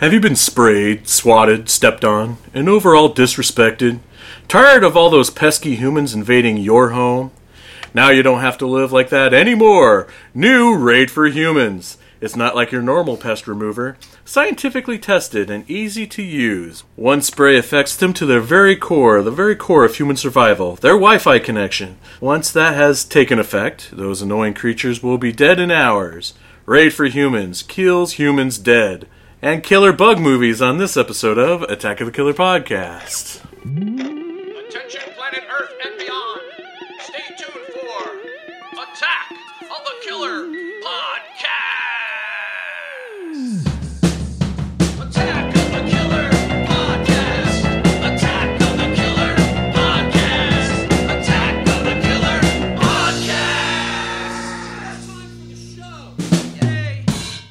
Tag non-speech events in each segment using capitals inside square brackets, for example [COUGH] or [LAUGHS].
Have you been sprayed, swatted, stepped on, and overall disrespected? Tired of all those pesky humans invading your home? Now you don't have to live like that anymore! New Raid for Humans! It's not like your normal pest remover. Scientifically tested and easy to use. One spray affects them to their very core, the very core of human survival, their Wi Fi connection. Once that has taken effect, those annoying creatures will be dead in hours. Raid for Humans kills humans dead. And killer bug movies on this episode of Attack of the Killer Podcast. Attention, planet Earth and beyond. Stay tuned for Attack of the Killer Podcast.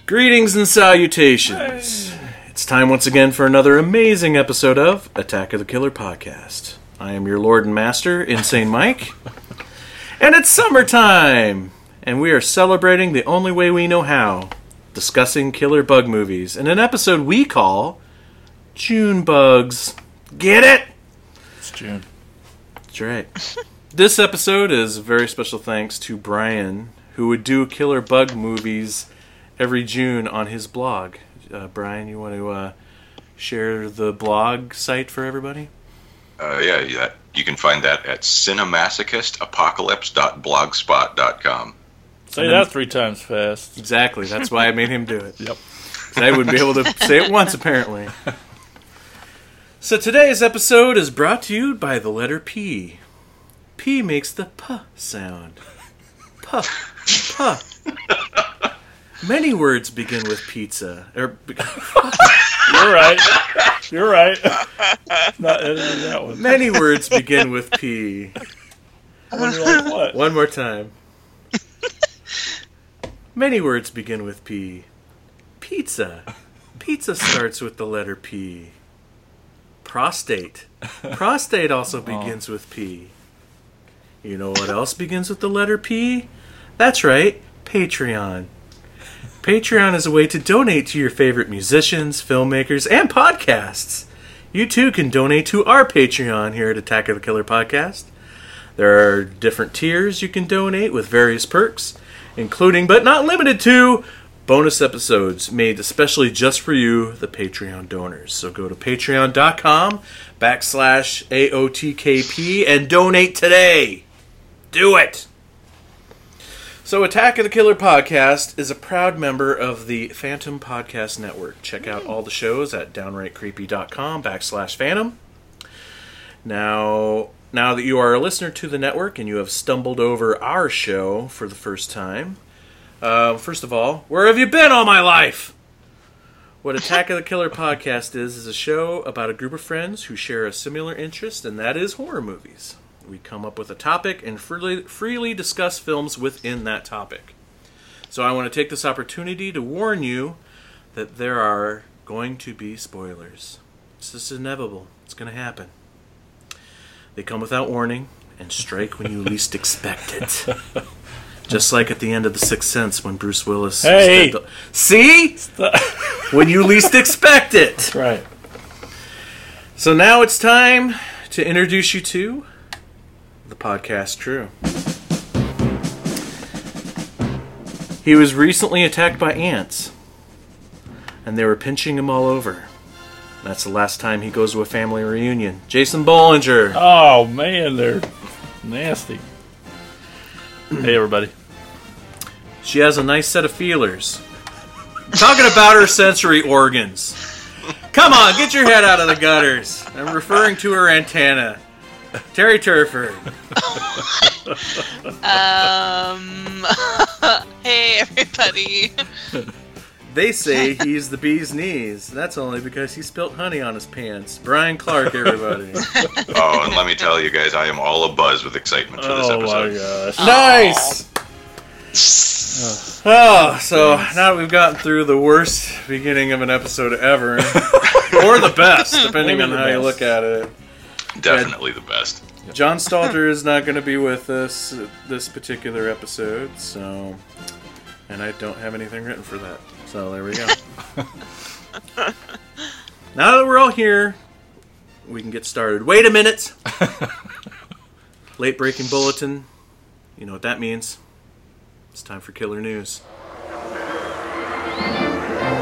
Greetings and salutations. It's time once again for another amazing episode of Attack of the Killer Podcast. I am your Lord and Master, Insane Mike. and it's summertime! And we are celebrating the only way we know how discussing killer bug movies in an episode we call June Bugs. Get it? It's June. That's right. [LAUGHS] this episode is a very special thanks to Brian, who would do killer bug movies every June on his blog. Uh, Brian, you want to uh, share the blog site for everybody? Uh, yeah, that, you can find that at cinemasichistapocalypse.blogspot.com. Say that three times fast. Exactly. That's why I made him do it. [LAUGHS] Yep. I wouldn't be able to say it once, apparently. [LAUGHS] So today's episode is brought to you by the letter P. P makes the P sound. P. P. [LAUGHS] Many words begin with pizza. Or, [LAUGHS] You're right. You're right. Not editing that one. many words begin with P. Like what? One more time. Many words begin with P. Pizza. Pizza starts with the letter P. Prostate. Prostate also [LAUGHS] oh. begins with P. You know what else begins with the letter P? That's right, Patreon. Patreon is a way to donate to your favorite musicians, filmmakers, and podcasts. You too can donate to our Patreon here at Attack of the Killer Podcast. There are different tiers you can donate with various perks, including but not limited to bonus episodes made especially just for you, the Patreon donors. So go to patreon.com backslash AOTKP and donate today. Do it! So, Attack of the Killer podcast is a proud member of the Phantom Podcast Network. Check out all the shows at downrightcreepy.com backslash phantom. Now, now that you are a listener to the network and you have stumbled over our show for the first time, uh, first of all, where have you been all my life? What Attack of the Killer [LAUGHS] podcast is is a show about a group of friends who share a similar interest, and that is horror movies. We come up with a topic and freely, freely discuss films within that topic. So I want to take this opportunity to warn you that there are going to be spoilers. It's just inevitable. It's going to happen. They come without warning and strike when you least expect it. [LAUGHS] Just like at the end of The Sixth Sense when Bruce Willis. Hey! the- See? [LAUGHS] when you least expect it. That's right. So now it's time to introduce you to the podcast True. He was recently attacked by ants, and they were pinching him all over. That's the last time he goes to a family reunion. Jason Bollinger. Oh man, they're nasty. Hey everybody. She has a nice set of feelers. Talking about her sensory organs. Come on, get your head out of the gutters. I'm referring to her antenna. [LAUGHS] Terry Turford. Um. [LAUGHS] hey, everybody. They say he's the bee's knees. That's only because he spilt honey on his pants. Brian Clark, everybody. [LAUGHS] Oh, and let me tell you guys, I am all abuzz with excitement for this episode. Oh my gosh. nice! Oh, so now that we've gotten through the worst beginning of an episode ever, or the best, depending on the how you look at it. Definitely the best. John Stalter is not going to be with us this particular episode, so. And I don't have anything written for that. So there we go. [LAUGHS] Now that we're all here, we can get started. Wait a minute! Late breaking bulletin. You know what that means. It's time for killer news.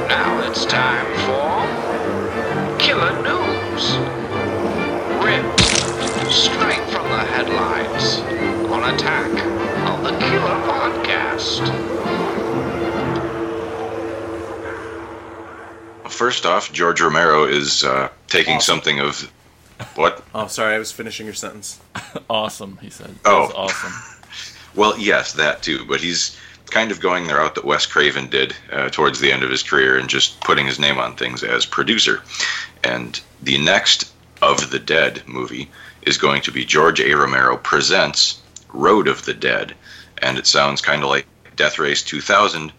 Now it's time for Killer News. Ripped straight from the headlines on Attack of the Killer Podcast. First off, George Romero is uh, taking something of what? Oh, sorry, I was finishing your sentence. [LAUGHS] Awesome, he said. Oh. That's awesome. [LAUGHS] Well, yes, that too. But he's kind of going the route that Wes Craven did uh, towards the end of his career and just putting his name on things as producer. And the next of the Dead movie is going to be George A. Romero presents Road of the Dead, and it sounds kind of like Death Race 2000,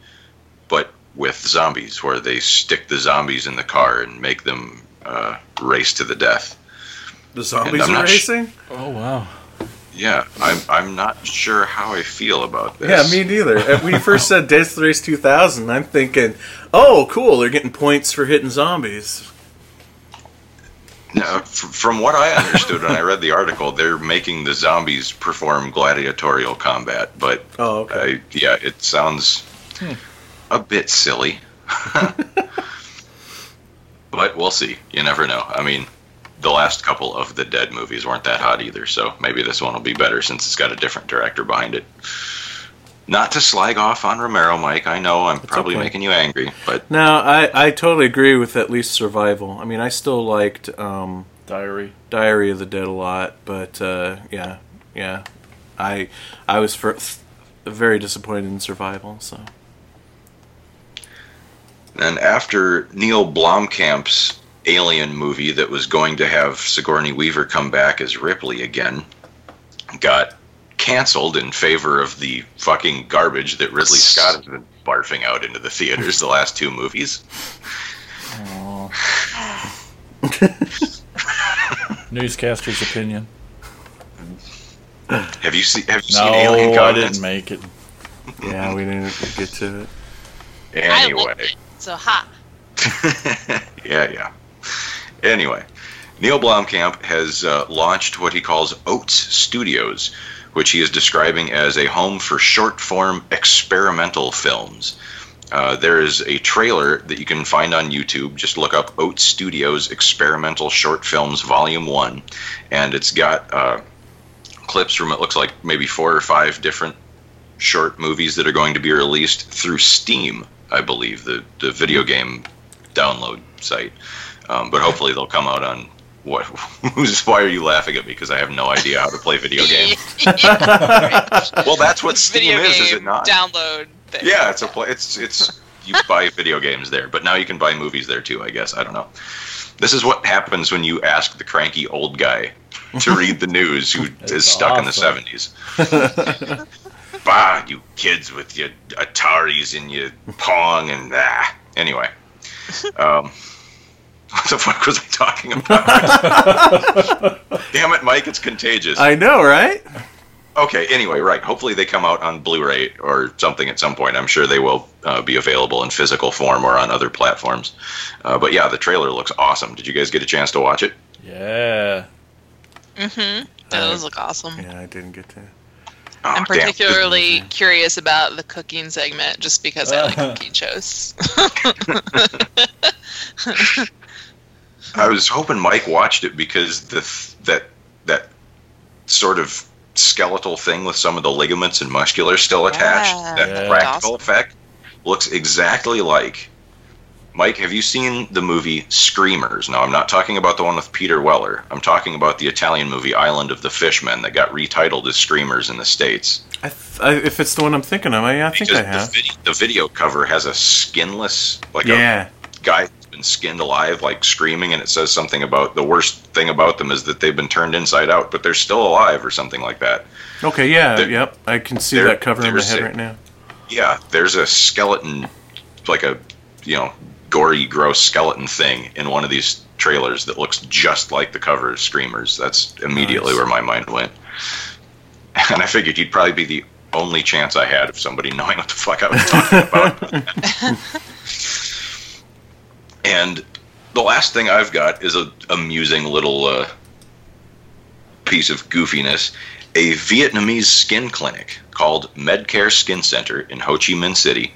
but with zombies, where they stick the zombies in the car and make them uh, race to the death. The zombies are not sh- racing? Oh wow. Yeah, I'm I'm not sure how I feel about this. Yeah, me neither. Uh, When you first said Death Race 2000, I'm thinking, oh, cool, they're getting points for hitting zombies. No, from what I understood when I read the article, they're making the zombies perform gladiatorial combat. But Oh, okay. Yeah, it sounds hmm. a bit silly. [LAUGHS] but we'll see. You never know. I mean, the last couple of the Dead movies weren't that hot either, so maybe this one will be better since it's got a different director behind it. Not to slag off on Romero, Mike. I know I'm probably okay. making you angry, but No, I, I totally agree with at least Survival. I mean, I still liked um, Diary. Diary of the Dead a lot, but uh, yeah, yeah, I I was for, very disappointed in Survival. So And after Neil Blomkamp's Alien movie that was going to have Sigourney Weaver come back as Ripley again got canceled in favor of the fucking garbage that Ridley Scott has been barfing out into the theaters the last two movies. [LAUGHS] Newscaster's opinion. Have you seen Have you No, seen Alien I didn't make it. yeah, we didn't get to it. Anyway. it. So ha. [LAUGHS] yeah, yeah. Anyway, Neil Blomkamp has uh, launched what he calls Oats Studios, which he is describing as a home for short form experimental films. Uh, there is a trailer that you can find on YouTube. Just look up Oats Studios Experimental Short Films Volume 1, and it's got uh, clips from it looks like maybe four or five different short movies that are going to be released through Steam, I believe, the, the video game download site. Um, but hopefully they'll come out on what? [LAUGHS] Who's? Why are you laughing at me? Because I have no idea how to play video [LAUGHS] games. [LAUGHS] well, that's what Steam Video is, game is it not? download. Thing. Yeah, it's a play. It's it's you buy video games there, but now you can buy movies there too. I guess I don't know. This is what happens when you ask the cranky old guy to read the news who is That's is stuck in the seventies. bah, you kids with your Ataris and your Pong and ah. Anyway, um, what the fuck was I talking about? [LAUGHS] Damn it, Mike! It's contagious. I know, right? Okay, anyway, right. Hopefully they come out on Blu-ray or something at some point. I'm sure they will uh, be available in physical form or on other platforms. Uh, but yeah, the trailer looks awesome. Did you guys get a chance to watch it? Yeah. Mm-hmm. That Those look awesome. Yeah, I didn't get to. Oh, I'm damn. particularly curious about the cooking segment just because I like [LAUGHS] cooking shows. [LAUGHS] I was hoping Mike watched it because the th- that that sort of skeletal thing with some of the ligaments and muscular still attached, Yeah. that Yeah. practical Awesome. effect, looks exactly like. Mike, have you seen the movie Screamers? No, I'm not talking about the one with Peter Weller. I'm talking about the Italian movie Island of the Fishmen that got retitled as Screamers in the States. I th- I, if it's the one I'm thinking of, I, I think I have. The, video, the video cover has a skinless, like Yeah, a guy who's been skinned alive, like screaming, and it says something about the worst thing about them is that they've been turned inside out, but they're still alive, or something like that. okay, yeah, There- yep. I can see there- that cover in my head a- right now. Yeah, there's a skeleton, like a, you know, gory, gross skeleton thing in one of these trailers that looks just like the cover of Screamers. That's immediately Nice. where my mind went. [LAUGHS] And I figured he'd probably be the only chance I had of somebody knowing what the fuck I was talking about. [LAUGHS] [LAUGHS] and the last thing I've got is a amusing little uh, piece of goofiness. A Vietnamese skin clinic called Medcare Skin Center in Ho Chi Minh City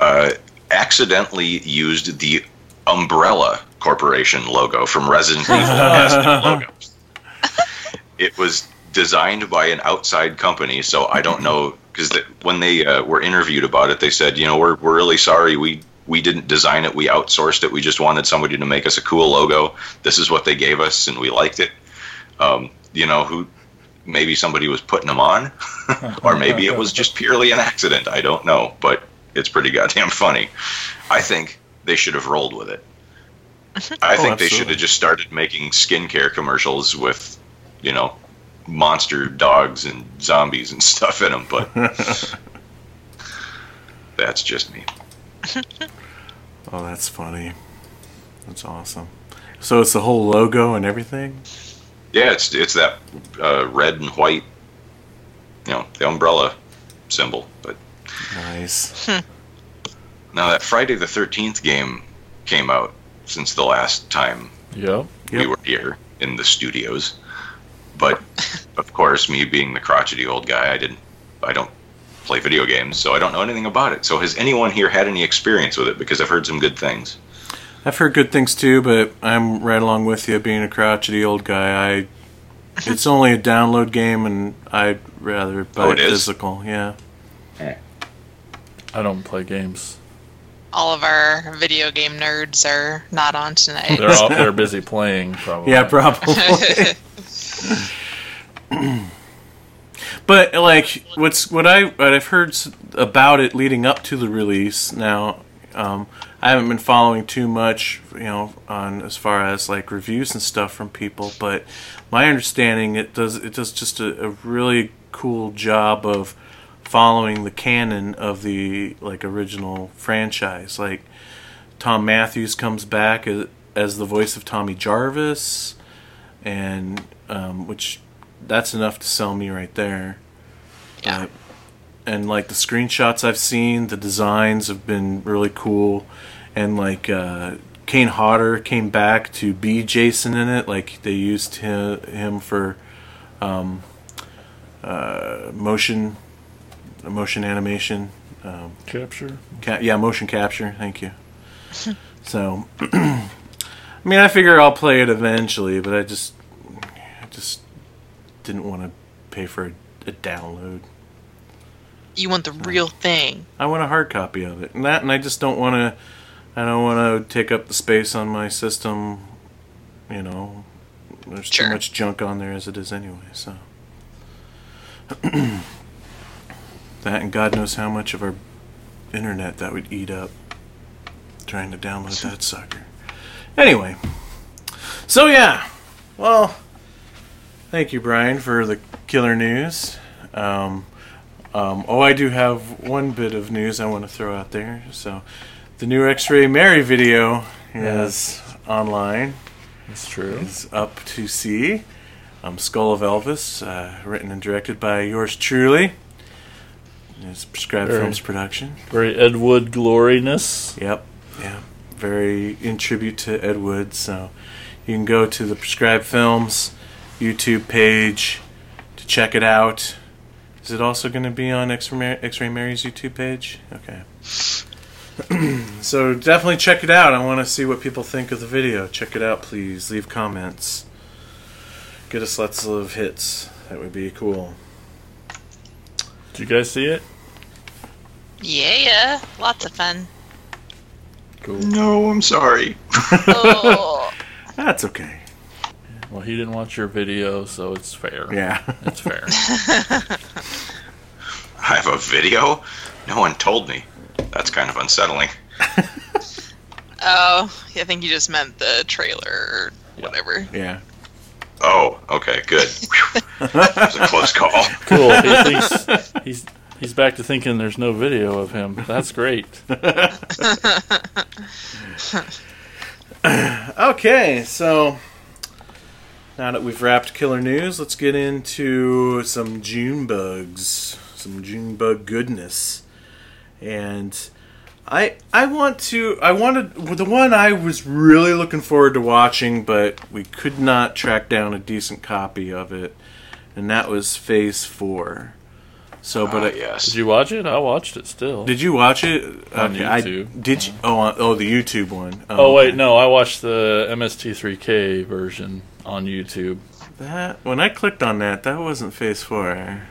uh, accidentally used the Umbrella Corporation logo from Resident [LAUGHS] Evil as their logo. It was designed by an outside company, so I don't know because when they uh, were interviewed about it, they said, you know, we're we're really sorry we we didn't design it, we outsourced it. We just wanted somebody to make us a cool logo. This is what they gave us, and we liked it. Um, you know, who maybe somebody was putting them on, [LAUGHS] or maybe it was just purely an accident. I don't know, but it's pretty goddamn funny. I think they should have rolled with it. I think they should have just started making skincare commercials with, you know, monster dogs and zombies and [LAUGHS] stuff in them. But [LAUGHS] that's just me. Oh, that's funny. That's awesome. So it's the whole logo and everything. Yeah, it's it's that uh, red and white, you know, the umbrella symbol. But Nice. [LAUGHS] now that Friday the Thirteenth game came out since the last time Yep. we Yep. were here in the studios. But of course, me being the crotchety old guy, I didn't, I don't play video games, so I don't know anything about it. So has anyone here had any experience with it? Because I've heard some good things. I've heard good things too, but I'm right along with you. Being a crotchety old guy, I [LAUGHS] it's only a download game, and I'd rather buy Oh, it it is? physical. Yeah. I don't play games. All of our video game nerds are not on tonight. They're all, [LAUGHS] they're busy playing. Probably. Yeah, probably. [LAUGHS] but like, what's what I what I've heard about it leading up to the release. Now, um, I haven't been following too much, you know, on as far as like reviews and stuff from people. But my understanding, it does it does just a, a really cool job of following the canon of the like original franchise. Like Thom Mathews comes back as, as the voice of Tommy Jarvis, and um, which that's enough to sell me right there. Yeah. Uh, and like the screenshots I've seen, the designs have been really cool, and like uh, Kane Hodder came back to be Jason in it. Like they used him, him for um, uh, motion motion animation. Um, Capture. Ca- yeah, motion capture. Thank you. [LAUGHS] so, [CLEARS THROAT] I mean, I figure I'll play it eventually, but I just, I just didn't want to pay for a, a download. you want the real thing. I want a hard copy of it, and that, and I just don't want to. I don't want to take up the space on my system. You know, there's Sure. too much junk on there as it is anyway. So. [CLEARS THROAT] That and God knows how much of our internet that would eat up trying to download that sucker. Anyway, so yeah, well, thank you, Brian, for the killer news. Um, um, oh, I do have one bit of news I want to throw out there. So, the new X-Ray Mary video is online. That's true. It's up to see. Um, Skull of Elvis, uh, written and directed by yours truly. It's Prescribed Very- Films production. Very Ed Wood gloriness. Yep, yeah. Very in tribute to Ed Wood. So you can go to the Prescribed Films YouTube page to check it out. Is it also going to be on X-Ray Mar- X-Ray Mary's YouTube page? Okay. [CLEARS THROAT] so definitely check it out. I want to see what people think of the video. Check it out, please. Leave comments. Get us lots of hits. That would be cool. Did you guys see it? Yeah, yeah, lots of fun. Cool. No, I'm sorry. [LAUGHS] Oh, That's okay. Well, he didn't watch your video, so it's fair. Yeah. It's fair. [LAUGHS] I have a video? No one told me. That's kind of unsettling. [LAUGHS] oh, I think you just meant the trailer or whatever. yeah. Oh, okay, good. [LAUGHS] Whew. that was a close call. cool. He thinks he's he's back to thinking there's no video of him. That's great. Okay, so now that we've wrapped killer news, let's get into some June bugs, some June bug goodness. And I I want to I wanted the one I was really looking forward to watching, but we could not track down a decent copy of it, and that was Phase Four. So, but Ah, I, yes. Did you watch it? I watched it still. did you watch it On I, YouTube. did you? Oh, oh, the YouTube one. oh wait, okay. no, I watched the MST3K version on YouTube. That when I clicked on that, that wasn't Phase Four.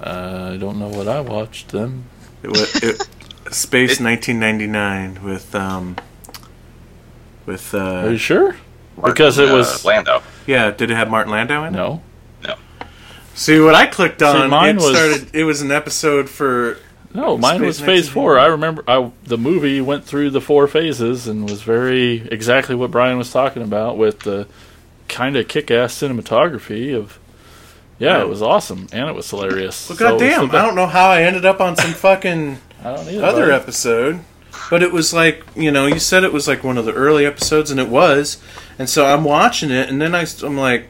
Uh, I don't know what I watched then. It was it, [LAUGHS] Space 1999 with um with Are uh you sure? Martin, Because it uh, was Landau. yeah. Did it have Martin Landau in it? no. No. See what I clicked on. mine it was- started. It was an episode for No, mine was Phase 1999. Four. I remember I, the movie went through the four phases and was very exactly what Brian was talking about with the kind of kick-ass cinematography of. Yeah, Yeah. it was awesome and it was hilarious. Well, So goddamn, I don't know how I ended up on some fucking [LAUGHS] I don't either. other buddy. episode, but it was like you know you said it was like one of the early episodes, and it was, and so I'm watching it, and then I, I, am like,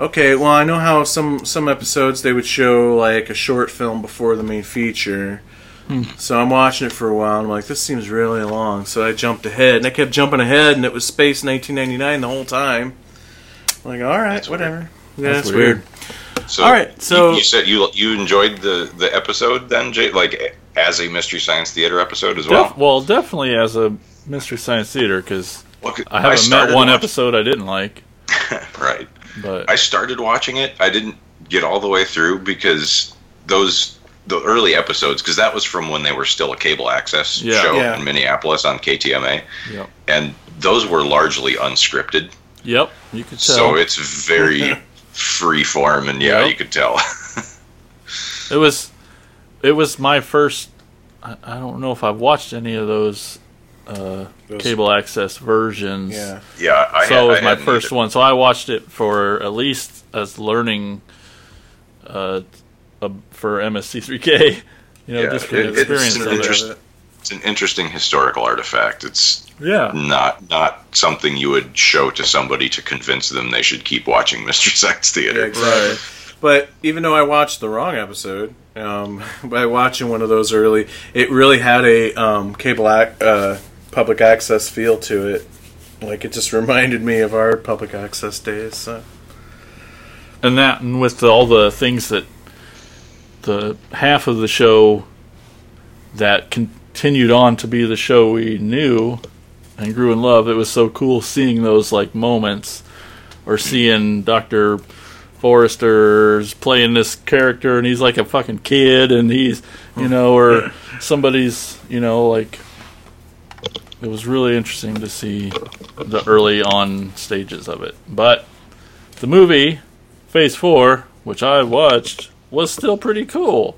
okay, well I know how some some episodes they would show like a short film before the main feature. Hmm. So I'm watching it for a while. And I'm like, this seems really long. So I jumped ahead, and I kept jumping ahead, and it was Space 1999 the whole time. I'm like, all right, That's weird. whatever. Yeah, That's that's, weird. weird. So All right, so- you, you said you you enjoyed the the episode then, Jay, like as a Mystery Science Theater episode as well. Def- well, definitely as a Mystery Science Theater because Look, I haven't met one watch- episode I didn't like. [LAUGHS] Right. But I started watching it. I didn't get all the way through because those the early episodes because that was from when they were still a cable access Yeah. show Yeah. in Minneapolis on KTMA, yep, and those were largely unscripted. yep, you could tell. So it's very [LAUGHS] free form, and yeah, Yep. you could tell. It was, it was my first. I, I don't know if I've watched any of those uh, Those- cable access versions. Yeah. yeah, I so had, it was I my first either. one. So I watched it for at least as learning, uh, uh for MST3K. [LAUGHS] You know, Yeah, just for the it- it's experience an of it. It's an interesting historical artifact. It's Yeah, not not something you would show to somebody to convince them they should keep watching [LAUGHS] Mystery Science Theater. Yeah, exactly. Right. But even though I watched the wrong episode, um, [LAUGHS] by watching one of those early, it really had a um, cable ac- uh, public access feel to it. Like it just [LAUGHS] reminded me of our public access days. So. and that and with all the things that the half of the show that continued on to be the show we knew and grew in love it was so cool seeing those like moments or seeing dr forrester's playing this character and he's like a fucking kid and he's you know or [LAUGHS] somebody's you know like it was really interesting to see the early on stages of it but the movie Phase Four, which I watched, was still pretty cool.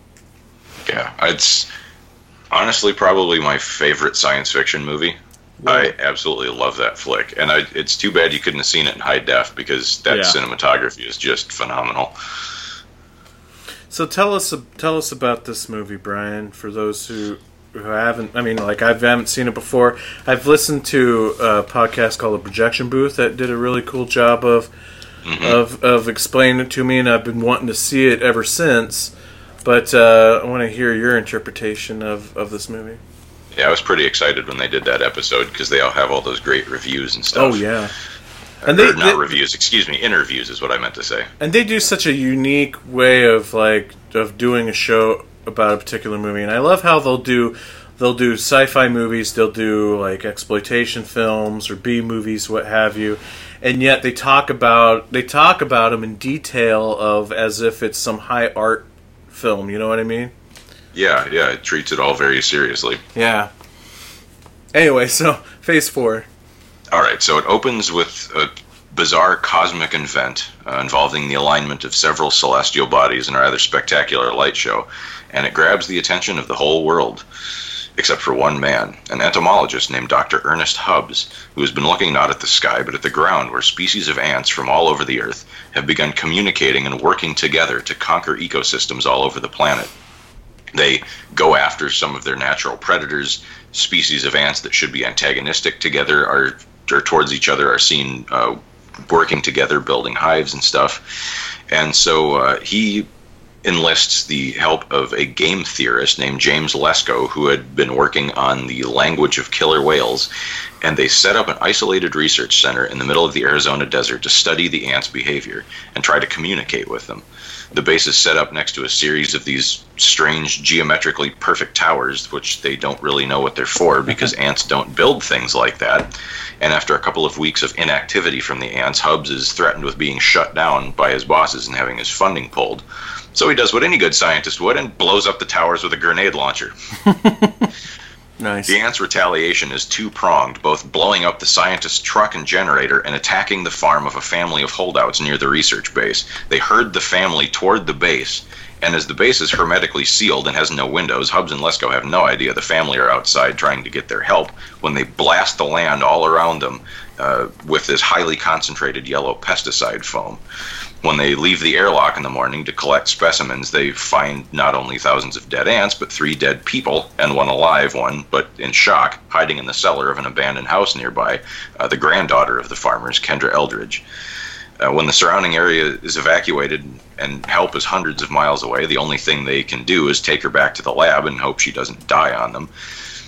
Yeah, it's honestly probably my favorite science fiction movie. I absolutely love that flick, and I, it's too bad you couldn't have seen it in high def because that Yeah. cinematography is just phenomenal. So tell us tell us about this movie, Brian. For those who who haven't, I mean, like I haven't seen it before. I've listened to a podcast called The Projection Booth that did a really cool job of of of explaining it to me, and I've been wanting to see it ever since. But uh, I want to hear your interpretation of, of this movie. Yeah, I was pretty excited when they did that episode because they all have all those great reviews and stuff. Oh yeah, and And they- not they- reviews, excuse me, interviews is what I meant to say. and they do such a unique way of like of doing a show about a particular movie, and I love how they'll do they'll do sci-fi movies, they'll do like exploitation films or B movies, what have you, and yet they talk about they talk about them in detail of as if it's some high art film. You know what I mean? Yeah, yeah, it treats it all very seriously. Yeah. Anyway, so phase four. All right, so it opens with a bizarre cosmic event uh, involving the alignment of several celestial bodies in a rather spectacular light show, and it grabs the attention of the whole world, except for one man, an entomologist named Dr. Ernest Hubbs, who has been looking not at the sky but at the ground, where species of ants from all over the earth have begun communicating and working together to conquer ecosystems all over the planet. They go after some of their natural predators. Species of ants that should be antagonistic together are, or towards each other are seen uh, working together, building hives and stuff. And so uh, he enlists the help of a game theorist named James Lesko, who had been working on the language of killer whales, and they set up an isolated research center in the middle of the Arizona desert to study the ants' behavior and try to communicate with them. The base is set up next to a series of these strange geometrically perfect towers, which they don't really know what they're for because [LAUGHS] ants don't build things like that. And after a couple of weeks of inactivity from the ants, Hubbs is threatened with being shut down by his bosses and having his funding pulled. So he does what any good scientist would and blows up the towers with a grenade launcher. [LAUGHS] Nice. The ants' retaliation is two pronged, both blowing up the scientist's truck and generator and attacking the farm of a family of holdouts near the research base. They herd the family toward the base, and as the base is hermetically sealed and has no windows, Hubbs and Lesko have no idea the family are outside trying to get their help when they blast the land all around them uh, with this highly concentrated yellow pesticide foam. When they leave the airlock in the morning to collect specimens, they find not only thousands of dead ants, but three dead people and one alive one, but in shock, hiding in the cellar of an abandoned house nearby, uh, the granddaughter of the farmers, Kendra Eldridge. Uh, when the surrounding area is evacuated and help is hundreds of miles away, the only thing they can do is take her back to the lab and hope she doesn't die on them.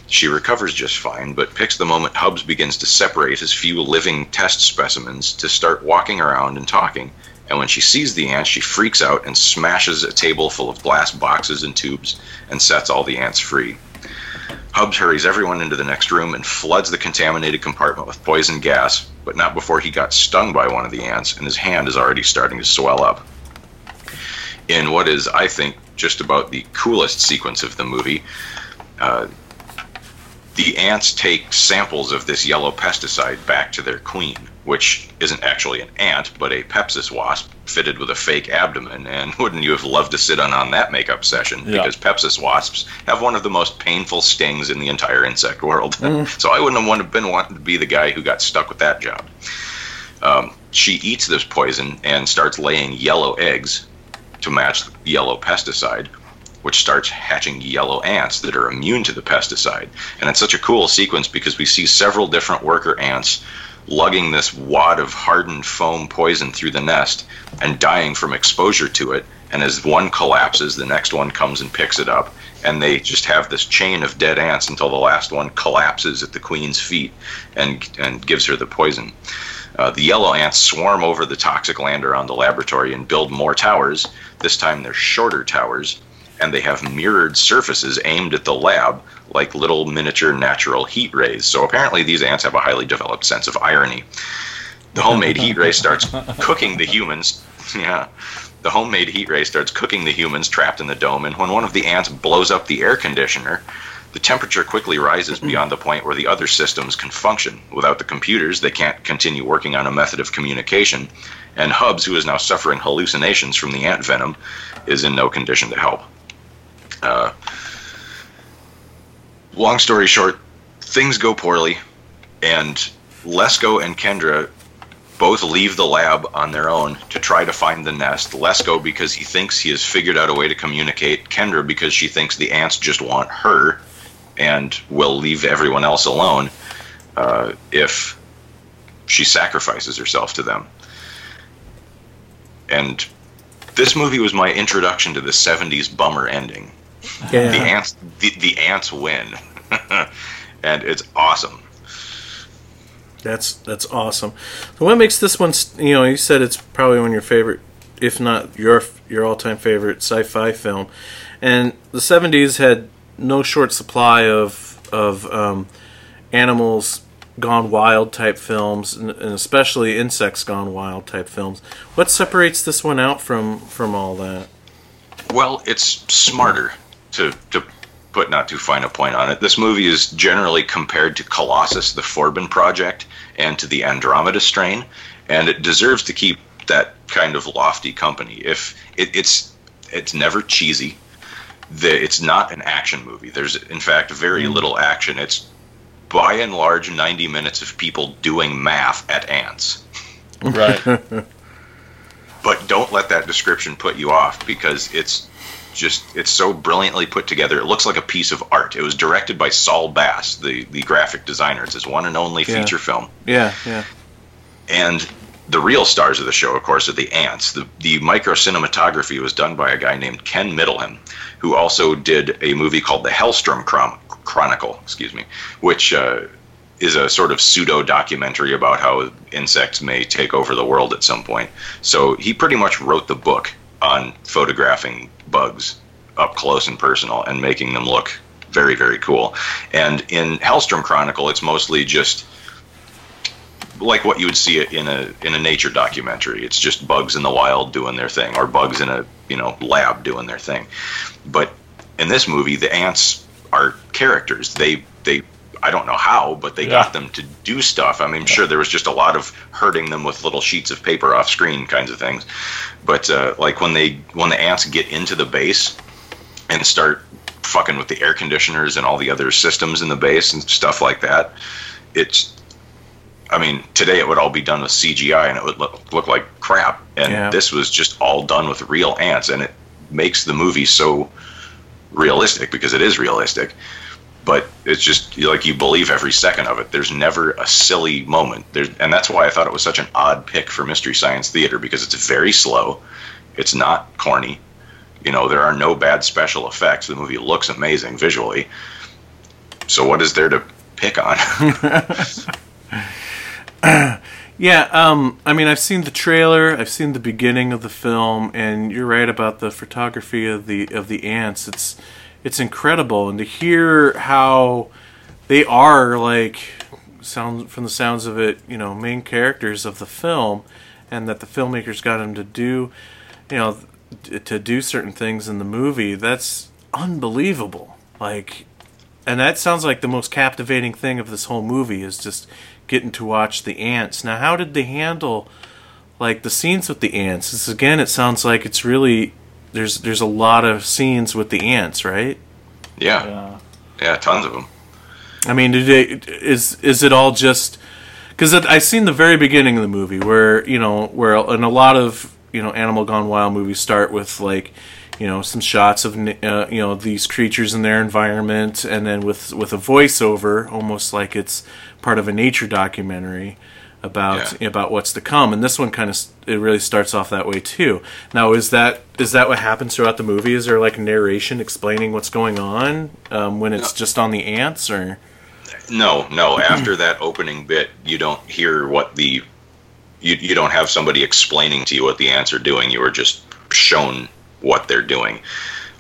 She recovers just fine, but picks the moment Hubbs begins to separate his few living test specimens to start walking around and talking. And when she sees the ants, she freaks out and smashes a table full of glass boxes and tubes and sets all the ants free. Hubbs hurries everyone into the next room and floods the contaminated compartment with poison gas, but not before he got stung by one of the ants, and his hand is already starting to swell up. In what is, I think, just about the coolest sequence of the movie, uh, the ants take samples of this yellow pesticide back to their queen, which isn't actually an ant, but a pepsis wasp fitted with a fake abdomen. And [LAUGHS] wouldn't you have loved to sit in on that makeup session? Yeah. Because pepsis wasps have one of the most painful stings in the entire insect world. [LAUGHS] so I wouldn't have wanted, been wanting to be the guy who got stuck with that job. Um, she eats this poison and starts laying yellow eggs to match the yellow pesticide, which starts hatching yellow ants that are immune to the pesticide. And it's such a cool sequence because we see several different worker ants lugging this wad of hardened foam poison through the nest and dying from exposure to it. And as one collapses, the next one comes and picks it up. And they just have this chain of dead ants until the last one collapses at the queen's feet and, and gives her the poison. Uh, the yellow ants swarm over the toxic land around the laboratory and build more towers. This time they're shorter towers, and they have mirrored surfaces aimed at the lab like little miniature natural heat rays. So apparently these ants have a highly developed sense of irony. The homemade heat ray starts [LAUGHS] cooking the humans. Yeah. The homemade heat ray starts cooking the humans trapped in the dome, and when one of the ants blows up the air conditioner, the temperature quickly rises mm-hmm. beyond the point where the other systems can function. Without the computers, they can't continue working on a method of communication, and Hubbs, who is now suffering hallucinations from the ant venom, is in no condition to help. Uh, long story short, things go poorly, and Lesko and Kendra both leave the lab on their own to try to find the nest. Lesko because he thinks he has figured out a way to communicate. Kendra because she thinks the ants just want her and will leave everyone else alone uh, if she sacrifices herself to them. And this movie was my introduction to the 70s bummer ending. The ants the, the ants win. [LAUGHS] and it's awesome. That's that's awesome. So what makes this one? You know, you said it's probably one of your favorite, if not your your all time favorite sci-fi film. And the '70s had no short supply of of um, animals gone wild type films, and, and especially insects gone wild type films. What separates this one out from from all that? Well, it's smarter to to put not too fine a point on it. This movie is generally compared to Colossus, the Forbin Project, and to the Andromeda Strain, and it deserves to keep that kind of lofty company. If it, it's it's never cheesy. The, it's not an action movie. There's in fact very hmm. little action. It's by and large 90 minutes of people doing math at ants. Right. [LAUGHS] but don't let that description put you off because it's just it's so brilliantly put together it looks like a piece of art it was directed by saul bass the, the graphic designer it's his one and only Yeah. feature film Yeah, yeah. and the real stars of the show, of course, are the ants. The, the micro cinematography was done by a guy named Ken Middleham, who also did a movie called The Hellstrom Chron- Chronicle, excuse me, which uh, is a sort of pseudo documentary about how insects may take over the world at some point. So he pretty much wrote the book on photographing bugs up close and personal and making them look very, very cool. And in Hellstrom Chronicle, it's mostly just like what you would see in a in a nature documentary. It's just bugs in the wild doing their thing, or bugs in a you know lab doing their thing. But in this movie, the ants are characters. They they I don't know how, but they Yeah. got them to do stuff. I mean, sure there was just a lot of hurting them with little sheets of paper off screen kinds of things. But uh, like when they when the ants get into the base and start fucking with the air conditioners and all the other systems in the base and stuff like that, it's I mean, today it would all be done with CGI and it would look, look like crap. And Yeah. this was just all done with real ants, and it makes the movie so realistic because it is realistic. But it's just like you believe every second of it. There's never a silly moment. There's, and that's why I thought it was such an odd pick for Mystery Science Theater because it's very slow. It's not corny. You know, there are no bad special effects. The movie looks amazing visually. So what is there to pick on? [LAUGHS] Yeah, um, I mean, I've seen the trailer, I've seen the beginning of the film, and you're right about the photography of the of the ants. It's it's incredible, and to hear how they are like sound from the sounds of it, you know, main characters of the film, and that the filmmakers got them to do, you know, to do certain things in the movie. That's unbelievable. Like and that sounds like the most captivating thing of this whole movie is just getting to watch the ants. Now, how did they handle like the scenes with the ants? This, again, it sounds like it's really there's there's a lot of scenes with the ants, right? yeah, Yeah. yeah, tons of them. I mean, did they, is is it all just because I seen the very beginning of the movie where you know where and a lot of you know Animal Gone Wild movies start with like you know some shots of uh, you know these creatures in their environment and then with with a voiceover almost like it's part of a nature documentary about Yeah. about what's to come and this one kind of it really starts off that way too now is that is that what happens throughout the movie is there like narration explaining what's going on um, when it's just on the ants or No, no. After that opening bit, you don't hear what the you you don't have somebody explaining to you what the ants are doing. You are just shown what they're doing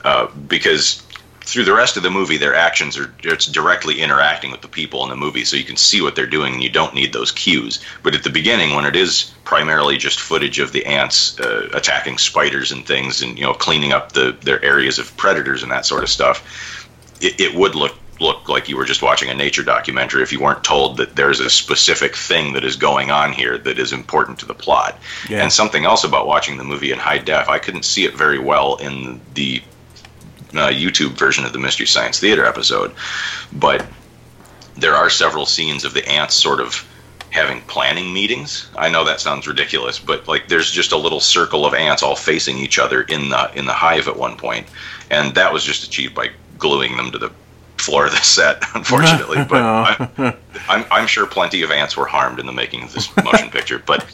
uh, because through the rest of the movie, their actions are it's directly interacting with the people in the movie, so you can see what they're doing, and you don't need those cues. But at the beginning, when it is primarily just footage of the ants uh, attacking spiders and things, and you know cleaning up the their areas of predators and that sort of stuff, it, it would look look like you were just watching a nature documentary if you weren't told that there's a specific thing that is going on here that is important to the plot. Yeah. And something else about watching the movie in high def, I couldn't see it very well in the uh, YouTube version of the Mystery Science Theater episode, but there are several scenes of the ants sort of having planning meetings. I know that sounds ridiculous, but like there's just a little circle of ants all facing each other in the in the hive at one point, and that was just achieved by gluing them to the floor of the set, [LAUGHS] unfortunately. but [LAUGHS] I, I'm, I'm sure plenty of ants were harmed in the making of this motion picture. But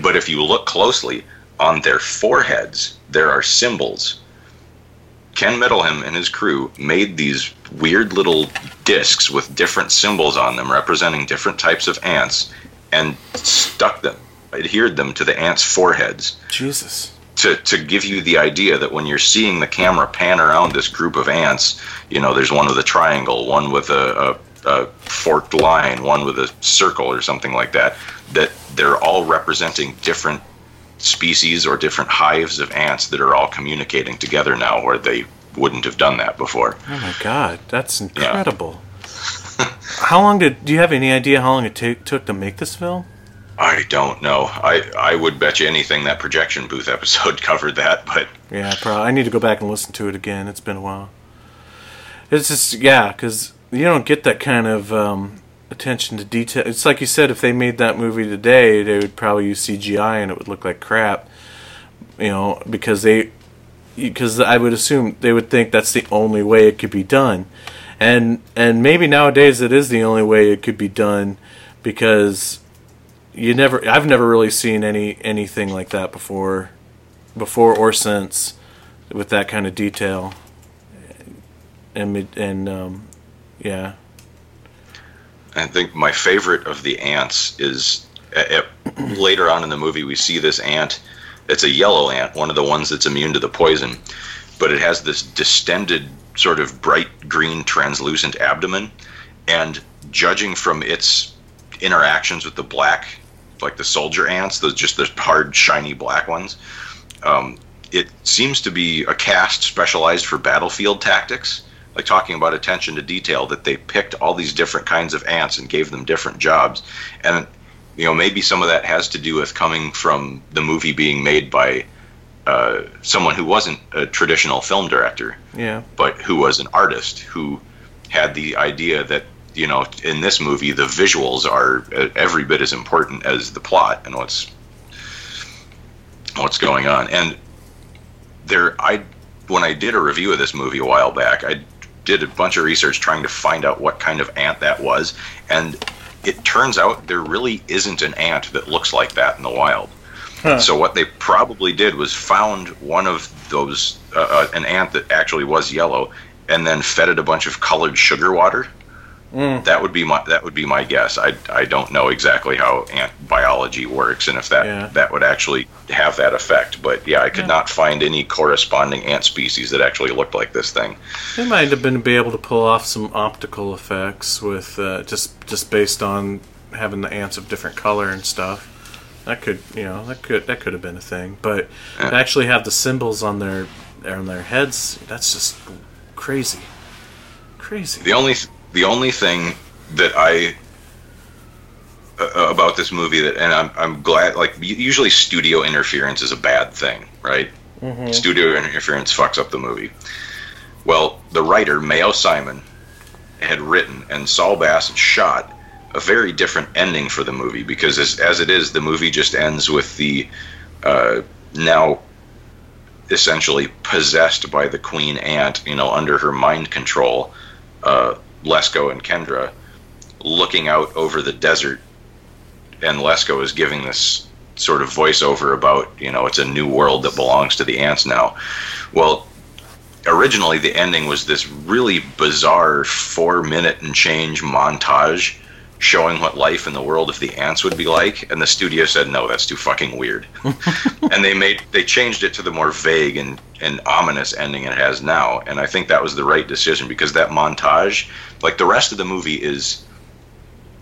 but if you look closely on their foreheads, there are symbols. Ken Middleham and his crew made these weird little discs with different symbols on them representing different types of ants and stuck them, adhered them to the ants' foreheads Jesus. to, to give you the idea that when you're seeing the camera pan around this group of ants, you know, there's one with a triangle, one with a, a, a forked line, one with a circle or something like that, that they're all representing different species or different hives of ants that are all communicating together now where they wouldn't have done that before. Oh my god, that's incredible. [LAUGHS] how long did? Do you have any idea how long it ta- took to make this film? I don't know. I, I would bet you anything that projection booth [LAUGHS] episode covered that, but Yeah, probably. I need to go back and listen to it again. It's been a while. It's just yeah, because you don't get that kind of um, attention to detail. It's like you said, if they made that movie today, they would probably use CGI and it would look like crap. You know, because they, because I would assume they would think that's the only way it could be done, and and maybe nowadays it is the only way it could be done, because you never. I've never really seen any anything like that before, before or since, with that kind of detail. And and um, yeah, I think my favorite of the ants is uh, uh, later on in the movie we see this ant. It's a yellow ant, one of the ones that's immune to the poison, but it has this distended, sort of bright green, translucent abdomen, and judging from its interactions with the black, like the soldier ants, those just the hard, shiny black ones, um, it seems to be a caste specialized for battlefield tactics. Like talking about attention to detail, that they picked all these different kinds of ants and gave them different jobs, and you know maybe some of that has to do with coming from the movie being made by uh, someone who wasn't a traditional film director, yeah, but who was an artist who had the idea that you know in this movie the visuals are uh, every bit as important as the plot and what's what's going on. And there i when i did a review of this movie a while back i did a bunch of research trying to find out what kind of ant that was and it turns out there really isn't an ant that looks like that in the wild. So what they probably did was found one of those uh, uh, an ant that actually was yellow and then fed it a bunch of colored sugar water that would be my that would be my guess i, I don't know exactly how ant biology works and if that Yeah. that would actually have that effect but yeah i could not find any corresponding ant species that actually looked like this thing they might have been be able to pull off some optical effects with uh, just just based on having the ants of different color and stuff. That could you know that could that could have been a thing, but Yeah. actually have the symbols on their on their heads, that's just crazy, crazy. The only the only thing that I uh, about this movie that, and I'm I'm glad. Like usually, studio interference is a bad thing, right? Studio interference fucks up the movie. Well, the writer Mayo Simon had written and Saul Bass had shot a very different ending for the movie because as, as it is, the movie just ends with the uh, now essentially possessed by the queen ant, you know, under her mind control, uh, Lesko and Kendra looking out over the desert, and Lesko is giving this sort of voiceover about, you know, it's a new world that belongs to the ants now. Well, originally the ending was this really bizarre four minute and change montage showing what life in the world of the ants would be like and the studio said no that's too fucking weird. [LAUGHS] And they made they changed it to the more vague and, and ominous ending it has now and i think that was the right decision because that montage like the rest of the movie is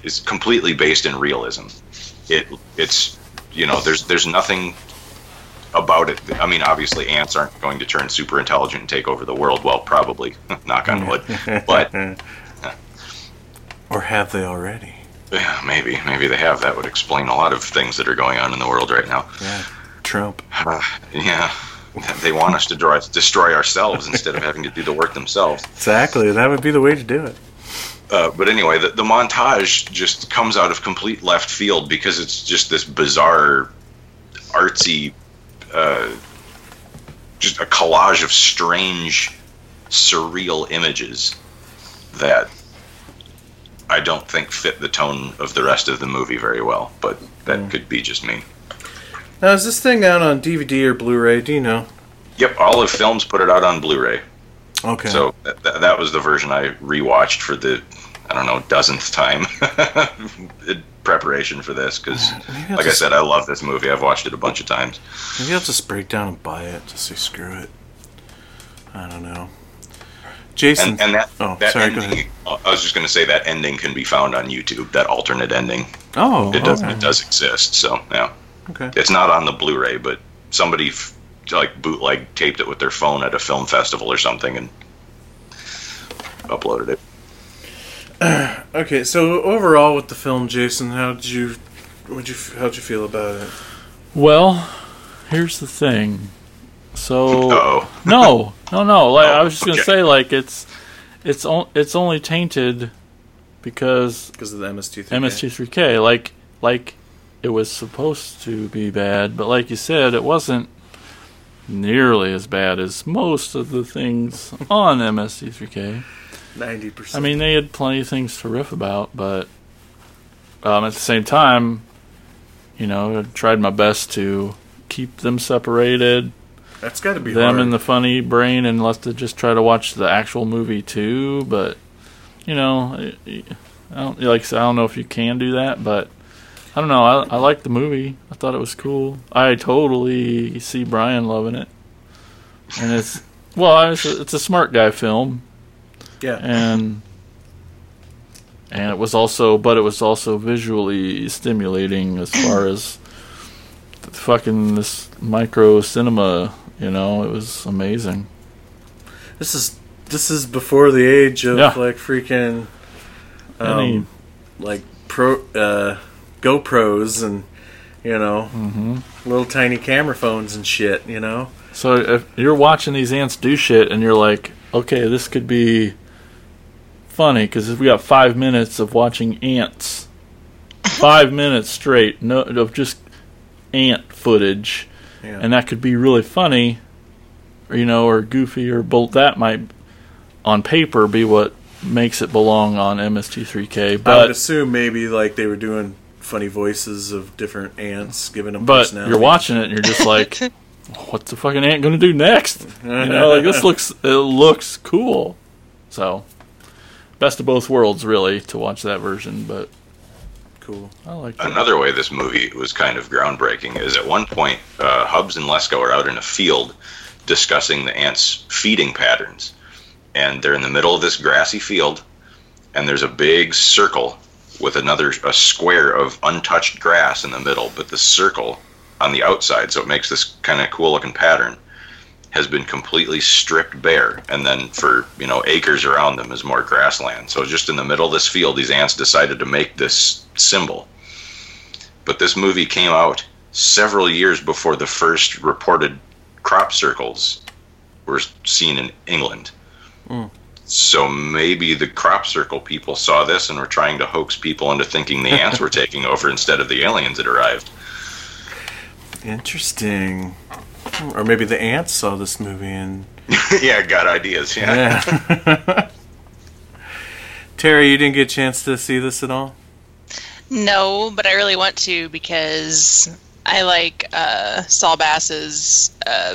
is completely based in realism. It it's you know there's there's nothing about it. I mean obviously ants aren't going to turn super intelligent and take over the world. Well probably. [LAUGHS] Knock on wood. [LAUGHS] But or have they already? yeah, maybe maybe they have that would explain a lot of things that are going on in the world right now Yeah, Trump. Uh, yeah, they want us to destroy ourselves instead of having to do the work themselves. Exactly, that would be the way to do it. Uh, but anyway, the, the montage just comes out of complete left field because it's just this bizarre, artsy, uh, just a collage of strange, surreal images that I don't think fit the tone of the rest of the movie very well. But that hmm. could be just me. Now, is this thing out on DVD or Blu-ray? Do you know? Yep, Olive Films put it out on Blu-ray. Okay. So that, that, that was the version I rewatched for the, I don't know, dozenth time [LAUGHS] in preparation for this. Because, like I said, I love this movie. I've watched it a bunch of times. Maybe I'll just break down and buy it. Just say screw it. I don't know. Jason. And, and that, oh, that sorry. Go ending, ahead. Uh, I was just going to say that ending can be found on YouTube. That alternate ending, Oh, it does okay. it does exist. So yeah, Okay. it's not on the Blu-ray, but somebody f- like bootleg taped it with their phone at a film festival or something and uploaded it. [CLEARS THROAT] Okay. So overall, with the film, Jason, how did you, what you, how'd you feel about it? Well, here's the thing. So Oh, no, no, no. [LAUGHS] Like I Oh, was just gonna okay. say, like it's it's on, it's only tainted because Because of the MST3. MST3K. Like like it was supposed to be bad, but like you said, it wasn't nearly as bad as most of the things on MST3K. Ninety percent. I mean, they had plenty of things to riff about, but um, at the same time, you know, I tried my best to keep them separated, That's got to be them hard. in the funny brain, and left to just try to watch the actual movie too. But you know, I I don't like I said, I don't know if you can do that, but I don't know. I I liked the movie. I thought it was cool. I totally see Brian loving it, and it's well, it's a, it's a smart guy film, yeah. and and it was also, but it was also visually stimulating as far as fucking this micro cinema. You know, it was amazing. This is this is before the age of Yeah. like freaking um, Any- like pro uh, GoPros and you know Mm-hmm. little tiny camera phones and shit. You know. So if you're watching these ants do shit, and you're like, okay, this could be funny because if we got five minutes of watching ants, [LAUGHS] five minutes straight, no of just ant footage, Yeah. and that could be really funny, or, you know, or goofy, or bolt. That might, on paper, be what makes it belong on MST3K. I would But assume maybe like they were doing funny voices of different ants, giving them but personality. you're watching it, and you're just like, [LAUGHS] what's the fucking ant gonna do next? You know, like this [LAUGHS] looks it looks cool. So, best of both worlds, really, to watch that version. But cool. I like it. Another way this movie was kind of groundbreaking is at one point, uh, Hubbs and Lesko are out in a field discussing the ants' feeding patterns. And they're in the middle of this grassy field, and there's a big circle with another a square of untouched grass in the middle, but the circle on the outside, so it makes this kind of cool looking pattern, has been completely stripped bare. And then for you know acres around them is more grassland. So just in the middle of this field, these ants decided to make this symbol but this movie came out several years before the first reported crop circles were seen in England. Hmm. So maybe the crop circle people saw this and were trying to hoax people into thinking the ants were [LAUGHS] taking over instead of the aliens that arrived. Interesting. Or maybe the ants saw this movie and [LAUGHS] yeah, got ideas. Yeah. yeah. [LAUGHS] Terry, you didn't get a chance to see this at all. No, but I really want to because I like uh, Saul Bass's uh,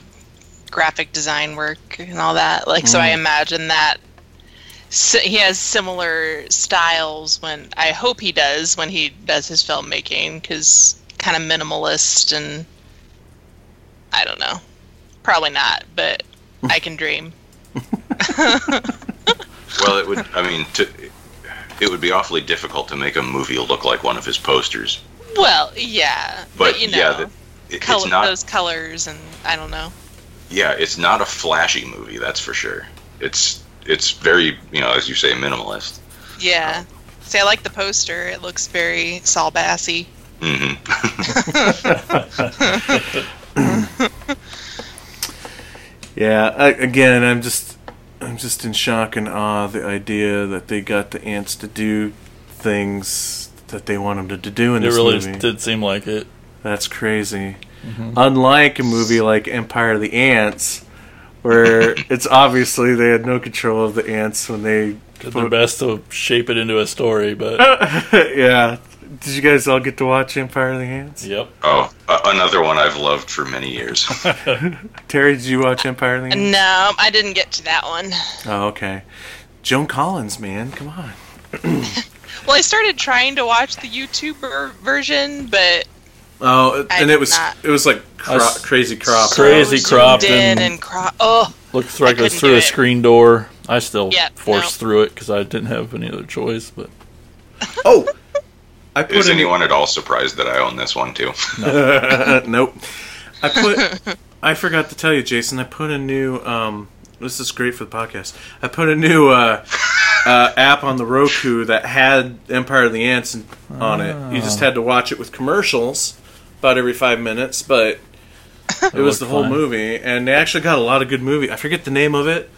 graphic design work and all that. Like, so I imagine that si- he has similar styles when I hope he does when he does his filmmaking because kind of minimalist and I don't know, probably not, but I can dream. [LAUGHS] [LAUGHS] Well, it would. I mean, to, it would be awfully difficult to make a movie look like one of his posters. Well, yeah, But, but, you know, yeah, the, it, color, it's not. those colors and I don't know. Yeah, it's not a flashy movie. That's for sure. It's it's very you know as you say minimalist. Yeah. See, I like the poster. It looks very Saul Bassy. hmm Yeah, I, again, I'm just, I'm just in shock and awe. The idea that they got the ants to do things that they want them to do in It this really movie. It really did seem like it. That's crazy. Mm-hmm. Unlike a movie like Empire of the Ants, where [LAUGHS] it's obviously they had no control of the ants when they. Did their best to shape it into a story, but [LAUGHS] yeah. Did you guys all get to watch Empire of the Ants? yep. Oh, a- another one I've loved for many years. [LAUGHS] [LAUGHS] Terry, did you watch Empire of the Ants? No, I didn't get to that one. Oh, okay. Joan Collins, man, come on. [COUGHS] Well, I started trying to watch the YouTuber version, but Oh, I and did it was not. it was like cro- I s- crazy crop. Crazy so cropped in and- and cro- oh, Looked like it was through a it. screen door. I still Yeah, forced no. through it because I didn't have any other choice. But [LAUGHS] Oh, I put Is a- anyone at all surprised that I own this one too? [LAUGHS] nope. I put. [LAUGHS] I forgot to tell you, Jason. I put a new. Um, this is great for the podcast. I put a new uh, uh, app on the Roku that had Empire of the Ants in- on it. You just had to watch it with commercials about every five minutes, but it was looked the whole fine. movie, and they actually got a lot of good movie. I forget the name of it,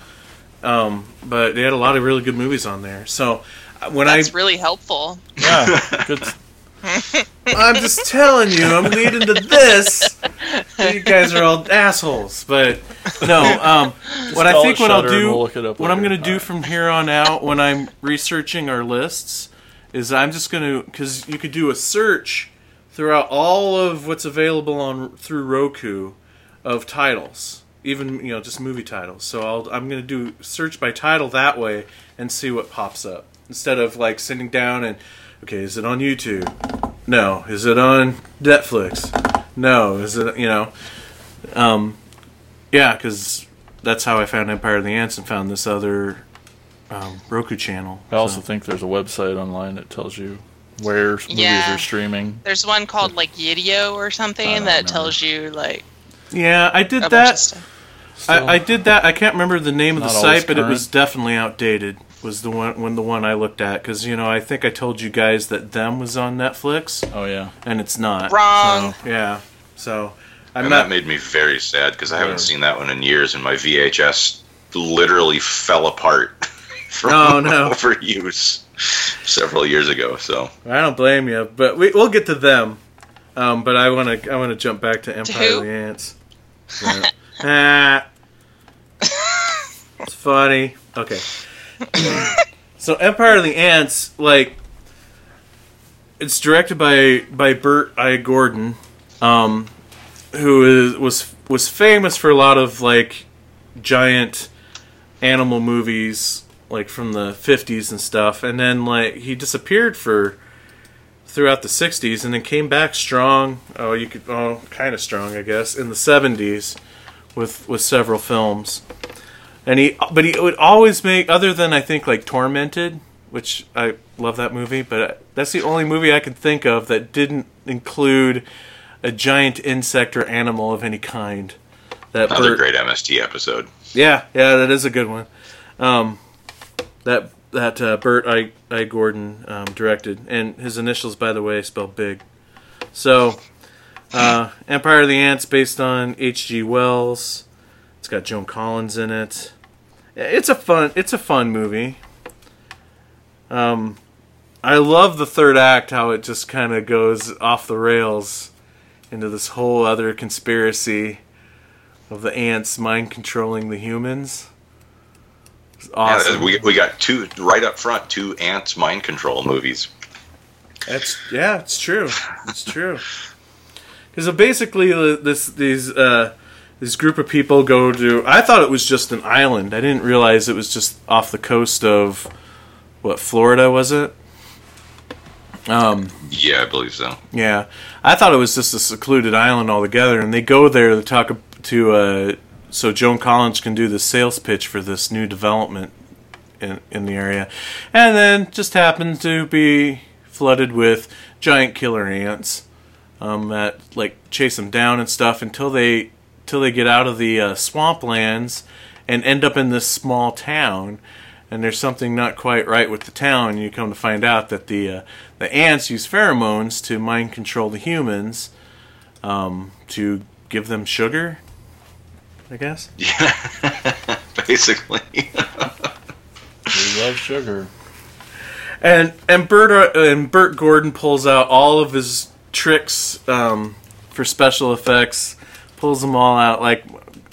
um, but they had a lot of really good movies on there. So when that's I really helpful. yeah, [LAUGHS] good. I'm just telling you, I'm leading to this. You guys are all assholes, but no. Um, what I think what I'll do, we'll look it up what I'm going to do from here on out when I'm researching our lists, is I'm just going to because you could do a search throughout all of what's available on through Roku of titles, even you know just movie titles. So I'll, I'm going to do search by title that way and see what pops up instead of like sitting down and okay, is it on YouTube? No. Is it on Netflix? No. Is it you know? Um, yeah, because that's how I found Empire of the Ants and found this other um, Roku channel. I also So- think there's a website online that tells you where movies are streaming. There's one called like Yidio or something that know. tells you like yeah, I did that. I, I did that. I can't remember the name of the Not always site, but it was definitely outdated. Was the one when the one I looked at because you know I think I told you guys that them was on Netflix Oh yeah. and it's not. Wrong. So, yeah. So I'm and not. that made me very sad because I haven't seen that one in years, and my VHS literally fell apart [LAUGHS] from Oh, no. [LAUGHS] overuse several years ago. So I don't blame you, but we, we'll get to them. Um, but I want to I want to jump back to Empire who? of the Ants. Yeah. [LAUGHS] ah. It's funny. Okay. So Empire of the Ants, like, it's directed by by Bert I. Gordon, um, who is was was famous for a lot of like giant animal movies, like from the '50s and stuff, and then like he disappeared for throughout the 60s and then came back strong. Oh you could oh kind of strong i guess in the 70s with with several films and he but he would always make other than i think like tormented which i love that movie but that's the only movie i can think of that didn't include a giant insect or animal of any kind that another great MST episode. yeah, yeah, that is a good one. Um, that that uh, Bert I I Gordon um, directed, and his initials, by the way, spelled big. So, uh, Empire of the Ants, based on H.G. Wells. It's got Joan Collins in it. It's a fun. It's a fun movie. Um, I love the third act. How it just kind of goes off the rails into this whole other conspiracy of the ants mind controlling the humans. It's awesome. Yeah, we, we got two right up front, two ants mind control movies. That's yeah, it's true. It's true. Because basically, this these uh, this group of people go to. I thought it was just an island. I didn't realize it was just off the coast of what Florida was it? Um, Yeah, I believe so. yeah, I thought it was just a secluded island altogether, and they go there to talk to uh, so Joan Collins can do the sales pitch for this new development in in the area, and then just happen to be flooded with giant killer ants um, that like chase them down and stuff until they until they get out of the uh, swamplands and end up in this small town. And there's something not quite right with the town. You come to find out that the uh, the ants use pheromones to mind control the humans, um, to give them sugar. I guess. [LAUGHS] Yeah, [LAUGHS] basically, We love sugar. And and Bert uh, and Bert Gordon pulls out all of his tricks um, for special effects, pulls them all out. Like,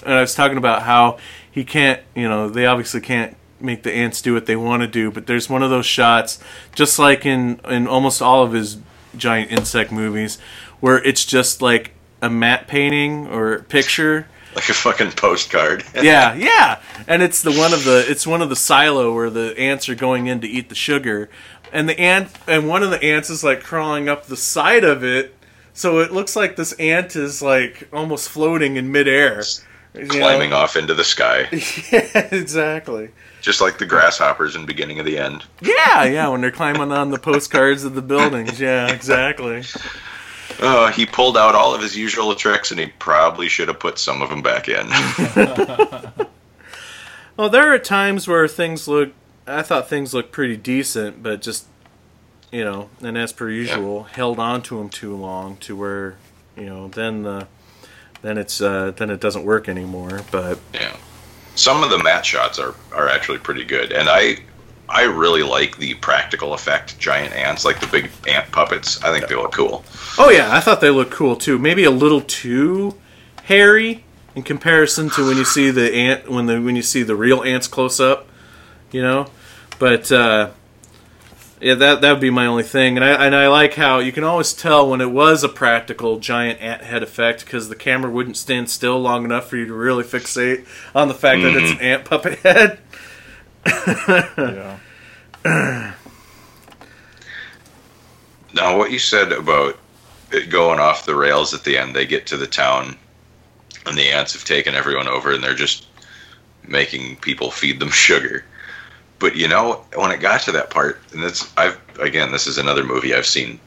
and I was talking about how he can't, you know, they obviously can't make the ants do what they want to do, but there's one of those shots, just like in in almost all of his giant insect movies, where it's just like a matte painting or picture [LAUGHS] like a fucking postcard. [LAUGHS] yeah, yeah. And it's the one of the it's one of the silo where the ants are going in to eat the sugar, and the ant and one of the ants is like crawling up the side of it, so it looks like this ant is like almost floating in midair, you know? climbing off into the sky, [LAUGHS] Yeah, exactly. just like the grasshoppers in beginning of the end. Yeah, yeah. When they're climbing on the postcards of the buildings. Yeah, exactly. Uh, he pulled out all of his usual tricks, and he probably should have put some of them back in. [LAUGHS] Well, there are times where things look. I thought things looked pretty decent, but just you know, and as per usual, held on to them too long to where you know then the then it's uh, then it doesn't work anymore. But yeah, some of the matte shots are are actually pretty good, and I I really like the practical effect giant ants, like the big ant puppets. I think they look cool. oh yeah, I thought they looked cool too. Maybe a little too hairy in comparison to when you see the ant when the when you see the real ants close up, you know. But uh, Yeah, that that would be my only thing, and I and I like how you can always tell when it was a practical giant ant head effect because the camera wouldn't stand still long enough for you to really fixate on the fact that it's mm-hmm. an ant puppet head. [LAUGHS] Yeah. Now, what you said about it going off the rails at the end, they get to the town, and the ants have taken everyone over, and they're just making people feed them [LAUGHS] sugar. But you know, when it got to that part, and that's I've again, this is another movie I've seen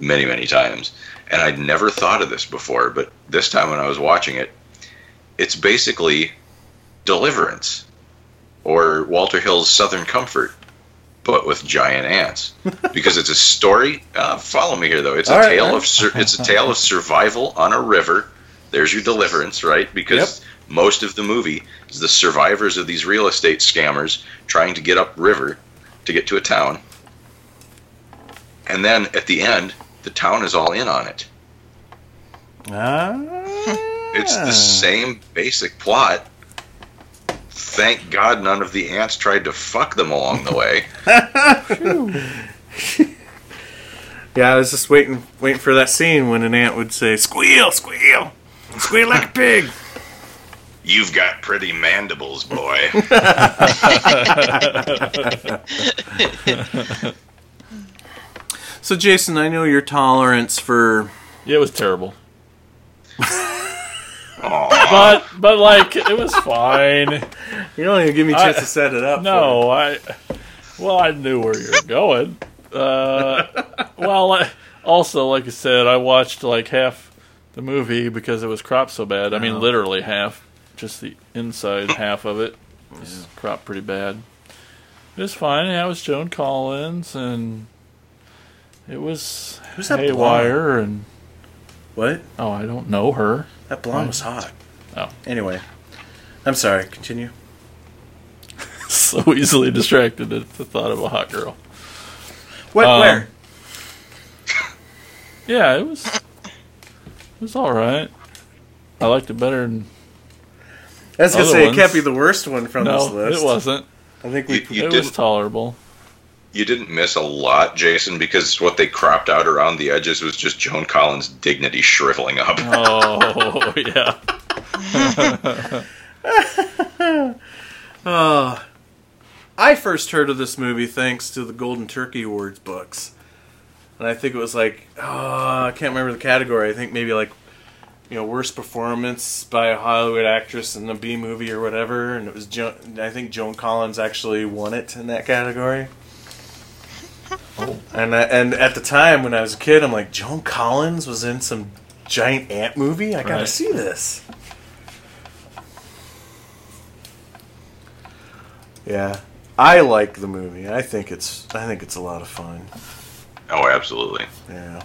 many, many times, and I'd never thought of this before. But this time when I was watching it, it's basically Deliverance or Walter Hill's Southern Comfort, but with giant ants. [LAUGHS] Because it's a story. Uh, follow me here, though. It's a All right, tale of sur- it's a tale of survival on a river. There's your Deliverance, right? Because most of the movie is the survivors of these real estate scammers trying to get up river to get to a town. And then at the end, the town is all in on it. Ah, It's the same basic plot. Thank God none of the ants tried to fuck them along the way. [LAUGHS] yeah. I was just waiting, waiting for that scene when an ant would say, "Squeal, squeal, squeal like a pig." You've got pretty mandibles, boy. [LAUGHS] So, Jason, I know your tolerance for Yeah, it was terrible. But but like it was fine. you don't even give me a chance I- to set it up. No, I well I knew where you were going. Uh, well, I, also like I said, I watched like half the movie because it was cropped so bad. I mean, Oh. literally half, just the inside half of it was cropped pretty bad. It was fine. Yeah, it was Joan Collins and it was Who's that Haywire and What? oh I don't know her. That blonde was hot. Oh. Anyway, I'm sorry. Continue. [LAUGHS] so easily distracted at the thought of a hot girl. What? Um, where? Yeah, it was. It was all right. I liked it better than I was gonna other say ones- it can't be the worst one from this no. list. It wasn't. I think we. You- you it did- was tolerable. You didn't miss a lot, Jason, because what they cropped out around the edges was just Joan Collins' dignity shriveling up. Oh [LAUGHS] yeah. [LAUGHS] Uh, I first heard of this movie thanks to the Golden Turkey Awards books, and I think it was like oh, I can't remember the category. I think maybe like you know worst performance by a Hollywood actress in a B movie or whatever, and it was jo- I think Joan Collins actually won it in that category. [LAUGHS] And I, and at the time when I was a kid, I'm like Joan Collins was in some giant ant movie. I gotta Right. see this. Yeah, I like the movie. I think it's I think it's a lot of fun. Oh, absolutely. Yeah.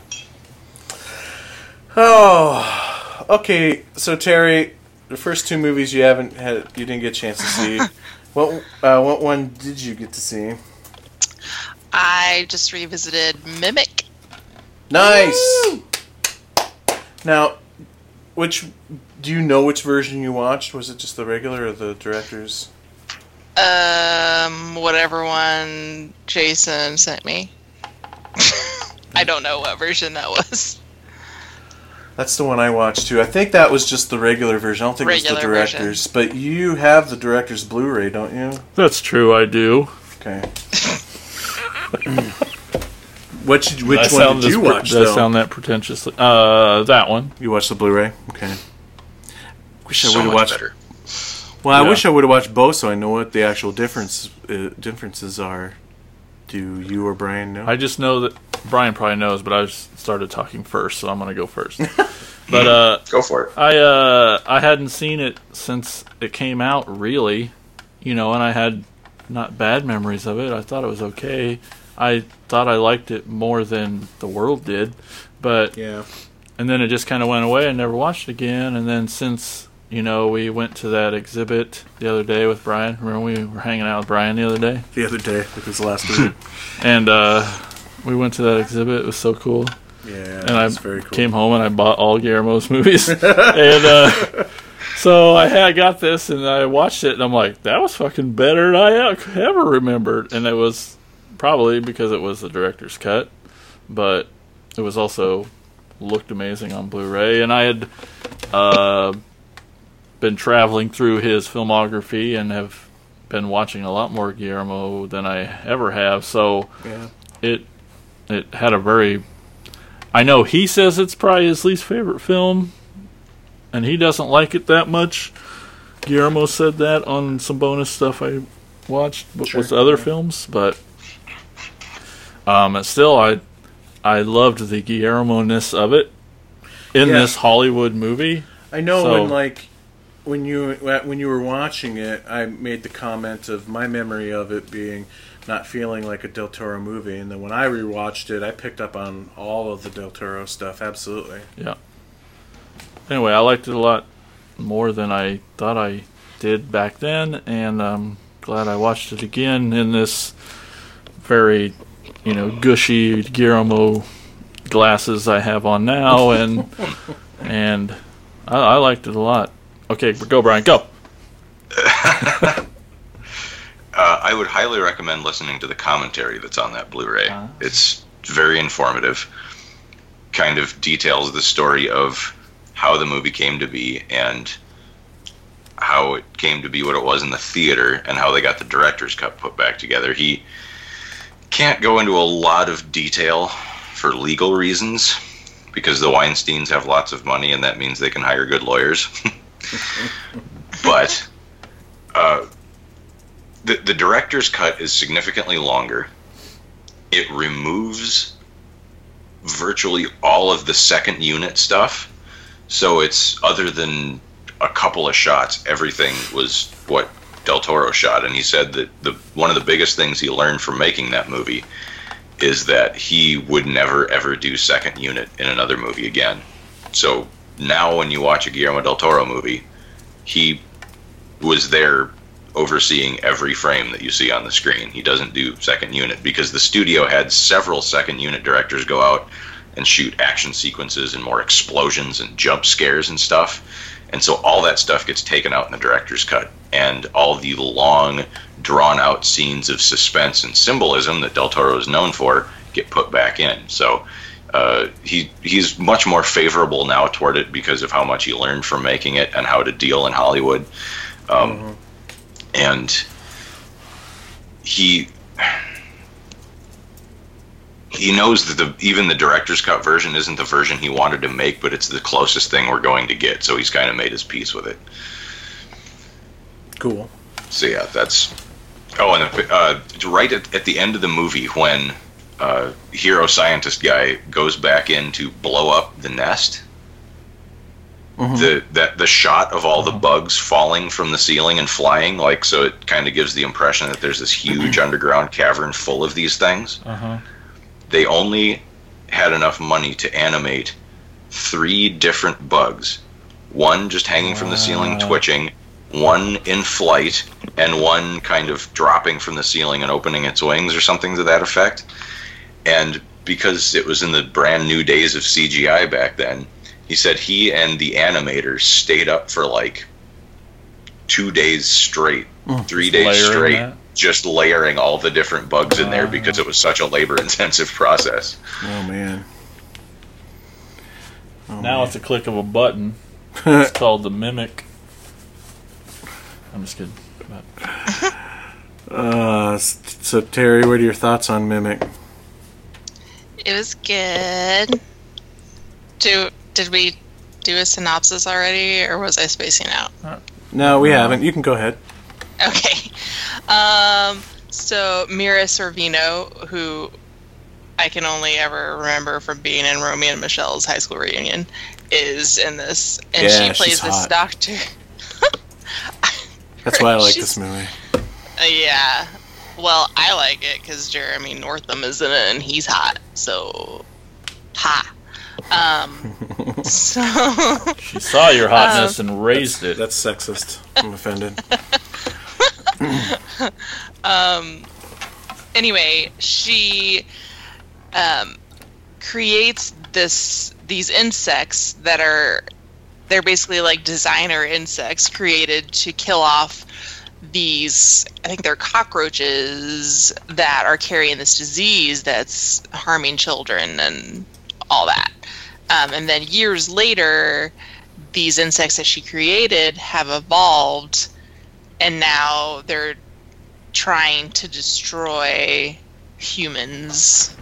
Oh, okay. So Terry, the first two movies you haven't had, you didn't get a chance to see. [LAUGHS] what uh, what one did you get to see? I just revisited Mimic. Nice. Now, which do you know which version you watched? Was it just the regular or the director's? Um, whatever one Jason sent me. [LAUGHS] I don't know what version that was. That's the one I watched too. I think that was just the regular version. I don't think it was the Regular version. director's. But you have the director's Blu-ray, don't you? That's true. I do. Okay. [LAUGHS] which which That one did you this- watch? Does though? sound that pretentiously? Uh, that one. You watched the Blu-ray. Okay. Wish I would have watched. better. [LAUGHS] Well, I wish I would have watched both, so I know what the actual difference uh, differences are. Do you or Brian know? I just know that Brian probably knows, but I started talking first, so I'm gonna go first. [LAUGHS] but uh, [LAUGHS] Go for it. I uh I hadn't seen it since it came out really, you know, and I had not bad memories of it. I thought it was okay. I thought I liked it more than the world did, but yeah. and then it just kind of went away. I never watched it again. And then since you know we went to that exhibit the other day with Brian. Remember we were hanging out with Brian the other day, The other day, it was last week. [LAUGHS] and uh, we went to that exhibit. It was so cool. Yeah, and I cool. came home and I bought all Guillermo's [LAUGHS] movies. [LAUGHS] and uh, so I had got this and I watched it and I'm like, that was fucking better than I ever remembered. And it was probably because it was the director's cut, but it was also looked amazing on Blu-ray, and I had uh, been traveling through his filmography and have been watching a lot more Guillermo than I ever have. So Yeah. it it had a very I know he says it's probably his least favorite film and he doesn't like it that much. Guillermo said that on some bonus stuff I watched w- with other films, but um still I I loved the Guillermo-ness of it in Yeah. this Hollywood movie. I know So- when like when you when you were watching it, I made the comment of my memory of it being not feeling like a Del Toro movie, and then when I rewatched it, I picked up on all of the Del Toro stuff. Absolutely. Yeah. Anyway, I liked it a lot more than I thought I did back then, and I'm glad I watched it again in this very, you know, gushy Guillermo glasses I have on now, [LAUGHS] and and I, I liked it a lot. Okay, go Brian, go. [LAUGHS] Uh, I would highly recommend listening to the commentary that's on that Blu-ray. Ah. It's very informative. Kind of details the story of how the movie came to be and how it came to be what it was in the theater and how they got the director's cut put back together. He can't go into a lot of detail for legal reasons because the Weinsteins have lots of money and that means they can hire good lawyers. [LAUGHS] but uh, the the director's cut is significantly longer. It removes virtually all of the second unit stuff. So it's other than a couple of shots, everything was what Del Toro shot, and he said that the one of the biggest things he learned from making that movie is that he would never ever do second unit in another movie again. So now when you watch a Guillermo del Toro movie, he was there overseeing every frame that you see on the screen. He doesn't do second unit because the studio had several second unit directors go out and shoot action sequences and more explosions and jump scares and stuff. And so all that stuff gets taken out in the director's cut. And all the long, drawn out scenes of suspense and symbolism that Del Toro is known for get put back in. So uh, he he's much more favorable now toward it because of how much he learned from making it and how to deal in Hollywood. Um, And he he knows that the even the director's cut version isn't the version he wanted to make, but it's the closest thing we're going to get. So he's kind of made his peace with it. Cool. So yeah, that's. Oh, and uh, right at, at the end of the movie, when uh, hero scientist guy goes back in to blow up the nest, the that the shot of all the bugs falling from the ceiling and flying, like so, it kind of gives the impression that there's this huge [CLEARS THROAT] underground cavern full of these things. Uh-huh. They only had enough money to animate three different bugs. One just hanging from the ceiling, twitching. One in flight, and one kind of dropping from the ceiling and opening its wings, or something to that effect. And because it was in the brand new days of CGI back then, he said he and the animators stayed up for like two days straight, three days straight, that? just layering all the different bugs in there because it was such a labor intensive [LAUGHS] process. Oh man. Oh, Now man. it's a click of a button. It's [LAUGHS] called the Mimic. I'm just kidding. Uh, so Terry, what are your thoughts on Mimic? It was good. Do did we do a synopsis already, or was I spacing out? No, we haven't. You can go ahead. Okay. Um. So Mira Sorvino, who I can only ever remember from being in Romy and Michele's high school reunion, is in this, and Yeah, she she's plays this hot. doctor. That's why I like She's- this movie. Uh, yeah. Well, I like it because Jeremy Northam is in it and he's hot. So, ha. Um. [LAUGHS] so. She saw your hotness and raised it. That's sexist. I'm offended. [LAUGHS] um, anyway, she um, creates this these insects that are they're basically like designer insects created to kill off these I think they're cockroaches that are carrying this disease that's harming children and all that. Um, and then years later, these insects that she created have evolved, and now they're trying to destroy humans.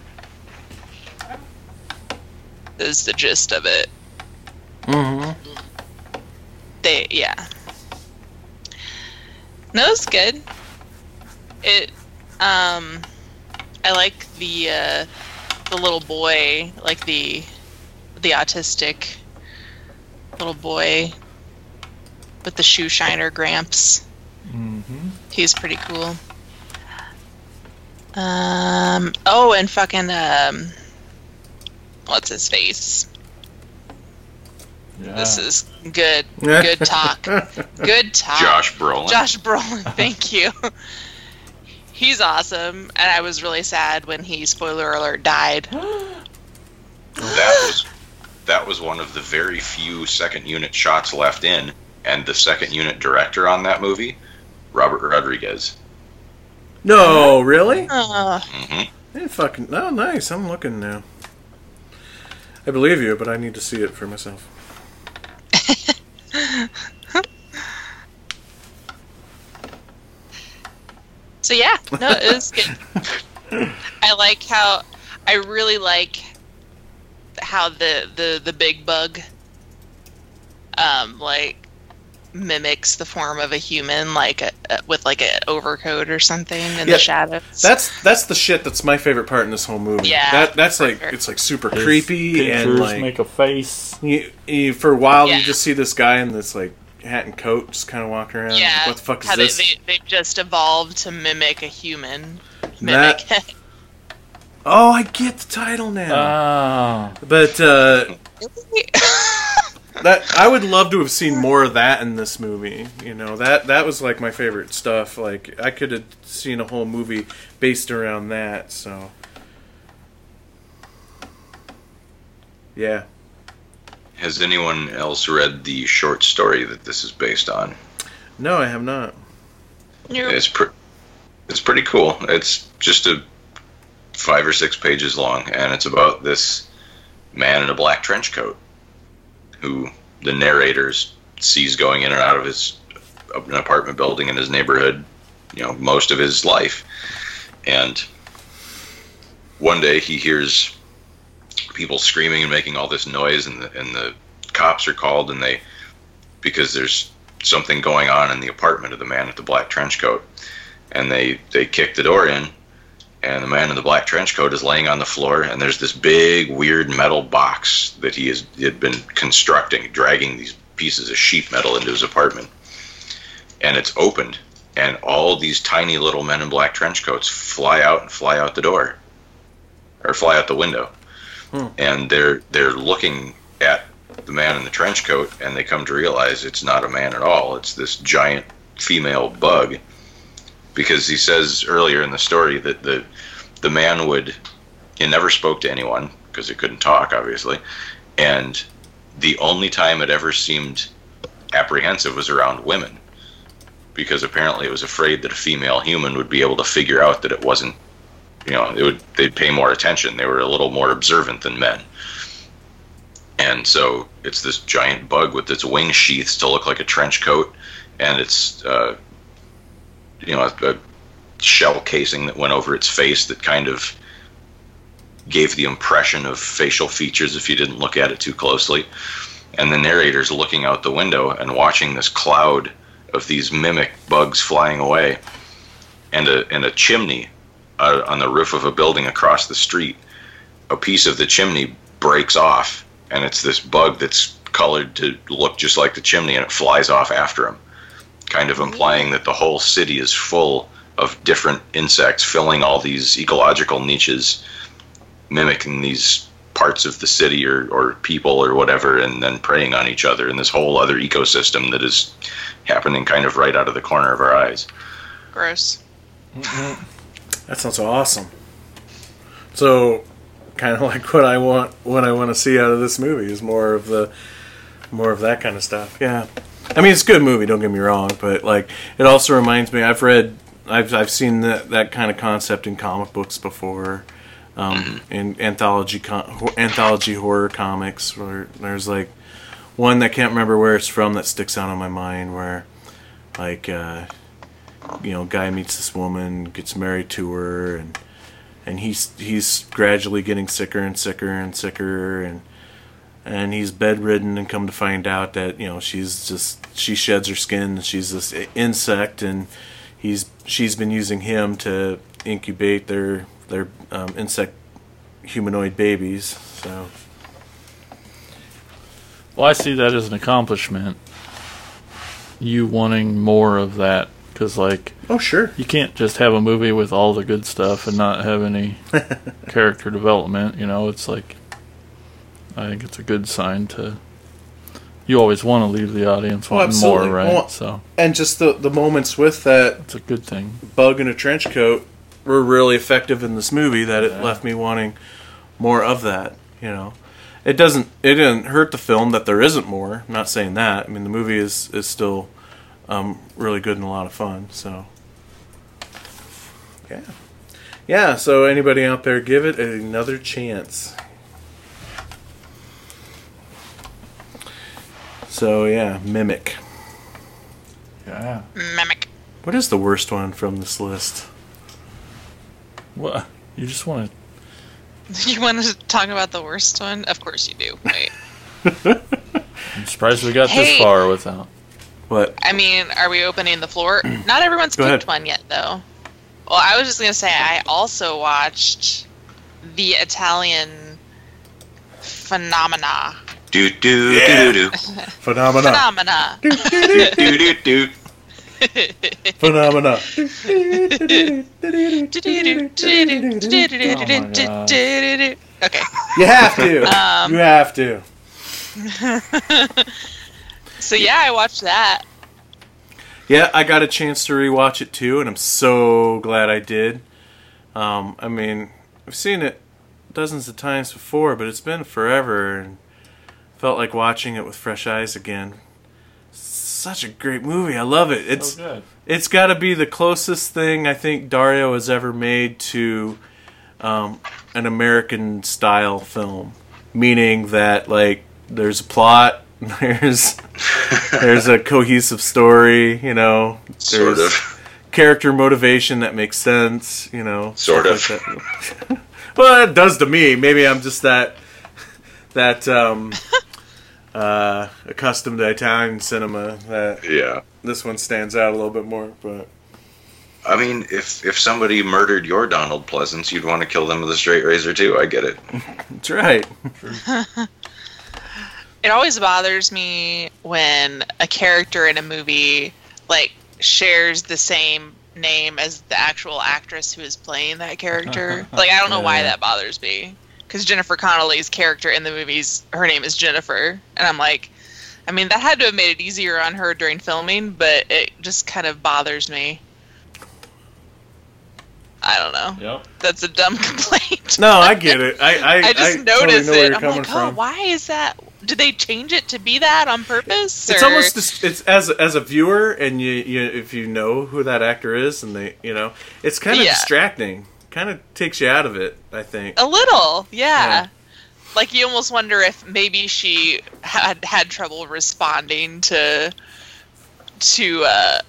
Is the gist of it. Mm-hmm. They yeah. No, it's good. It um I like the uh the little boy, like the the autistic little boy with the shoe shiner Gramps. Mm-hmm. He's pretty cool. Um oh and fucking um what's his face? Yeah. This is good good talk. [LAUGHS] Good talk. Josh Brolin. Josh Brolin, [LAUGHS] thank you. He's awesome, and I was really sad when he, spoiler alert, died. That was that was one of the very few second unit shots left in, and the second unit director on that movie, Robert Rodriguez. No, really? Uh, hmm I didn't fucking. Oh, nice. I'm looking now. I believe you, but I need to see it for myself. [LAUGHS] so yeah, no, it was good. [LAUGHS] I like how I really like how the the the big bug um like mimics the form of a human like a, a- with like an overcoat or something in Yeah, the shadows. That's that's the shit that's my favorite part in this whole movie. Yeah, that that's like sure. it's like super His creepy and like make a face. you, you, for a while Yeah. you just see this guy in this like hat and coat just kind of walking around. yeah, what the fuck is how this? They, they, they've just evolved to mimic a human. That- Mimic. [LAUGHS] oh, I get the title now. Ah, but uh, [LAUGHS] that I would love to have seen more of that in this movie. You know that that was like my favorite stuff. Like I could have seen a whole movie based around that. So yeah, Has anyone else read the short story that this is based on? no, I have not. You're- It's pre- it's pretty cool. It's just a five or six pages long, and it's about this man in a black trench coat who the narrator sees going in and out of his an apartment building in his neighborhood, you know, most of his life, and one day he hears people screaming and making all this noise, and the and the cops are called, and they because there's something going on in the apartment of the man with the black trench coat. And they they kick the door in and the man in the black trench coat is laying on the floor and there's this big weird metal box that he has he had been constructing dragging these pieces of sheet metal into his apartment. And it's opened and all these tiny little men in black trench coats fly out and fly out the door or fly out the window. Hmm. and they're they're looking at the man in the trench coat and they come to realize it's not a man at all. It's this giant female bug because he says earlier in the story that the the man would he never spoke to anyone because he couldn't talk obviously. And the only time it ever seemed apprehensive was around women because apparently it was afraid that a female human would be able to figure out that it wasn't you know it would they'd pay more attention. They were a little more observant than men. And so it's this giant bug with its wing sheaths to look like a trench coat and it's uh, you know a, a shell casing that went over its face that kind of gave the impression of facial features if you didn't look at it too closely. And the narrator's looking out the window and watching this cloud of these mimic bugs flying away and a and a chimney uh, on the roof of a building across the street. A piece of the chimney breaks off and it's this bug that's colored to look just like the chimney and it flies off after him kind of implying that the whole city is full of different insects filling all these ecological niches mimicking these parts of the city or, or people or whatever and then preying on each other in this whole other ecosystem that is happening kind of right out of the corner of our eyes Gross. Mm-hmm. That sounds awesome. So, kind of [LAUGHS] like what I want, what I want to see out of this movie is more of the, more of that kind of stuff. Yeah. I mean, it's a good movie. Don't get me wrong, but like, it also reminds me. I've read, I've I've seen that that kind of concept in comic books before, um, in anthology ho- anthology horror comics. Where there's like one that I can't remember where it's from that sticks out on my mind. Where, like, uh, you know, guy meets this woman, gets married to her, and and he's he's gradually getting sicker and sicker and sicker and and he's bedridden and come to find out that you know she's just she sheds her skin and she's this insect and he's she's been using him to incubate their their um, insect humanoid babies so Well, I see that as an accomplishment. You wanting more of that, because like oh sure you can't just have a movie with all the good stuff and not have any [LAUGHS] character development. You know, it's like I think it's a good sign to. You always want to leave the audience Oh, wanting more, right? Well- so and just the the moments with that it's a good thing. bug in a trench coat were really effective in this movie that it Yeah. left me wanting more of that you know it doesn't it didn't hurt the film that there isn't more I'm not saying that i mean the movie is is still um, really good and a lot of fun so yeah yeah so anybody out there give it another chance so yeah mimic Yeah. Mimic. what is the worst one from this list What? You just want to. [LAUGHS] You want to talk about the worst one? Of course you do. Wait. [LAUGHS] I'm surprised we got this Hey. far without. what I mean, are we opening the floor? [CLEARS THROAT] Not everyone's Go picked ahead. one yet, though. Well, I was just gonna say I also watched the Italian Phenomena. Do do Yeah. do do [LAUGHS] phenomena Phenomena. do do do [LAUGHS] do. Phenomena. [LAUGHS] okay. You have to. Um, you have to. So yeah, I watched that. Yeah, I got a chance to rewatch it too, and I'm so glad I did. Um, I mean, I've seen it dozens of times before, but it's been forever, and felt like watching it with fresh eyes again. Such a great movie. I love it. It's good. it's got to be the closest thing I think Dario has ever made to um, an American style film, meaning that like there's a plot, [LAUGHS] there's there's a cohesive story, you know, Sort there's of. character motivation that makes sense, you know, Sort stuff like [LAUGHS] well, it does to me. Maybe I'm just that that um, [LAUGHS] uh, accustomed to Italian cinema that Yeah. this one stands out a little bit more, but. I mean, if if somebody murdered your Donald Pleasence, you'd want to kill them with a straight razor too. I get it. [LAUGHS] That's right. [LAUGHS] It always bothers me when a character in a movie like shares the same name as the actual actress who is playing that character. [LAUGHS] like I don't know why that bothers me. Because Jennifer Connelly's character in the movies, her name is Jennifer, and I'm like, I mean, that had to have made it easier on her during filming, but it just kind of bothers me. I don't know. Yep. That's a dumb [LAUGHS] complaint. No, I get it. I I, I just I noticed totally know where it. you're I'm like, oh, from. why is that? Did they change it to be that on purpose? It's or- almost dis- it's as as a viewer, and you, you if you know who that actor is, and they you know, it's kind of Yeah. distracting. Kind of takes you out of it. I think. a little, yeah. Yeah. Like you almost wonder if maybe she had had trouble responding to to uh,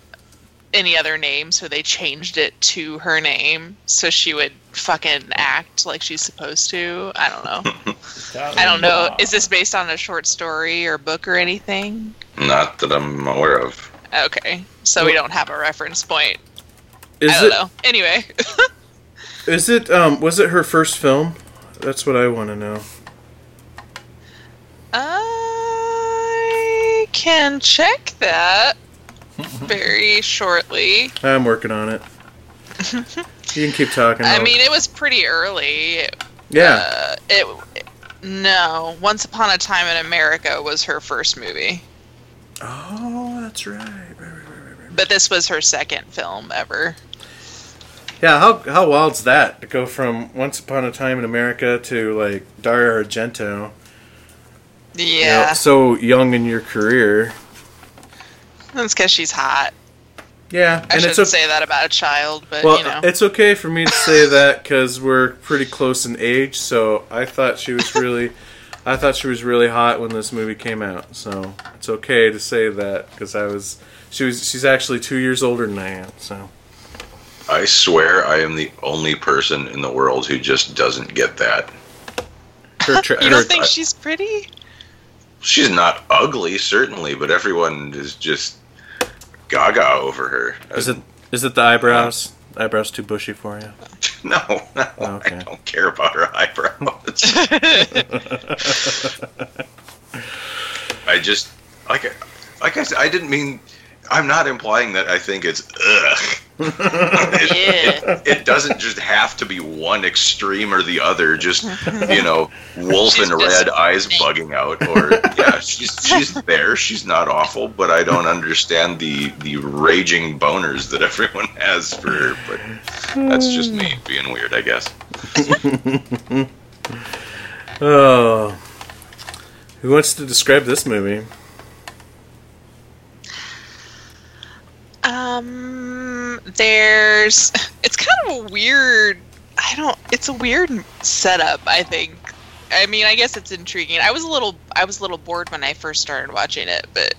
any other name, so they changed it to her name so she would fucking act like she's supposed to. I don't know. [LAUGHS] I don't know. Is this based on a short story or book or anything? Not that I'm aware of. Okay, so we don't have a reference point. Is I don't it? know. Anyway, [LAUGHS] Is it? Um, was it her first film? That's what I want to know. I can check that [LAUGHS] very shortly. I'm working on it. [LAUGHS] you can keep talking. I mean, it was pretty early. yeah. Uh, it no, Once Upon a Time in America was her first movie, oh, that's right, right, right, right. but this was her second film ever. Yeah, how how wild's that to go from Once Upon a Time in America to like Dario Argento? you know, Yeah, so young in your career. That's because she's hot. Yeah, I and shouldn't it's okay. say that about a child, but Well, you know. it's okay for me to say [LAUGHS] that because we're pretty close in age. So I thought she was really, I thought she was really hot when this movie came out. So it's okay to say that because I was, she was, she's actually two years older than I am. So I swear I am the only person in the world who just doesn't get that. her, tra- you don't think she's pretty? She's not ugly, certainly, but everyone is just gaga over her. is it is it the eyebrows? Eyebrows too bushy for you? [LAUGHS] No, no, Okay. I don't care about her eyebrows. [LAUGHS] I just like I- like I said, I didn't mean. I'm not implying that I think it's ugh. [LAUGHS] it, Yeah. it doesn't just have to be one extreme or the other. Just you know, wolf She's and just red eyes bugging out, or yeah, she's she's there. She's not awful, but I don't understand the the raging boners that everyone has for her. But that's just me being weird, I guess. [LAUGHS] Oh, who wants to describe this movie? Um, there's. It's kind of a weird. I don't. It's a weird setup. I think. I mean, I guess it's intriguing. I was a little. I was a little bored when I first started watching it, but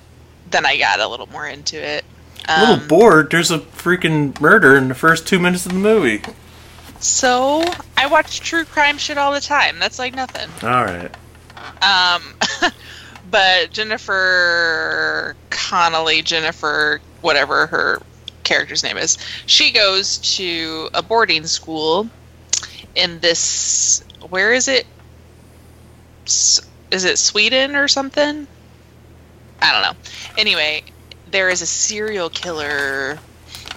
then I got a little more into it. A little Um, bored. There's a freaking murder in the first two minutes of the movie. So I watch true crime shit all the time. That's like nothing. All right. Um, [LAUGHS] but Jennifer Connelly, Jennifer, whatever her character's name is, she goes to a boarding school in this. Where is it Sweden or something? I don't know. Anyway, there is a serial killer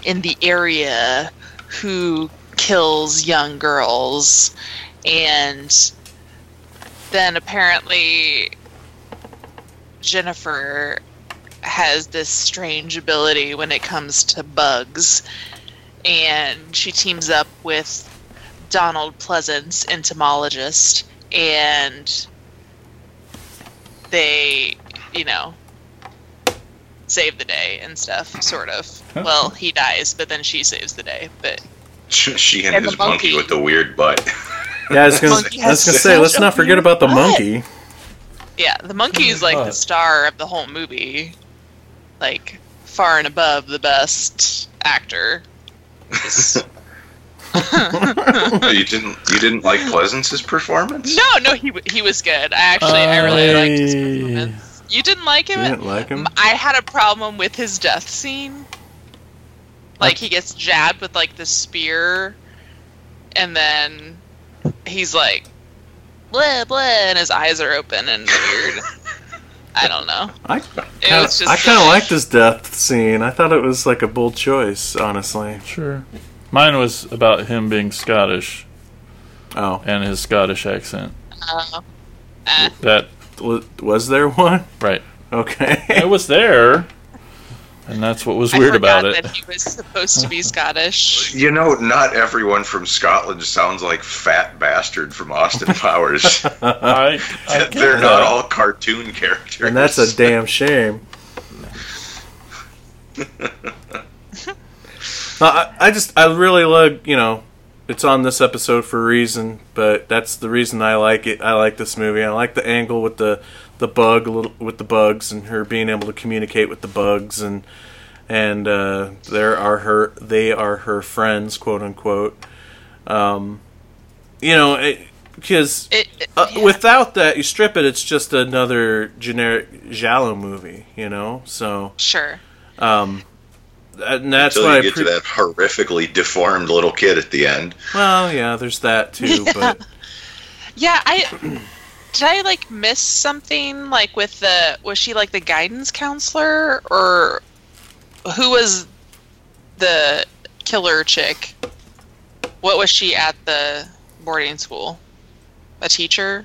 in the area who kills young girls and then apparently Jennifer has this strange ability when it comes to bugs, and she teams up with Donald Pleasence, entomologist, and they, you know, save the day and stuff, sort of. Well, he dies, but then she saves the day. But She and, And the his monkey. monkey. with the weird butt. Yeah, I was gonna, [LAUGHS] I was gonna say, let's not forget about the butt. monkey. Yeah, the monkey oh is like the star of the whole movie. Like far and above the best actor. [LAUGHS] It's- you didn't you didn't like Pleasence's performance? no, no, he he was good. I actually I really liked his I- performance. You didn't like him? didn't like him? I had a problem with his death scene. Like he gets jabbed with like the spear, and then he's like, blah blah, and his eyes are open and weird. [LAUGHS] I don't know. I kinda, was just I kind of like- liked his death scene. I thought it was like a bold choice, honestly. Sure. Mine was about him being Scottish Oh, and his Scottish accent. Uh, uh, That wa- was there one? right. Okay. It was there, and that's what was I weird about it. that he was supposed to be Scottish. [LAUGHS] You know, not everyone from Scotland sounds like fat bastard from Austin [LAUGHS] Powers. I, I [LAUGHS] They're not that. all cartoon characters. and that's a damn shame. No, I, I just I really love, you know it's on this episode for a reason, but that's the reason I like it. I like this movie. I like the angle with the the bug a little with the bugs and her being able to communicate with the bugs and and uh, there are her they are her friends quote unquote. Um, you know because It, it- uh, yeah. without that you strip it, it's just another generic Giallo movie. You know so. sure. Um, and that's Until why you I get pre- to that horrifically deformed little kid at the end. Well, yeah, there's that too, [LAUGHS] but Yeah, I did I like miss something like with the was she like the guidance counselor or who was the killer chick? What was she at the boarding school? A teacher?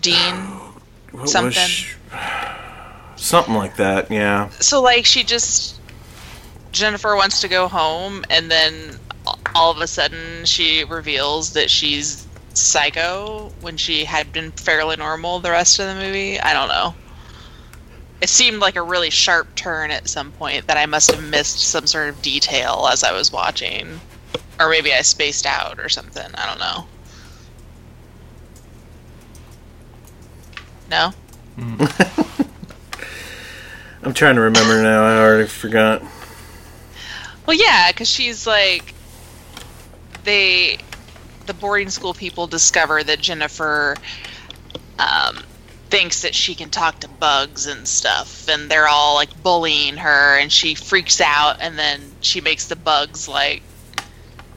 Dean? [SIGHS] what was Something. something like that. Yeah, So like she just Jennifer wants to go home and then all of a sudden she reveals that she's psycho when she had been fairly normal the rest of the movie. I don't know. it seemed like a really sharp turn at some point that I must have missed some sort of detail as I was watching, or maybe I spaced out or something. I don't know. No. Hmm. [LAUGHS] I'm trying to remember now. I already forgot. Well, yeah, because she's like, they, the boarding school people discover that Jennifer um, thinks that she can talk to bugs and stuff, and they're all like bullying her, and she freaks out, and then she makes the bugs like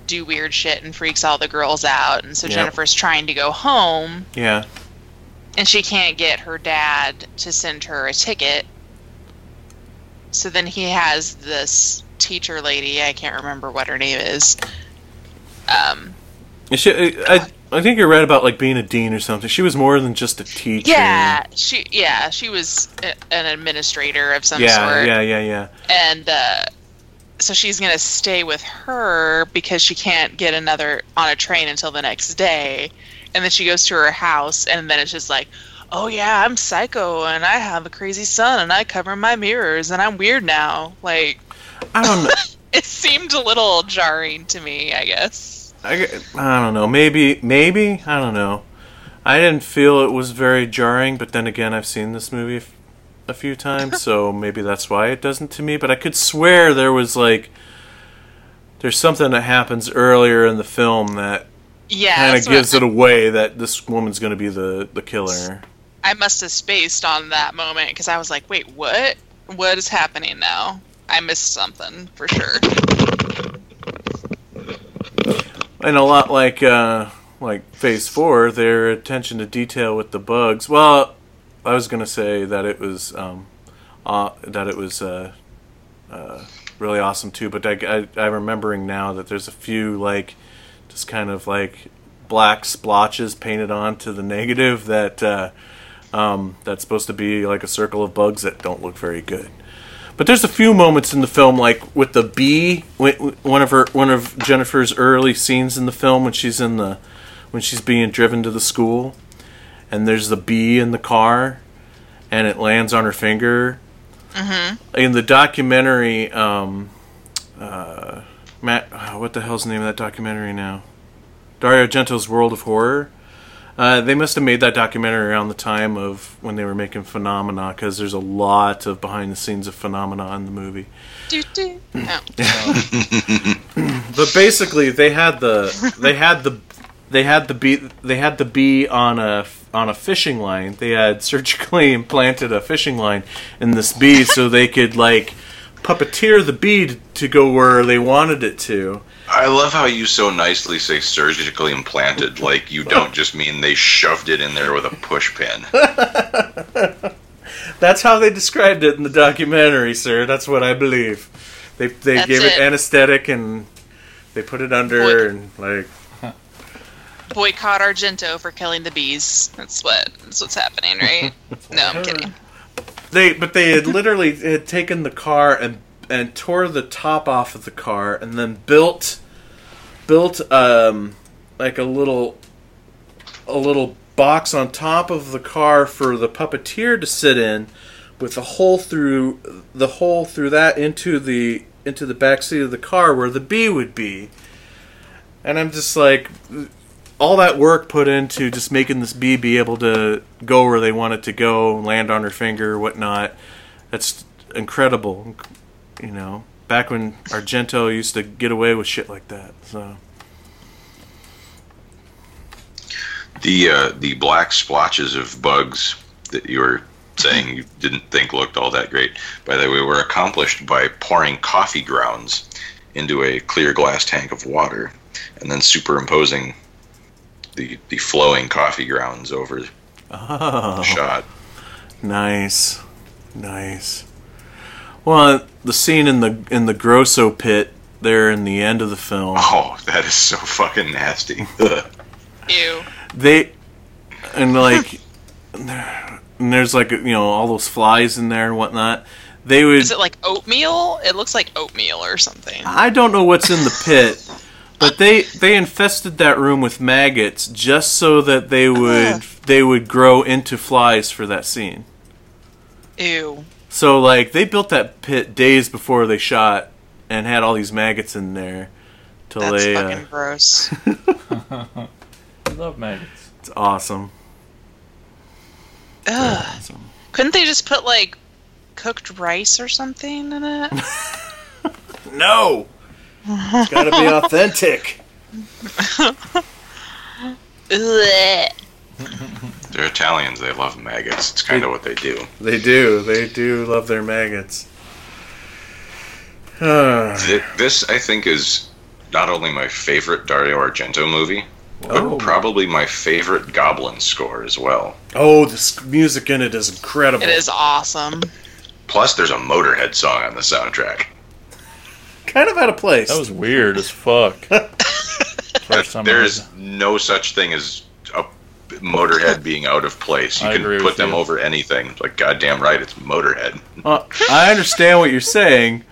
do weird shit and freaks all the girls out, and so Yep. Jennifer's trying to go home, Yeah. and she can't get her dad to send her a ticket. So then he has this teacher lady, I can't remember what her name is. Um, She, I, I think you're right about like being a dean or something. She was more than just a teacher. yeah, she yeah, she was a, an administrator of some Yeah, sort. yeah, yeah, yeah. And uh, so she's going to stay with her because she can't get another on a train until the next day. And then she goes to her house and then it's just like, "Oh yeah, I'm psycho and I have a crazy son and I cover my mirrors and I'm weird now." Like I don't know. [LAUGHS] it seemed a little jarring to me, I guess. I, I don't know. Maybe, maybe I don't know. I didn't feel it was very jarring, but then again, I've seen this movie f- a few times, [LAUGHS] so maybe that's why it doesn't to me. But I could swear there was like there's something that happens earlier in the film that Yeah, kind of gives it away that this woman's going to be the the killer. I must have spaced on that moment because I was like, "Wait, what? What is happening now?" I missed something for sure. And a lot like uh, like Phase Four, their attention to detail with the bugs. Well, I was gonna say that it was um, uh, that it was uh, uh, really awesome too. But I, I, I'm remembering now that there's a few like just kind of like black splotches painted onto the negative that uh, um, that's supposed to be like a circle of bugs that don't look very good. But there's a few moments in the film, like with the bee, one of her, one of Jennifer's early scenes in the film when she's in the, when she's being driven to the school, and there's the bee in the car, and it lands on her finger. Mm-hmm. In the documentary, um, uh, Matt, oh, what the hell's the name of that documentary now? Dario Argento's World of Horror. Uh, they must have made that documentary around the time of when they were making Phenomena, because there's a lot of behind the scenes of Phenomena in the movie. Do, do. No. [COUGHS] But basically, they had the they had the they had the bee they had the bee on a on a fishing line. They had [LAUGHS] surgically implanted a fishing line in this bee so they could like puppeteer the bee to, to go where they wanted it to. I love how you so nicely say surgically implanted, like you don't [LAUGHS] just mean they shoved it in there with a push pin. [LAUGHS] That's how they described it in the documentary, sir. That's what I believe. They they That's gave it. it. anesthetic and they put it under Boy- and like [LAUGHS] Boycott Argento for killing the bees. That's what. That's what's happening, right? no, I'm kidding. They, but they had literally had taken the car and and tore the top off of the car and then built built um like a little a little box on top of the car for the puppeteer to sit in with a hole through the hole through that into the into the back seat of the car where the bee would be. And I'm just like all that work put into just making this bee be able to go where they want it to go, land on her finger, whatnot. That's incredible. You know, back when Argento used to get away with shit like that. So The uh, the black splotches of bugs that you were saying you didn't think looked all that great, by the way, were accomplished by pouring coffee grounds into a clear glass tank of water and then superimposing the the flowing coffee grounds over the oh, shot. nice, nice. Well, the scene in the in the Grosso pit there in the end of the film. Oh, that is so fucking nasty. Ew. they and like and there's like you know all those flies in there and whatnot they would Is it like oatmeal? It looks like oatmeal or something. i don't know what's in the pit but they they infested that room with maggots just so that they would Ugh. they would grow into flies for that scene Ew. So like they built that pit days before they shot and had all these maggots in there till That's they. fucking Uh, gross. [LAUGHS] I love maggots. it's awesome. Ugh. awesome. Couldn't they just put like cooked rice or something in it? [LAUGHS] No, it's got to be authentic. [LAUGHS] Ugh. They're Italians. They love maggots. It's kind of what they do. They do. They do love their maggots. [SIGHS] This, I think, is not only my favorite Dario Argento movie, but Oh. probably my favorite Goblin score as well. oh, the music in it is incredible. It is awesome. Plus, there's a Motorhead song on the soundtrack. kind of out of place. That was weird as fuck. [LAUGHS] First time There's no such thing as a Motorhead being out of place. You I can put them you. over anything. Like, goddamn right, it's Motorhead. Uh, I understand what you're saying,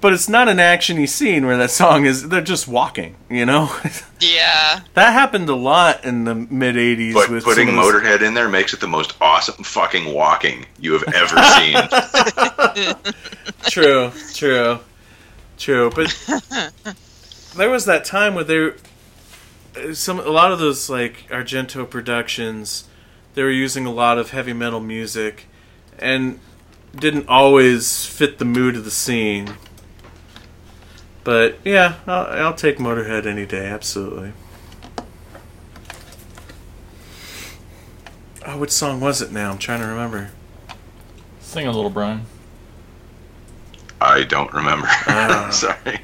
but it's not an actiony scene where that song is. They're just walking, you know. [LAUGHS] Yeah. that happened a lot in the mid '80s. But with putting some of those- Motorhead in there makes it the most awesome fucking walking you have ever [LAUGHS] seen. True, true, true. But [LAUGHS] there was that time where there, some a lot of those like Argento productions, they were using a lot of heavy metal music, and didn't always fit the mood of the scene. But yeah, I'll, I'll take Motorhead any day. Absolutely. Oh, which song was it now? I'm trying to remember. Sing a little, Brian. I don't remember. Ah. [LAUGHS] Sorry.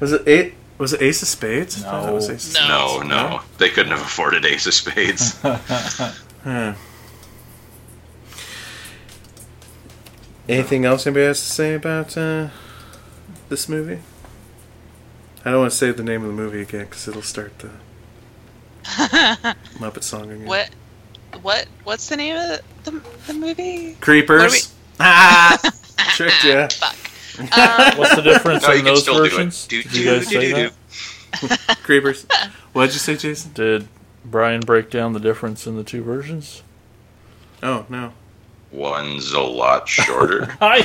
Was it eight? Was it Ace of Spades? I thought was No. Ace of No. No, no. They couldn't have afforded Ace of Spades. [LAUGHS] Huh. Anything else anybody has to say about uh, this movie? I don't want to say the name of the movie again because it'll start the [LAUGHS] Muppet song again. What? What? What's the name of the, the, the movie? Creepers. [LAUGHS] Ah, tricked ya. Fuck. Um, [LAUGHS] What's the difference No, in those still do versions? Do, Did you guys do, say that? [LAUGHS] Creepers. What'd you say, Jason? Did Brian break down the difference in the two versions? Oh no. One's a lot shorter. [LAUGHS] I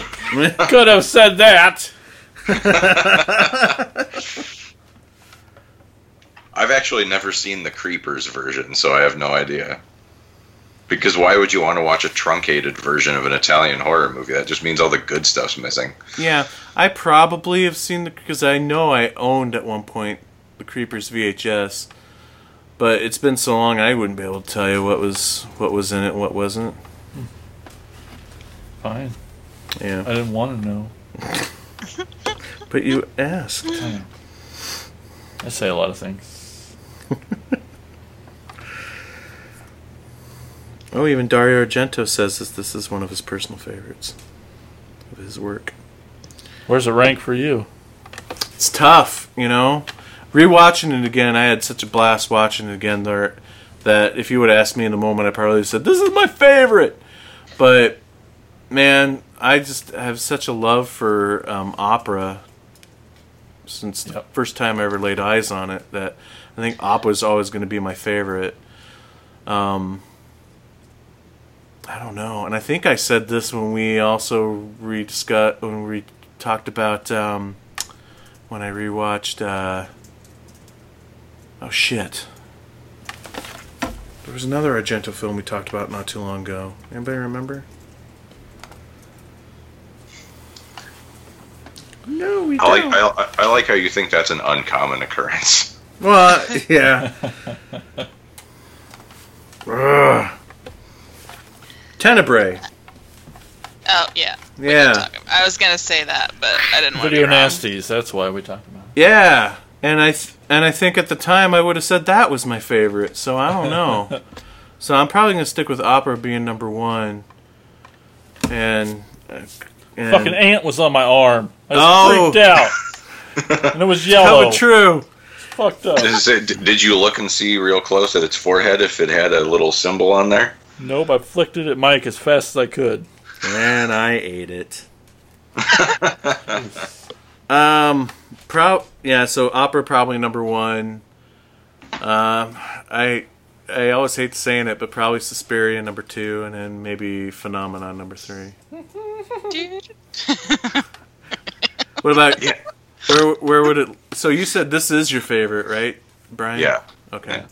could have said that. I've actually never seen the Creepers version, so I have no idea. Because why would you want to watch a truncated version of an Italian horror movie? That just means all the good stuff's missing. Yeah, I probably have seen the because I know I owned at one point the Creepers VHS, but it's been so long I wouldn't be able to tell you what was what was in it, what wasn't. Fine. Yeah, I didn't want to know. [LAUGHS] but you asked. I say a lot of things. [LAUGHS] Oh, even Dario Argento says that this is one of his personal favorites of his work. Where's it rank for you? It's tough, you know. Rewatching it again, I had such a blast watching it again. There, that if you would ask me in the moment, I probably would have said this is my favorite. But man, I just have such a love for um, opera since the first time I ever laid eyes on it. That I think opera is always going to be my favorite. Um, I don't know, and I think I said this when we also rediscussed when we talked about um, when I rewatched. Uh, oh shit! There was another Argento film we talked about not too long ago. Anybody remember? No, we I like don't. I, I like how you think that's an uncommon occurrence. Well, [LAUGHS] yeah. [LAUGHS] Ugh. Tenebrae. oh yeah. Yeah. Talk- I was gonna say that, but I didn't want to. Video be nasties. That's why we talked about it. Yeah, and I th- and I think at the time I would have said that was my favorite. So I don't know. [LAUGHS] so I'm probably gonna stick with opera being number one. And, uh, and Fucking ant was on my arm. I was Oh. freaked out. [LAUGHS] and it was yellow. oh, true. Fucked up. It, did you look and see real close at its forehead if it had a little symbol on there? Nope, I flicked it at Mike as fast as I could. And I ate it. um, pro yeah. So opera probably number one. Um, I I always hate saying it, but probably Suspiria number two, and then maybe Phenomenon number three. Dude. [LAUGHS] What about Yeah. where? Where would it? So you said this is your favorite, right, Brian? Yeah. Okay. Yeah.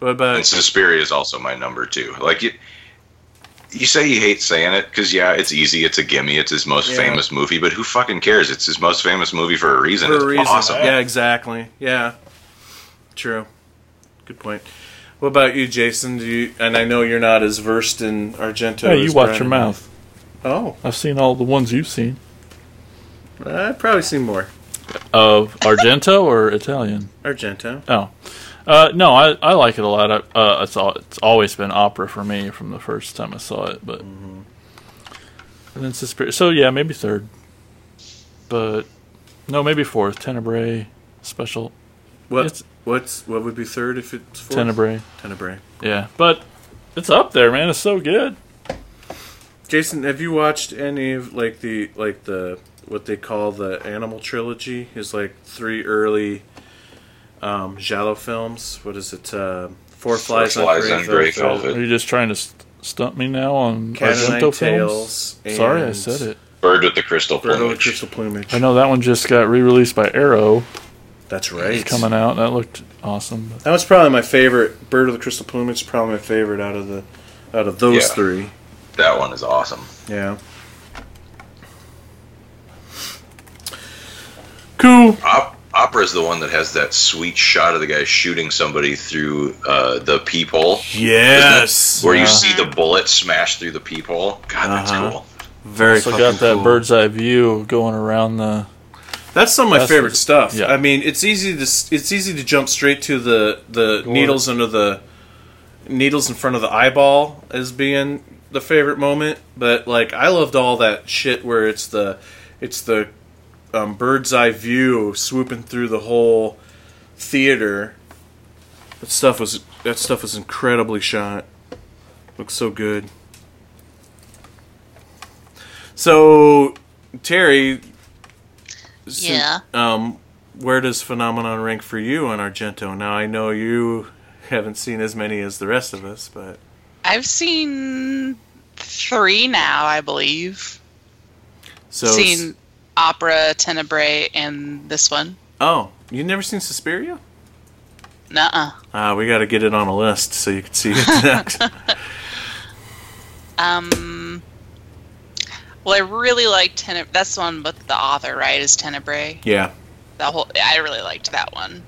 What about? And Suspiria is also my number two. Like you, you say you hate saying it because yeah, it's easy. It's a gimme. It's his most Yeah. famous movie. But who fucking cares? It's his most famous movie for a reason. for it's a reason. awesome. Yeah, exactly. Yeah. True. Good point. What about you, Jason? Do you? And I know you're not as versed in Argento. Hey, you as watch Brian your mouth. Oh, I've seen all the ones you've seen. I've probably seen more Of Argento or Italian? Argento. Oh, uh, no, I, I like it a lot. I- Uh, it's all, it's always been opera for me from the first time I saw it, but and then Suspiria. So yeah, maybe third, but no, maybe fourth. Tenebrae special What? It's- what's what would be third if it's fourth? Tenebrae. Tenebrae. Yeah, but it's up there, man. It's so good. Jason, have you watched any of like the like the what they call the Animal Trilogy? Is like three early um Giallo films. What is it? Uh, Four Flies, Flies on on Grey Grey Velvet, Velvet. Are you just trying to st- stump me now on Cat o' Argento Tails. films? Sorry, I said it. Bird with the crystal Bird with plumage. Crystal Plumage. I know that one just got re-released by Arrow. That's right. It's coming out. That looked awesome. That was probably my favorite. Bird of the Crystal Plumage is probably my favorite out of the out of those Yeah. three. That one is awesome. Yeah. Cool. Op- opera is the one that has that sweet shot of the guy shooting somebody through uh, the peephole. Yes. Where Yeah. you see the bullet smash through the peephole. God, that's Uh-huh. cool. Very So fucking got that cool. bird's eye view going around the. That's some of my That's favorite the- stuff. yeah. I mean, it's easy to it's easy to jump straight to the the needles under the needles in front of the eyeball as being the favorite moment, but like I loved all that shit where it's the it's the um, bird's eye view swooping through the whole theater. That stuff was that stuff was incredibly shot. Looks so good. So Terry, so, Yeah. Um, where does Phenomenon rank for you on Argento? Now I know you haven't seen as many as the rest of us, but I've seen three now, I believe. so seen Opera, Tenebrae, and this one. oh, you never seen Suspiria? Nuh-uh. Ah, we got to get it on a list so you can see it [LAUGHS] next. Um. Well, I really liked Tenebrae. That's the one with the author, right? Is Tenebrae? yeah, The whole. I really liked that one.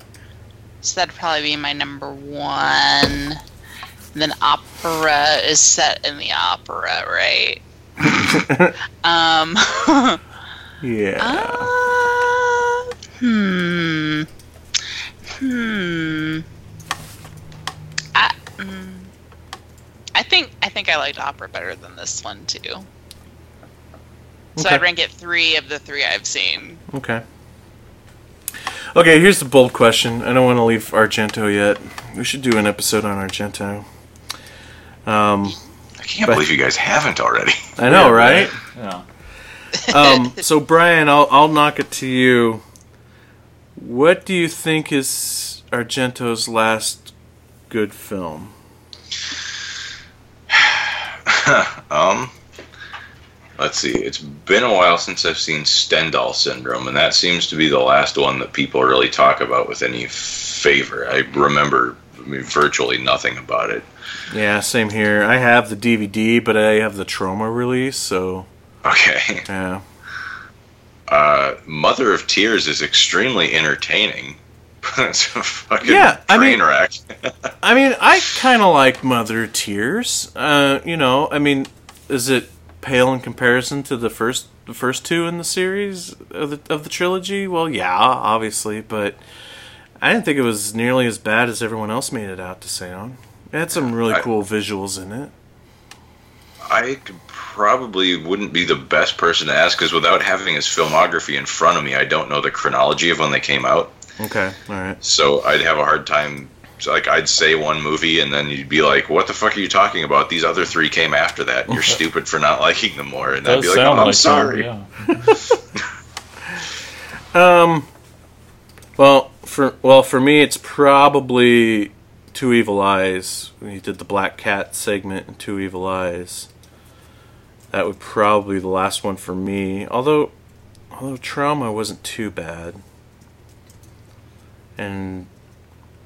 So that'd probably be my number one. Then opera is set in the opera, right? [LAUGHS] um. [LAUGHS] yeah. Uh, hmm. Hmm. I, mm, I think I think I liked opera better than this one too. So Okay. I'd rank it three of the three I've seen. Okay. Okay, here's the bold question. I don't want to leave Argento yet. We should do an episode on Argento. Um, I can't But- believe you guys haven't already. I know, Yeah, right? Yeah. Um, [LAUGHS] so Brian, I'll I'll knock it to you. What do you think is Argento's last good film? [SIGHS] um, let's see. It's been a while since I've seen Stendhal syndrome, and that seems to be the last one that people really talk about with any favor. I remember I mean, virtually nothing about it. Yeah, same here. I have the DVD, but I have the Troma release, so Okay. yeah. Uh, Mother of Tears is extremely entertaining. [LAUGHS] it's a fucking Yeah, I mean- wreck. I mean, I kind of like Mother Tears. Uh, you know, I mean, is it pale in comparison to the first the first two in the series of the of the trilogy? Well, yeah, obviously, but I didn't think it was nearly as bad as everyone else made it out to sound. It had some really I- cool visuals in it. I probably wouldn't be the best person to ask because without having his filmography in front of me, I don't know the chronology of when they came out. Okay, all right. So I'd have a hard time. So like I'd say one movie, and then you'd be like, "What the fuck are you talking about? These other three came after that. You're [LAUGHS] stupid for not liking them more." And I'd be like, "Oh, I'm like sorry." Yeah. [LAUGHS] Um. Well, for well for me, it's probably Two Evil Eyes. When he did the Black Cat segment in Two Evil Eyes. That would probably be the last one for me. Although, although Trauma wasn't too bad. And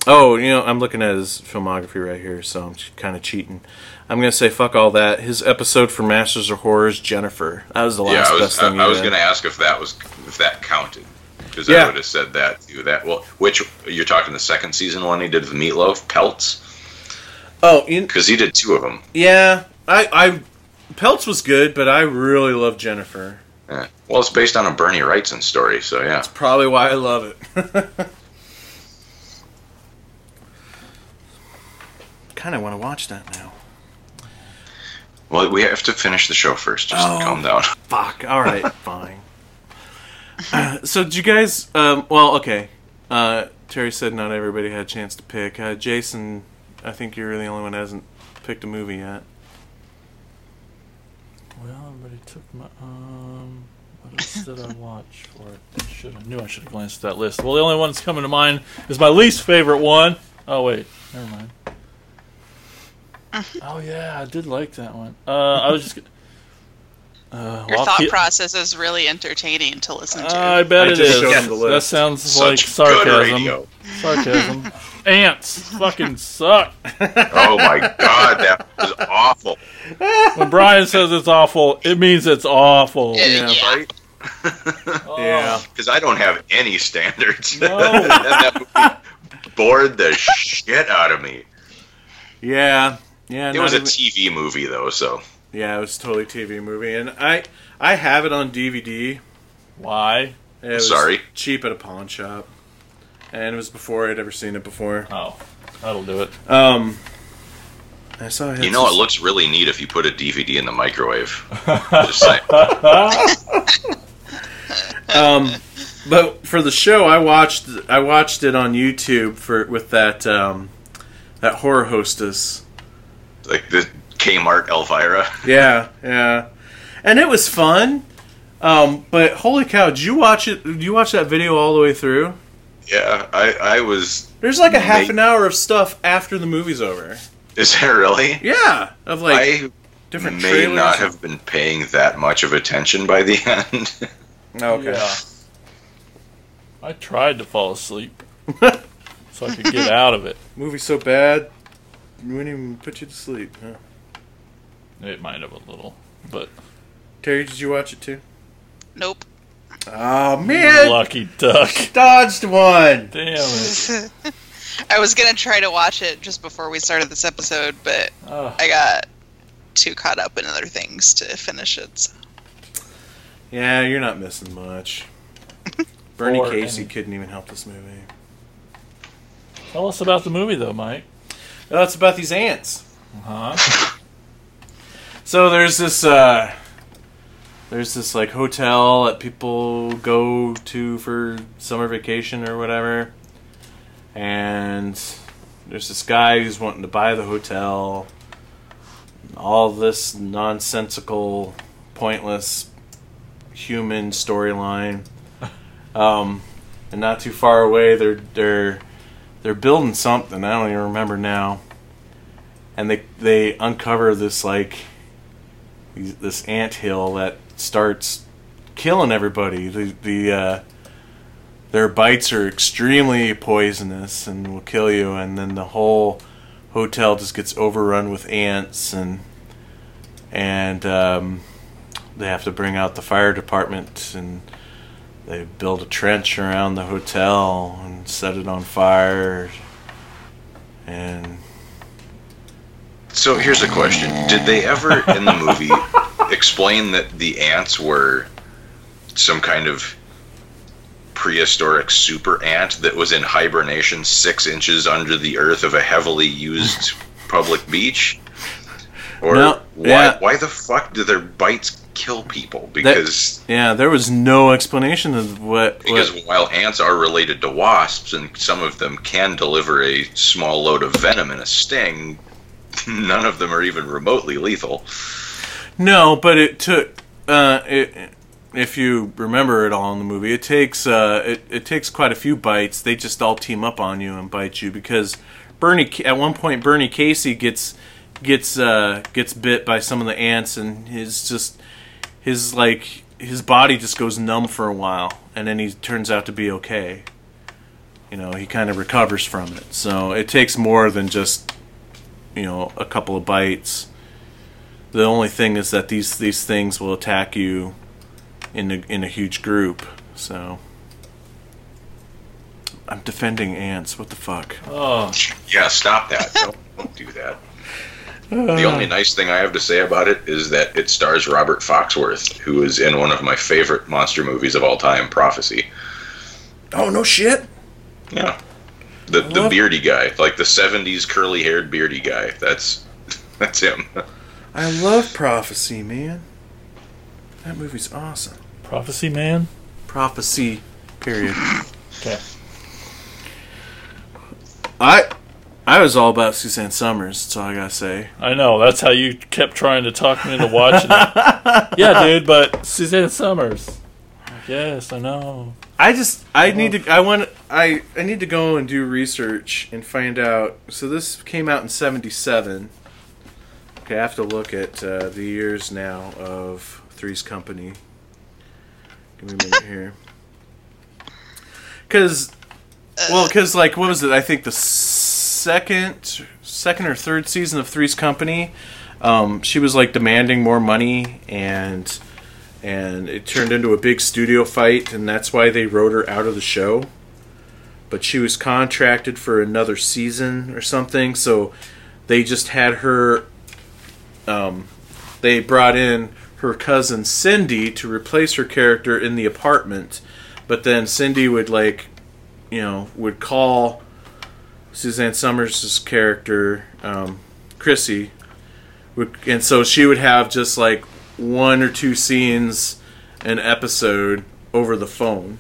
oh, you know, I'm looking at his filmography right here, so I'm kind of cheating. I'm gonna say fuck all that. His episode for Masters of Horrors, Jennifer. That was the Yeah, last I was best I, thing. I he was to ask if that was if that counted because Yeah. I would have said that too. That well, which you're talking the second season one he did with Meatloaf Pelts Oh, because he did two of them. yeah. I, I, Pelts was good, but I really love Jennifer. Yeah. Well, it's based on a Bernie Wrightson story, so yeah. That's probably why I love it. [LAUGHS] kind of want to watch that now. Well, we have to finish the show first. Just Oh. calm down. [LAUGHS] Fuck. All right, [LAUGHS] fine. Uh, [CLEARS THROAT] so, did you guys? Um, well, okay. Uh, Terry said not everybody had a chance to pick. Uh, Jason, I think you're the only one that hasn't picked a movie yet. Well, everybody took my. Um, what else did I watch for it? Should I knew I should have glanced at that list. Well, the only one that's coming to mind is my least favorite one. Oh wait, never mind. [LAUGHS] oh yeah, I did like that one. Uh, I was just. gonna- Uh, Your well, thought I'll- process is really entertaining to listen to. I bet I it just is. showed him the That sounds like Such good sarcasm. Sarcasm. [LAUGHS] Ants fucking suck. Oh my god, that was awful. When Brian says it's awful, it means it's awful. Yeah. Yeah. Right? Oh. Yeah. Because I don't have any standards. No. [LAUGHS] That movie bored the shit out of me. Yeah. Yeah. It was a even- TV movie though, so yeah, it was totally TV movie, and I I have it on DVD. Why? It was Sorry. cheap at a pawn shop, and it was before I'd ever seen it before. Oh, that'll do it. Um, I saw. It you know it looks really neat if you put a DVD in the microwave. [LAUGHS] Just saying. [LAUGHS] Um, but for the show, I watched I watched it on YouTube for with that um, that horror hostess. Like the Kmart Elvira. [LAUGHS] Yeah, yeah, and it was fun. Um, but holy cow, did you watch it? Did you watch that video all the way through? Yeah, I, I was. There's like a half Mate. an hour of stuff after the movie's over. Is that really? Yeah, of like I different may trailers. not have been paying that much of attention by the [LAUGHS] end. Okay. Yeah. I tried to fall asleep [LAUGHS] so I could get out of it. Movie so bad, it wouldn't even put you to sleep. Huh? It might have a little, but Terry, did you watch it too? Nope. Oh man, lucky duck. dodged one. Damn it. [LAUGHS] I was gonna try to watch it just before we started this episode, but Oh, I got too caught up in other things to finish it. So. Yeah, you're not missing much. [LAUGHS] Bernie Or Casey any- couldn't even help this movie. tell us about the movie, though, Mike. Oh, it's about these ants. Uh huh? [LAUGHS] So there's this uh there's this like hotel that people go to for summer vacation or whatever. And there's this guy who's wanting to buy the hotel. All this nonsensical, pointless human storyline. [LAUGHS] Um and not too far away they're they're they're building something, I don't even remember now. And they they uncover this like this ant hill that starts killing everybody. The the uh, their bites are extremely poisonous and will kill you. And then the whole hotel just gets overrun with ants and and um, they have to bring out the fire department and they build a trench around the hotel and set it on fire and So here's a question: Did they ever in the movie [LAUGHS] explain that the ants were some kind of prehistoric super ant that was in hibernation six inches under the earth of a heavily used [LAUGHS] public beach? Or No, why, yeah. why the fuck do their bites kill people? Because yeah there was no explanation of what, because what while ants are related to wasps and some of them can deliver a small load of venom in a sting, [LAUGHS] none of them are even remotely lethal. No, but it took. Uh, it, if you remember it all in the movie, it takes uh, it, it takes quite a few bites. They just all team up on you and bite you because Bernie at one point Bernie Casey gets gets uh, gets bit by some of the ants, and his just his like his body just goes numb for a while, and then he turns out to be okay. You know, he kind of recovers from it. So it takes more than just you know a couple of bites. The only thing is that these these things will attack you in a, in a huge group. So I'm defending ants. What the fuck? Oh, Yeah, stop that. [LAUGHS] don't, don't do that. The only uh. nice thing I have to say about it is that it stars Robert Foxworth, who is in one of my favorite monster movies of all time, Prophecy. Oh no shit! Yeah. The the beardy guy, like the '70s curly-haired beardy guy. That's [LAUGHS] that's him. I love Prophecy, man. That movie's awesome. Prophecy Man. Prophecy, period. Okay. I I was all about Suzanne Somers. That's all I gotta say. I know. That's how you kept trying to talk me into watching it. [LAUGHS] yeah, dude. But Suzanne Somers. Yes, I know. I just I need to I want I I need to go and do research and find out. So this came out in '77. Okay, I have to look at uh, the years now of Three's Company. Give me a minute here. Because, well, because like what was it? I think the second, second or third season of Three's Company, um, she was like demanding more money and and it turned into a big studio fight, and that's why they wrote her out of the show. But she was contracted for another season or something, so they just had her. Um, they brought in her cousin Cindy to replace her character in the apartment, but then Cindy would like, you know, would call Suzanne Somers' character, um, Chrissy, would, and so she would have just like one or two scenes an episode over the phone.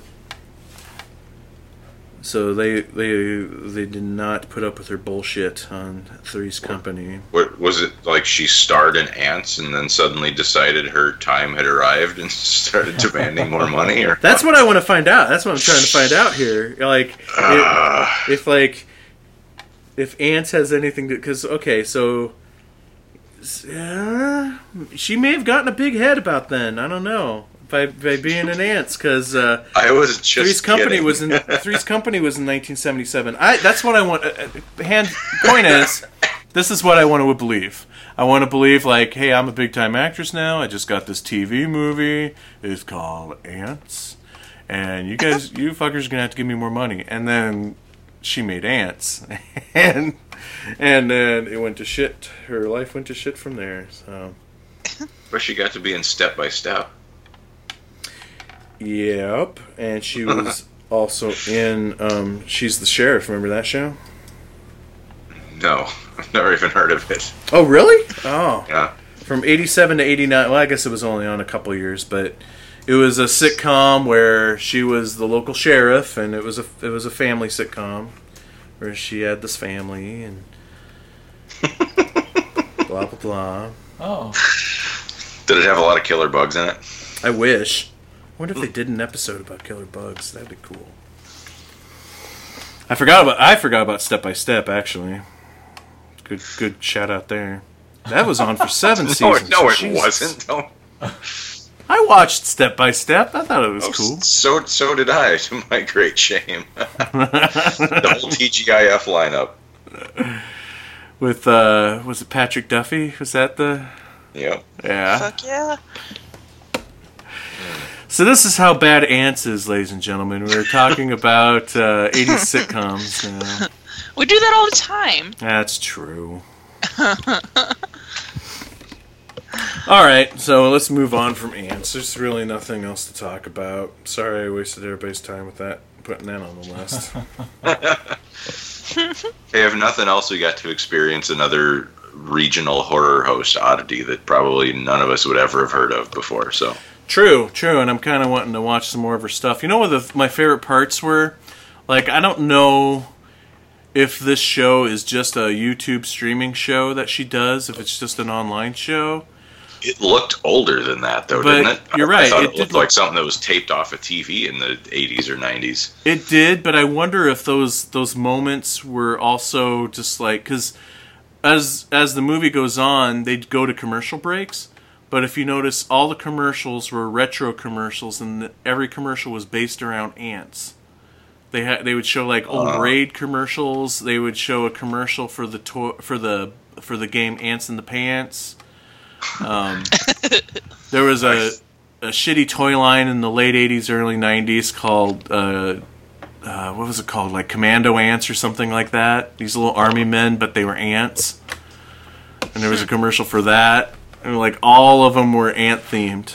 So they they they did not put up with her bullshit on Three's Company. What was it like? She starred in Ants and then suddenly decided her time had arrived and [LAUGHS] started demanding more money, or [LAUGHS] That's what I want to find out. That's what I'm trying to find out here. Like, if, [SIGHS] if like, if Ants has anything to, because okay, so uh, she may have gotten a big head about then. I don't know by by being an Ants because uh, I was just Three's Company was in [LAUGHS] Three's Company was in 1977. I that's what I want. Uh, uh, hand point is, this is what I want to believe. I want to believe like, hey, I'm a big time actress now. I just got this TV movie. It's called Ants, and you guys, you fuckers, are gonna have to give me more money. And then she made Ants, [LAUGHS] and and then it went to shit. Her life went to shit from there. So. But she got to be in Step by Step. Yep, and she was also in. Um, she's the sheriff. Remember that show? No, I've never even heard of it. Oh, really? Oh, Yeah. from '87 to '89. Well, I guess it was only on a couple years, but it was a sitcom where she was the local sheriff, and it was a it was a family sitcom where she had this family and [LAUGHS] blah blah blah. Oh, Did it have a lot of killer bugs in it? I wish. I wonder if they did an episode about killer bugs. That'd be cool. I forgot about I forgot about Step by Step actually. Good good shout out there. That was on for seven [LAUGHS] No, seasons. no, it Jesus. wasn't. Don't. I watched Step by Step. I thought it was Oh, cool. So so did I, [LAUGHS] to my great shame. [LAUGHS] the whole TGIF lineup. With uh was it Patrick Duffy? Was that the Yep. Yeah. Fuck yeah. So this is how bad Ants is, ladies and gentlemen. We're talking about uh, 80s [LAUGHS] sitcoms now. We do that all the time. That's true. All right, so let's move on from ants. There's really nothing else to talk about. Sorry, I wasted everybody's time with that, putting that on the list. [LAUGHS] Hey, if nothing else, we got to experience another regional horror host oddity that probably none of us would ever have heard of before. So true, true, and I'm kind of wanting to watch some more of her stuff. You know what the, my favorite parts were? Like, I don't know if this show is just a YouTube streaming show that she does, if it's just an online show, It looked older than that, though, But didn't it? you're right, thought it it, looked look- like something that was taped off a TV in the 80s or 90s. It did, but I wonder if those those moments were also just like because as as the movie goes on, they'd go to commercial breaks. But if you notice, all the commercials were retro commercials, and every commercial was based around ants. They had they would show like old Uh. raid commercials. They would show a commercial for the to- for the for the game Ants in the Pants. Um, [LAUGHS] there was a a shitty toy line in the late '80s, early '90s called uh, uh, what was it called? Like Commando Ants or something like that. These little army men, but they were ants. And there was a commercial for that. And like all of them were ant themed.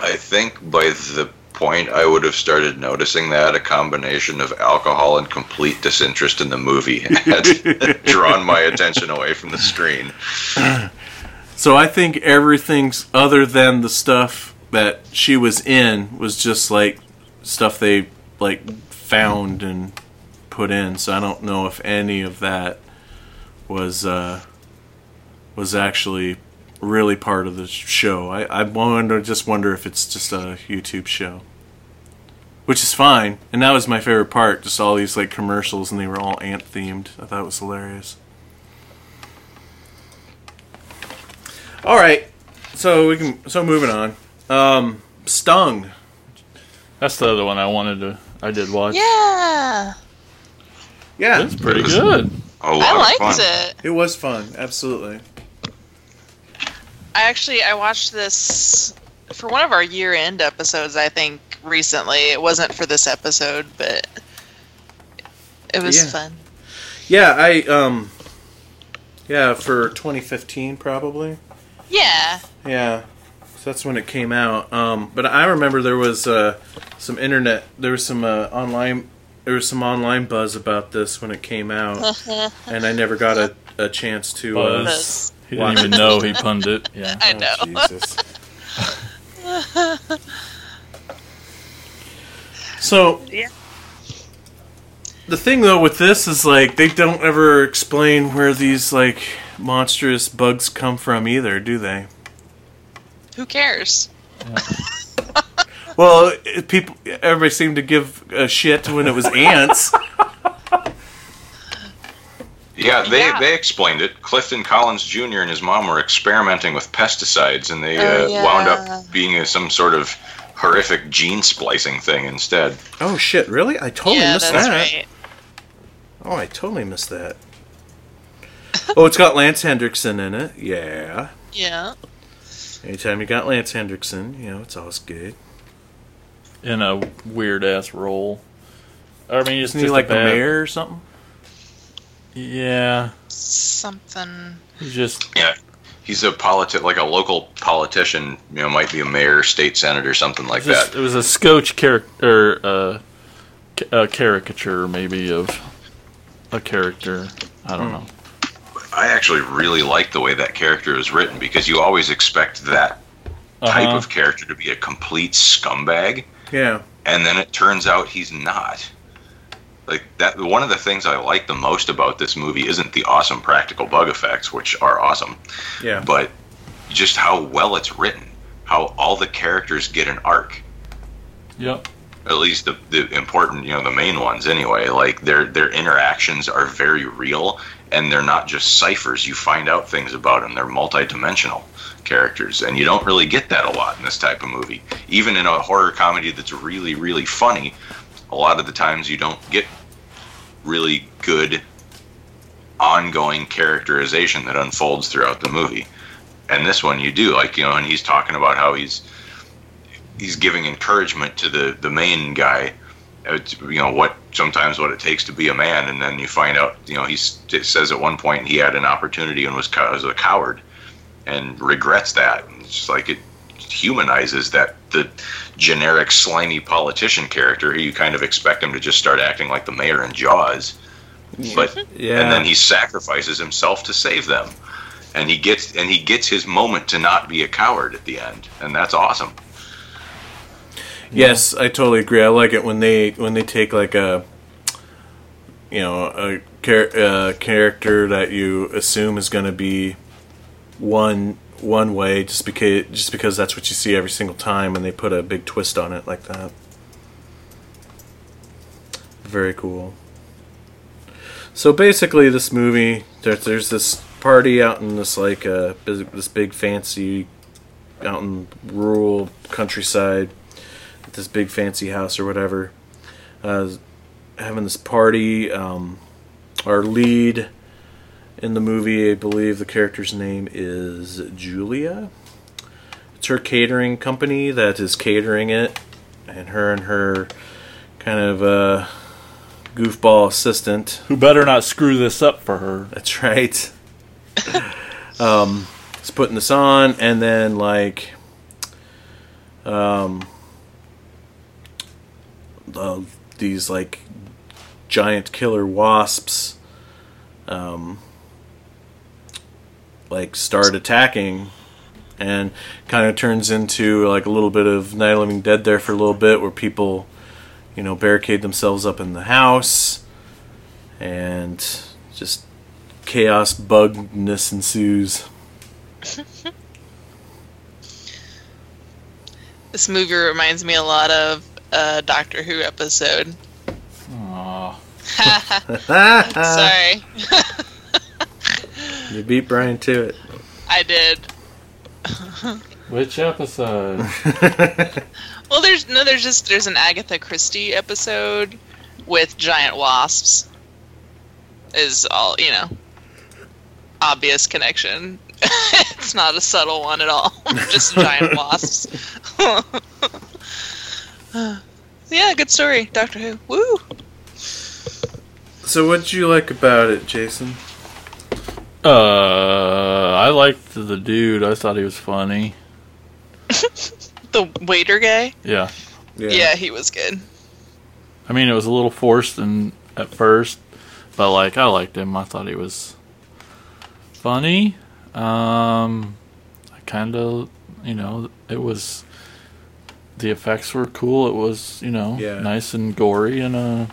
I think by the point I would have started noticing that, a combination of alcohol and complete disinterest in the movie [LAUGHS] had [LAUGHS] drawn my attention away from the screen. [CLEARS THROAT] So I think everything's other than the stuff that she was in was just like stuff they like found and put in. So I don't know if any of that was uh, was actually really part of the show. I, I wonder, just wonder if it's just a YouTube show, which is fine. And that was my favorite part. Just all these like commercials, and they were all ant themed. I thought it was hilarious. All right, so we can. So moving on. Um, Stung. That's the other one I wanted to. I did watch. Yeah, Yeah, It's pretty good. A lot I of liked fun. it. it was fun. Absolutely. I actually I watched this for one of our year-end episodes. I think recently. It wasn't for this episode, but it was Yeah. fun. Yeah, I um. Yeah, for 2015 probably. Yeah. Yeah, so that's when it came out. Um, but I remember there was uh, some internet, there was some uh, online, there was some online buzz about this when it came out, [LAUGHS] and I never got a, a chance to. Uh, Buzz. He didn't even know he punned it. [LAUGHS] Yeah. I oh, know. Jesus. [LAUGHS] so. Yeah. The thing though with this is like they don't ever explain where these like monstrous bugs come from either, do they? Who cares? [LAUGHS] Well, people, everybody seemed to give a shit when it was ants. Yeah, they, Yeah. they explained it. Clifton Collins Jr. and his mom were experimenting with pesticides, and they Oh, uh, yeah. wound up being a, some sort of horrific gene splicing thing instead. oh shit! Really? I totally yeah, missed that's that. right. Oh, I totally missed that. [LAUGHS] oh, it's got Lance Henriksen in it. Yeah. Yeah. Anytime you got Lance Henriksen, you know it's always good. In a weird ass role. I mean, it's Isn't he like a the mayor or something? Yeah. Something. He's just Yeah, he's a politi- like a local politician. You know, might be a mayor, state senator, something like Just, that. it was a scotch character, uh, a caricature maybe of a character. I don't know. I actually really like the way that character is written because you always expect that type Uh-huh. of character to be a complete scumbag, Yeah. and then it turns out he's not. Like that, one of the things I like the most about this movie isn't the awesome practical bug effects, which are awesome, Yeah. but just how well it's written, how all the characters get an arc. Yep. at least the, the important, you know, the main ones anyway. Like their their interactions are very real, and they're not just ciphers. You find out things about them. They're multidimensional characters, and you don't really get that a lot in this type of movie. Even in a horror comedy that's really really funny, a lot of the times you don't get really good ongoing characterization that unfolds throughout the movie. And this one you do, like you know, and he's talking about how he's he's giving encouragement to the the main guy it's, you know what sometimes what it takes to be a man and then you find out you know he says at one point he had an opportunity and was, was a coward and regrets that And it's just like it humanizes that the generic slimy politician character. You kind of expect him to just start acting like the mayor in jaws. But Yeah. and then he sacrifices himself to save them. And he gets and he gets his moment to not be a coward at the end. And that's awesome. Yes, I totally agree. I like it when they when they take like a you know a char- uh, character that you assume is going to be one one way just because just because that's what you see every single time, and they put a big twist on it like that. Very cool. So basically, this movie there, there's this party out in this like uh, this big fancy out in rural countryside, this big fancy house or whatever. Uh, having this party. Um, our lead in the movie, I believe the character's name is Julia. It's her catering company that is catering it, and her and her kind of uh, goofball assistant. Who better not screw this up for her? That's right. um, is putting this on, and then like, um, uh, these like giant killer wasps, um, like start attacking, and kind of turns into like a little bit of Night of the Living Dead there for a little bit, where people, you know, barricade themselves up in the house, and just chaos bugness ensues. [LAUGHS] This movie reminds me a lot of a Doctor Who episode. Aw. [LAUGHS] Sorry, [LAUGHS] You beat Brian to it. I did. Which episode? [LAUGHS] Well, there's no, there's just there's an Agatha Christie episode with giant wasps. Is all you know. Obvious connection. [LAUGHS] it's not a subtle one at all. [LAUGHS] just giant wasps. yeah, good story, Doctor Who. Woo! So, what did you like about it, Jason? Uh, I liked the dude. I thought he was funny. [LAUGHS] The waiter guy. Yeah. Yeah, Yeah, he was good. I mean, it was a little forced and at first, but like I liked him. I thought he was funny. Um, I kind of, you know, it was the effects were cool. It was, you know, Yeah. nice and gory and uh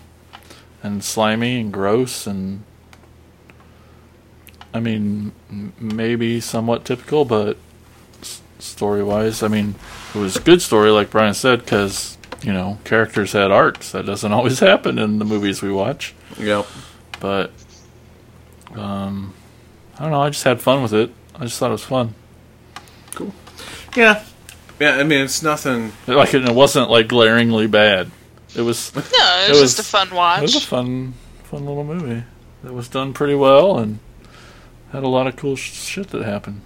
and slimy and gross and I mean, maybe somewhat typical, but story wise, I mean, it was a good story, like Brian said, because you know characters had arcs. That doesn't [LAUGHS] always happen in the movies we watch. Yep. But um, I don't know. I just had fun with it. I just thought it was fun. Cool. Yeah. Yeah, I mean, it's nothing. Like it, it wasn't like glaringly bad. It was. No, it was, It just a fun watch. It was a fun, fun little movie. That was done pretty well and had a lot of cool sh- shit that happened.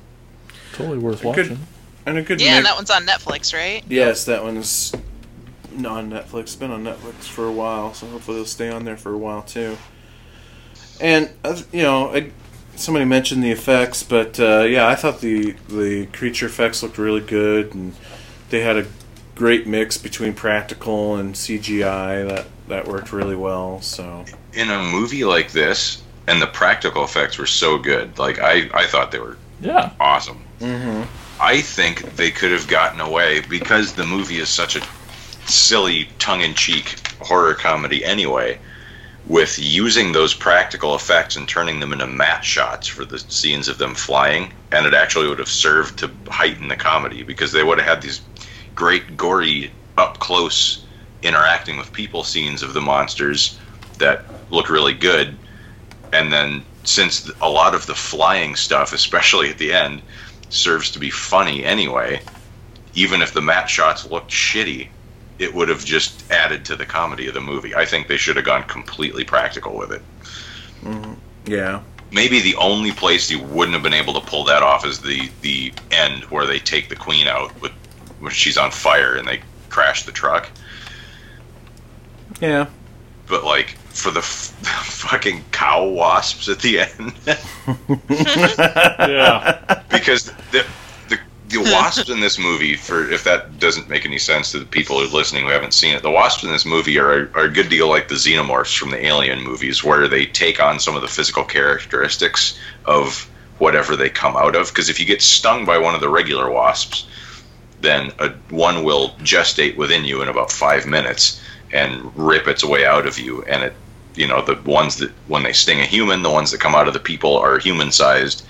Totally worth A good- watching. And a good yeah, and mix- that one's on Netflix, right? Yes, that one's on Netflix. Been on Netflix for a while, so hopefully it'll stay on there for a while too. And uh, you know, I, somebody mentioned the effects, but uh, yeah, I thought the the creature effects looked really good, and they had a great mix between practical and CGI that that worked really well. So In a movie like this, and the practical effects were so good. Like I, I thought they were Yeah. awesome. mm-hmm. I think they could have gotten away because the movie is such a silly, tongue-in-cheek horror comedy anyway, with using those practical effects and turning them into matte shots for the scenes of them flying, and it actually would have served to heighten the comedy because they would have had these great, gory, up close interacting with people scenes of the monsters that look really good, and then since a lot of the flying stuff, especially at the end, serves to be funny anyway, even if the matte shots looked shitty, it would have just added to the comedy of the movie. I think they should have gone completely practical with it. Mm-hmm. yeah, Maybe the only place you wouldn't have been able to pull that off is the the end where they take the queen out with when she's on fire and they crash the truck. yeah, But like for the f- [LAUGHS] fucking cow wasps at the end, Yeah. because the the the wasps in this movie, for if that doesn't make any sense to the people who are listening who haven't seen it, the wasps in this movie are are a good deal like the xenomorphs from the Alien movies, where they take on some of the physical characteristics of whatever they come out of. Because if you get stung by one of the regular wasps, then a, one will gestate within you in about five minutes and rip its way out of you, and it. You know the ones that when they sting a human, the ones that come out of the people are human-sized.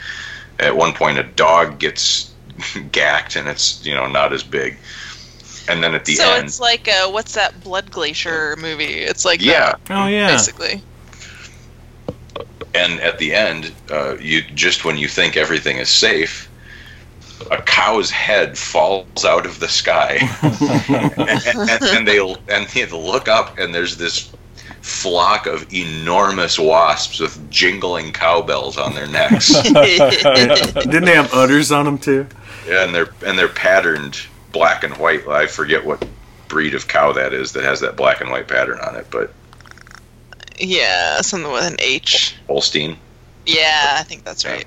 At one point, a dog gets [LAUGHS] gacked and it's you know not as big. And then at the so end, so it's like uh what's that Blood Glacier movie? It's like yeah, that, Oh yeah. basically. and at the end, uh, you just when you think everything is safe, a cow's head falls out of the sky, [LAUGHS] [LAUGHS] and, and, and they and they look up, and there's this flock of enormous wasps with jingling cowbells on their necks. [LAUGHS] [LAUGHS] Didn't they have udders on them too? Yeah, and they're and they're patterned black and white. I forget what breed of cow that is that has that black and white pattern on it, but yeah, something with an H. Holstein. Yeah, I think that's right.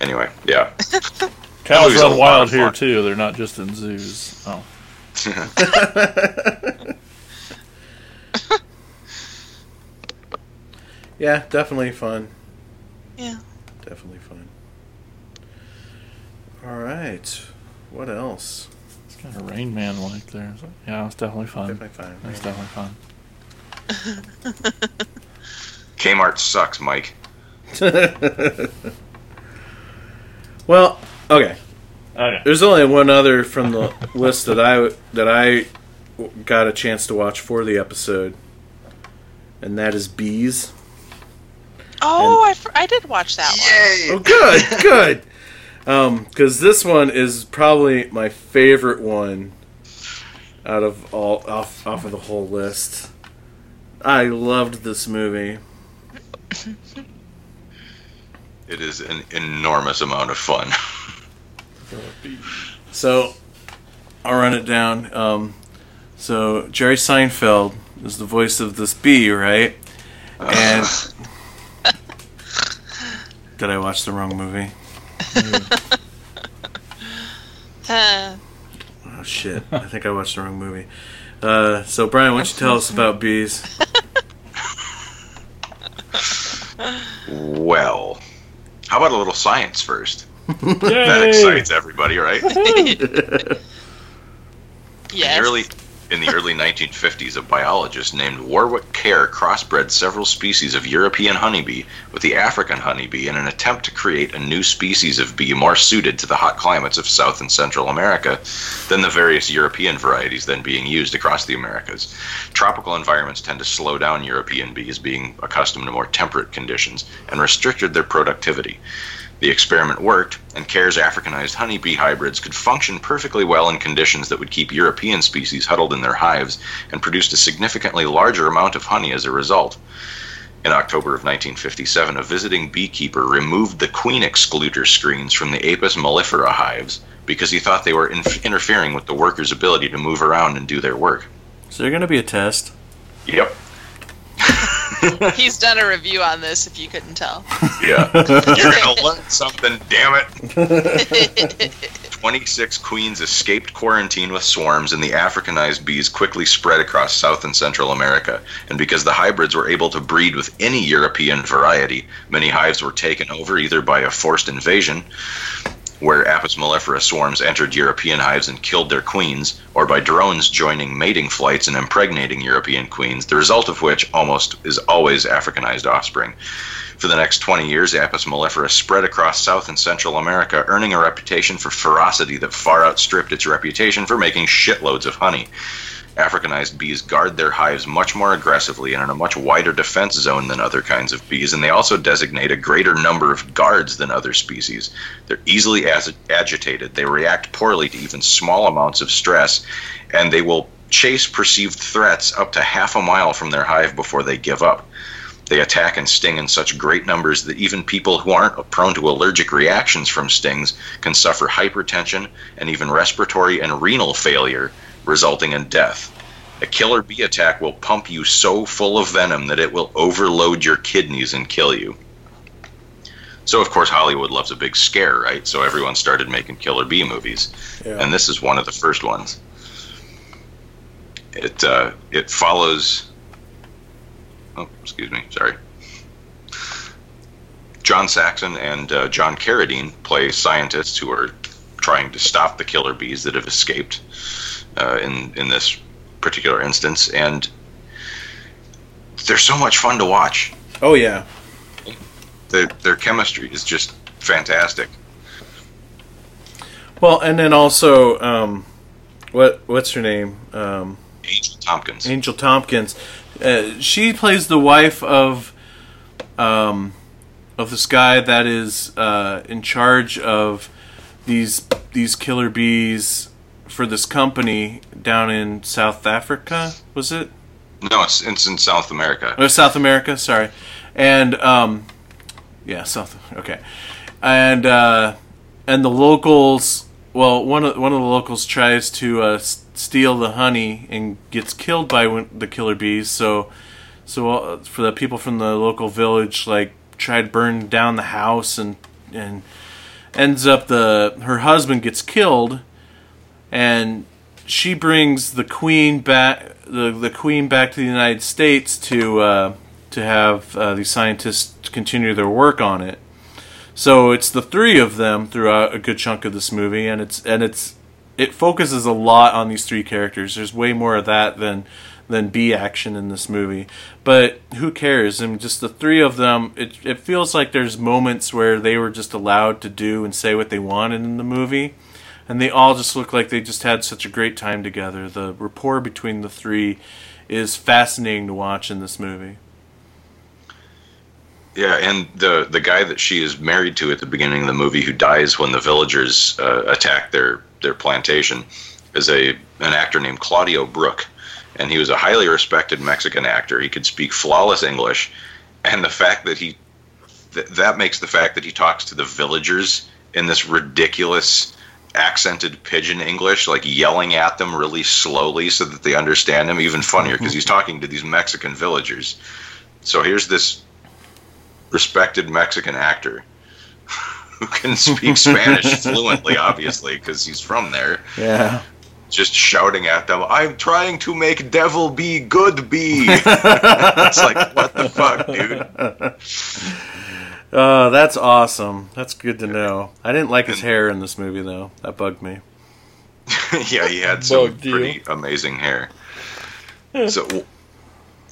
Anyway, yeah. [LAUGHS] Cows movie's a run wild here too. They're not just in zoos. Oh, Yeah, definitely fun. Yeah. Definitely fun. All right. What else? it's got a Rain Man like there. Yeah, it's definitely fun. Definitely fun. It's definitely fun. [LAUGHS] Kmart sucks, Mike. [LAUGHS] well, okay. Oh, okay. There's only one other from the [LAUGHS] list that I that I got a chance to watch for the episode, and that is Bees. Oh, I, fr- I did watch that one. Oh, good, [LAUGHS] good. Because this one is probably my favorite one out of all off off of the whole list. I loved this movie. It is an enormous amount of fun. [LAUGHS] So I'll run it down. Um, so Jerry Seinfeld is the voice of this bee, right? And did I watch the wrong movie? Uh, [LAUGHS] Oh shit! I think I watched the wrong movie. Uh, so Brian, why don't you tell us about bees? [LAUGHS] Well, how about a little science first? [LAUGHS] That excites everybody, right? yes. In the early in the early 1950s, a biologist named Warwick Kerr crossbred several species of European honeybee with the African honeybee in an attempt to create a new species of bee more suited to the hot climates of South and Central America than the various European varieties then being used across the Americas. Tropical environments tend to slow down European bees being accustomed to more temperate conditions and restricted their productivity. The experiment worked, and Kerr's Africanized honeybee hybrids could function perfectly well in conditions that would keep European species huddled in their hives and produced a significantly larger amount of honey as a result. In October of 1957, a visiting beekeeper removed the queen excluder screens from the Apis mellifera hives because he thought they were in- interfering with the workers' ability to move around and do their work. Is there going to be a test? Yep. He's done a review on this, if you couldn't tell. Yeah. [LAUGHS] You're going to learn something, damn it. [LAUGHS] 26 queens escaped quarantine with swarms, and the Africanized bees quickly spread across South and Central America. And because the hybrids were able to breed with any European variety, many hives were taken over either by a forced invasion, where Apis mellifera swarms entered European hives and killed their queens, or by drones joining mating flights and impregnating European queens, the result of which almost is always Africanized offspring. For the next 20 years, Apis mellifera spread across South and Central America, earning a reputation for ferocity that far outstripped its reputation for making shitloads of honey. Africanized bees guard their hives much more aggressively and in a much wider defense zone than other kinds of bees, and they also designate a greater number of guards than other species. They're easily as- agitated, they react poorly to even small amounts of stress, and they will chase perceived threats up to half a mile from their hive before they give up. They attack and sting in such great numbers that even people who aren't prone to allergic reactions from stings can suffer hypertension and even respiratory and renal failure, resulting in death. A killer bee attack will pump you so full of venom that it will overload your kidneys and kill you. So, of course, Hollywood loves a big scare, right? So everyone started making killer bee movies, Yeah. and this is one of the first ones. It uh, it follows. Oh, excuse me. Sorry. John Saxon and uh, John Carradine play scientists who are trying to stop the killer bees that have escaped uh, in in this particular instance, and they're so much fun to watch. Oh yeah. Their their chemistry is just fantastic. Well, and then also, um, what what's her name? Um, Angel Tompkins. Angel Tompkins. Uh, she plays the wife of um, of this guy that is uh, in charge of these these killer bees for this company down in South Africa. Was it? No, it's, it's in South America. or South America. Sorry, and um, yeah, South. Okay, and uh, and the locals. Well, one of one of the locals tries to uh, steal the honey and gets killed by the killer bees. So, so uh, for the people from the local village, like try to burn down the house and and ends up the her husband gets killed, and she brings the queen back the, the queen back to the United States to uh, to have uh, these scientists continue their work on it. So it's the three of them throughout a good chunk of this movie, and it's and it's it focuses a lot on these three characters. There's way more of that than than B action in this movie, but who cares? I mean, just the three of them. It it feels like there's moments where they were just allowed to do and say what they wanted in the movie and they all just look like they just had such a great time together. The rapport between the three is fascinating to watch in this movie. Yeah, and the the guy that she is married to at the beginning of the movie, who dies when the villagers uh, attack their their plantation, is a an actor named Claudio Brook, and he was a highly respected Mexican actor. He could speak flawless English, and the fact that he th- that makes the fact that he talks to the villagers in this ridiculous accented pigeon English, like yelling at them really slowly so that they understand him, even funnier because he's talking to these Mexican villagers. So here's this respected Mexican actor who can speak [LAUGHS] Spanish fluently, obviously, because he's from there, Yeah. just shouting at them, I'm trying to make devil be good be. [LAUGHS] it's like, what the fuck, dude? [LAUGHS] Uh, that's awesome. That's good to know. I didn't like his hair in this movie though. That bugged me. [LAUGHS] yeah, he had some Bugged you. pretty amazing hair. So w-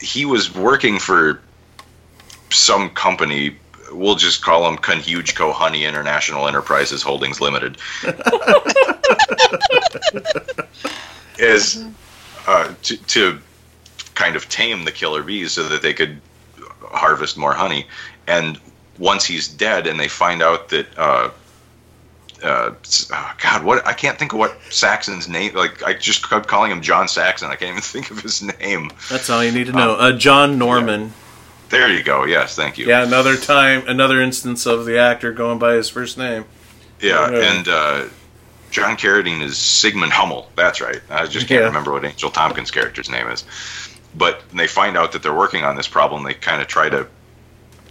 he was working for some company. We'll just call him Conhuge Honey International Enterprises Holdings Limited. [LAUGHS] As uh, to, to kind of tame the killer bees so that they could harvest more honey. And once he's dead, and they find out that uh, uh, oh, God, what I can't think of what Saxon's name. Like I just kept calling him John Saxon. I can't even [LAUGHS] think of his name. That's all you need to know. Uh, John Norman. There you go. Yes, thank you. Yeah, another time, another instance of the actor going by his first name. Yeah, Yeah. and uh, John Carradine is Sigmund Hummel. That's right. I just can't Yeah. remember what Angel Tompkins' character's name is. But they find out that they're working on this problem. They kind of try to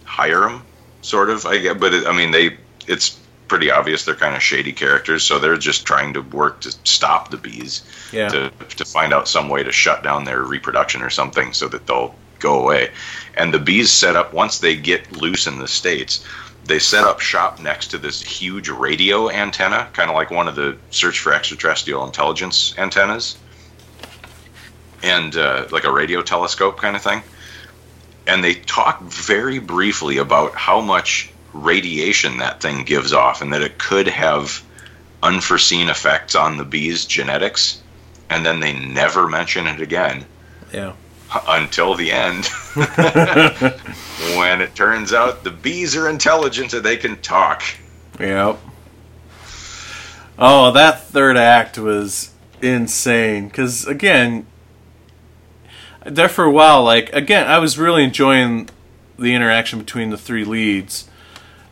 hire him, sort of. I get, but it, I mean, they it's pretty obvious they're kind of shady characters, so they're just trying to work to stop the bees. Yeah. to, to find out some way to shut down their reproduction or something so that they'll go away. And the bees set up, once they get loose in the States, they set up shop next to this huge radio antenna, kind of like one of the search for extraterrestrial intelligence antennas, and uh, like a radio telescope kind of thing. And they talk very briefly about how much radiation that thing gives off and that it could have unforeseen effects on the bees' genetics and then they never mention it again Yeah. until the end [LAUGHS] when it turns out the bees are intelligent and they can talk Yep. Oh, that third act was insane. Because again, there for a while, like again, I was really enjoying the interaction between the three leads.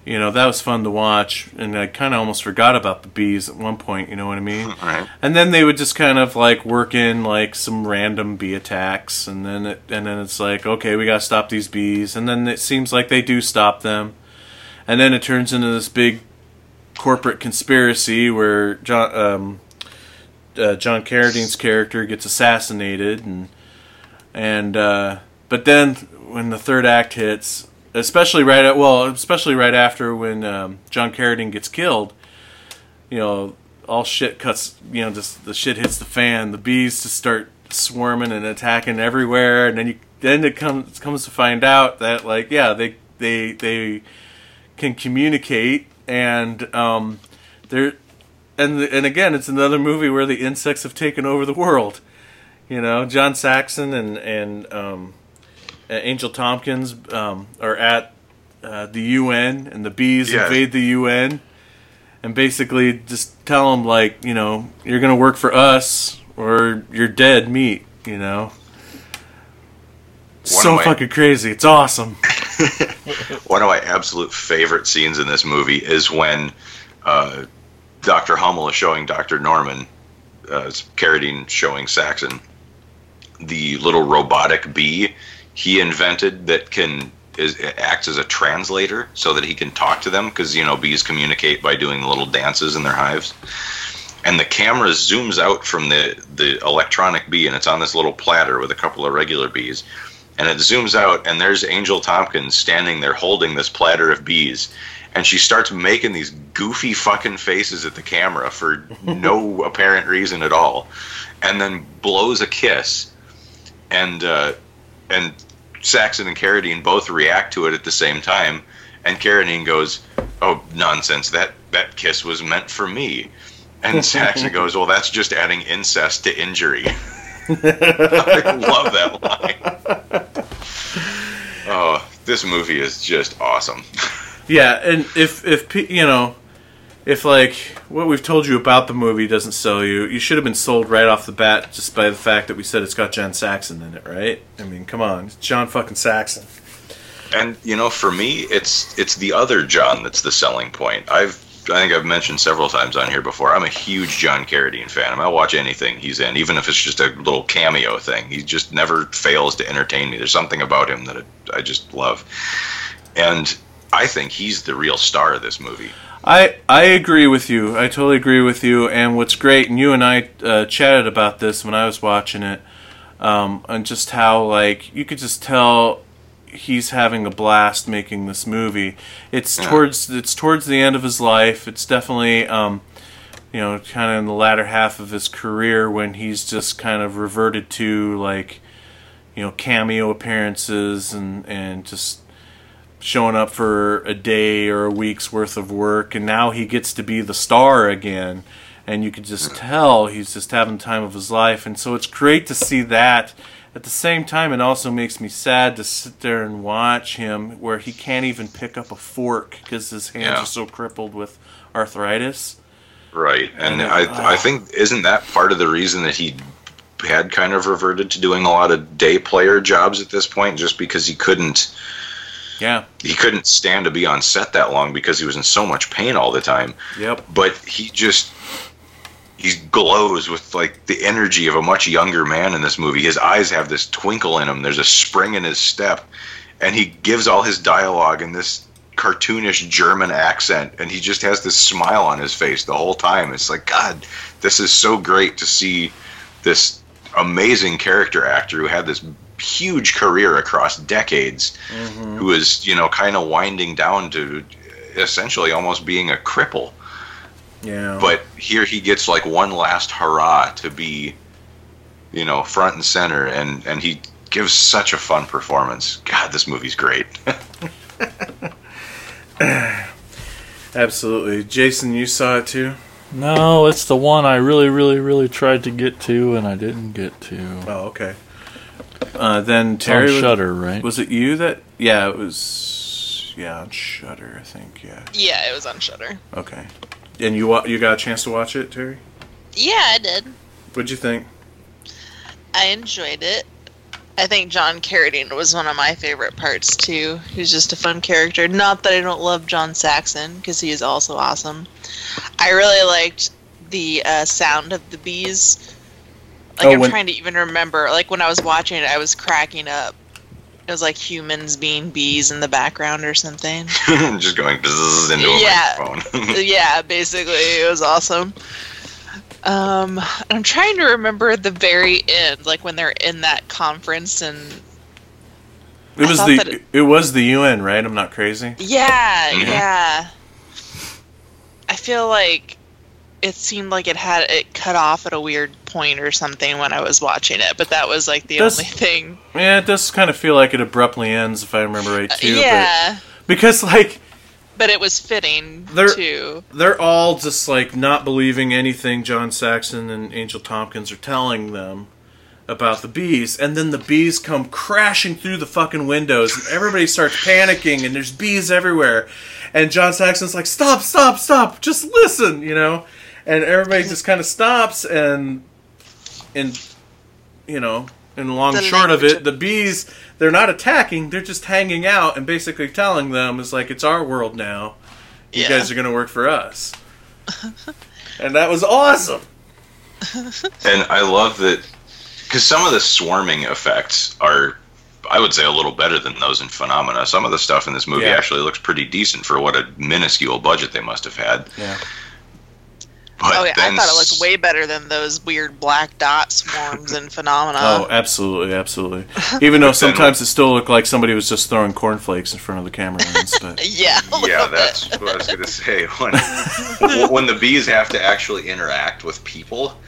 You know, that was fun to watch, and I kind of almost forgot about the bees at one point. You know what I mean? [LAUGHS] right And then they would just kind of like work in like some random bee attacks, and then it, and then it's like, okay, we gotta stop these bees, and then it seems like they do stop them, and then it turns into this big corporate conspiracy where John um, uh, John Carradine's character gets assassinated, and and uh, but then when the third act hits, especially right at well, especially right after when um, John Carradine gets killed, you know, all shit cuts. You know, just the shit hits the fan. The bees just start swarming and attacking everywhere, and then you then it comes comes to find out that like yeah they they they can communicate and um, they're and and again, it's another movie where the insects have taken over the world. You know, John Saxon and and um, uh, Angel Tompkins um, are at uh, the UN, and the bees invade the UN, and basically just tell them like, you know, you're gonna work for us or you're dead meat. You know. One so my- fucking crazy. It's awesome. [LAUGHS] One of my absolute favorite scenes in this movie is when uh, Dr. Hummel is showing Dr. Norman, uh, Carradine showing Saxon, the little robotic bee he invented that can is acts as a translator so that he can talk to them because you know bees communicate by doing little dances in their hives. And the camera zooms out from the the electronic bee, and it's on this little platter with a couple of regular bees. And it zooms out and there's angel tompkins standing there holding this platter of bees. And she starts making these goofy fucking faces at the camera for [LAUGHS] no apparent reason at all. And then blows a kiss and uh, and saxon and carradine both react to it at the same time and carradine goes oh nonsense that that kiss was meant for me and [LAUGHS] saxon goes well that's just adding incest to injury [LAUGHS] I [LAUGHS] love that line. Oh, this movie is just awesome. Yeah, and if if you know, if like what we've told you about the movie doesn't sell you, you should have been sold right off the bat just by the fact that we said it's got John Saxon in it, right? I mean, come on, it's John fucking Saxon. And you know, for me, it's it's the other John that's the selling point. I've I think I've mentioned several times on here before. I'm a huge John Carradine fan. I'll watch anything he's in, even if it's just a little cameo thing. He just never fails to entertain me. There's something about him that I just love, and I think he's the real star of this movie. I I agree with you. I totally agree with you. And what's great, and you and I uh, chatted about this when I was watching it, um, and just how like you could just tell he's having a blast making this movie. It's Yeah. towards it's towards the end of his life. It's definitely um, you know kind of in the latter half of his career when he's just kind of reverted to like you know cameo appearances and and just showing up for a day or a week's worth of work and now he gets to be the star again. And you could just tell he's just having the time of his life. And so it's great to see that. At the same time it also makes me sad to sit there and watch him where he can't even pick up a fork because his hands Yeah. are so crippled with arthritis. Right, and And, I uh, I think isn't that part of the reason that he had kind of reverted to doing a lot of day player jobs at this point, just because he couldn't yeah he couldn't stand to be on set that long because he was in so much pain all the time. yep But he just he glows with like the energy of a much younger man in this movie. His eyes have this twinkle in them. There's a spring in his step, and he gives all his dialogue in this cartoonish German accent, and he just has this smile on his face the whole time. It's like God, this is so great to see this amazing character actor who had this huge career across decades, mm-hmm. who is you know kind of winding down to essentially almost being a cripple. Yeah. But here he gets like one last hurrah to be you know front and center and and he gives such a fun performance. God this movie's great. [LAUGHS] Absolutely. Jason you saw it too? No, it's the one I really, really, really tried to get to and I didn't get to. oh okay uh, then It's on terry was- Shudder, right? Was it you that? Yeah, it was. Yeah, on Shudder, I think. Yeah. Yeah, it was on Shudder. Okay. And you wa- you got a chance to watch it, Terry? Yeah, I did. What'd you think? I enjoyed it. I think John Carradine was one of my favorite parts too. He's just a fun character. Not that I don't love John Saxon because he is also awesome. I really liked the uh, sound of the bees. Like Oh, I'm when- trying to even remember. Like when I was watching it, I was cracking up. It was like humans being bees in the background or something. [LAUGHS] just going bzzz into a Yeah. microphone [LAUGHS] yeah, basically, it was awesome. Um, I'm trying to remember the very end, like when they're in that conference, and It was the it, it- was the UN, right? I'm not crazy. yeah, Mhm. yeah. I feel like it seemed like it had it cut off at a weird point or something when I was watching it, but that was like the Does- only thing. Yeah, it does kind of feel like it abruptly ends, if I remember right too. but- yeah, because like but it was fitting They're- too. they're all just like not believing anything John Saxon and Angel Tompkins are telling them about the bees, and then the bees come crashing through the fucking windows, and everybody starts panicking, and there's bees everywhere, and John Saxon's like, "Stop, stop, stop! Just listen," you know, and everybody just kind of stops, and and you know, in the long The short of it, the bees they're not attacking, they're just hanging out, and basically telling them is like, "It's our world now." you Yeah. guys are going to work for us. [LAUGHS] and that was awesome. And I love that because some of the swarming effects are, I would say, a little better than those in Phenomena. Some of the stuff in this movie Yeah. actually looks pretty decent for what a minuscule budget they must have had. Yeah. But Oh yeah, I thought it looked way better than those weird black dot swarms and phenomena. Oh, absolutely, absolutely. Even though sometimes it still looked like somebody was just throwing cornflakes in front of the camera lens, [LAUGHS] but yeah, a little Yeah, bit. that's what I was going to say. [LAUGHS] When, when the bees have to actually interact with people,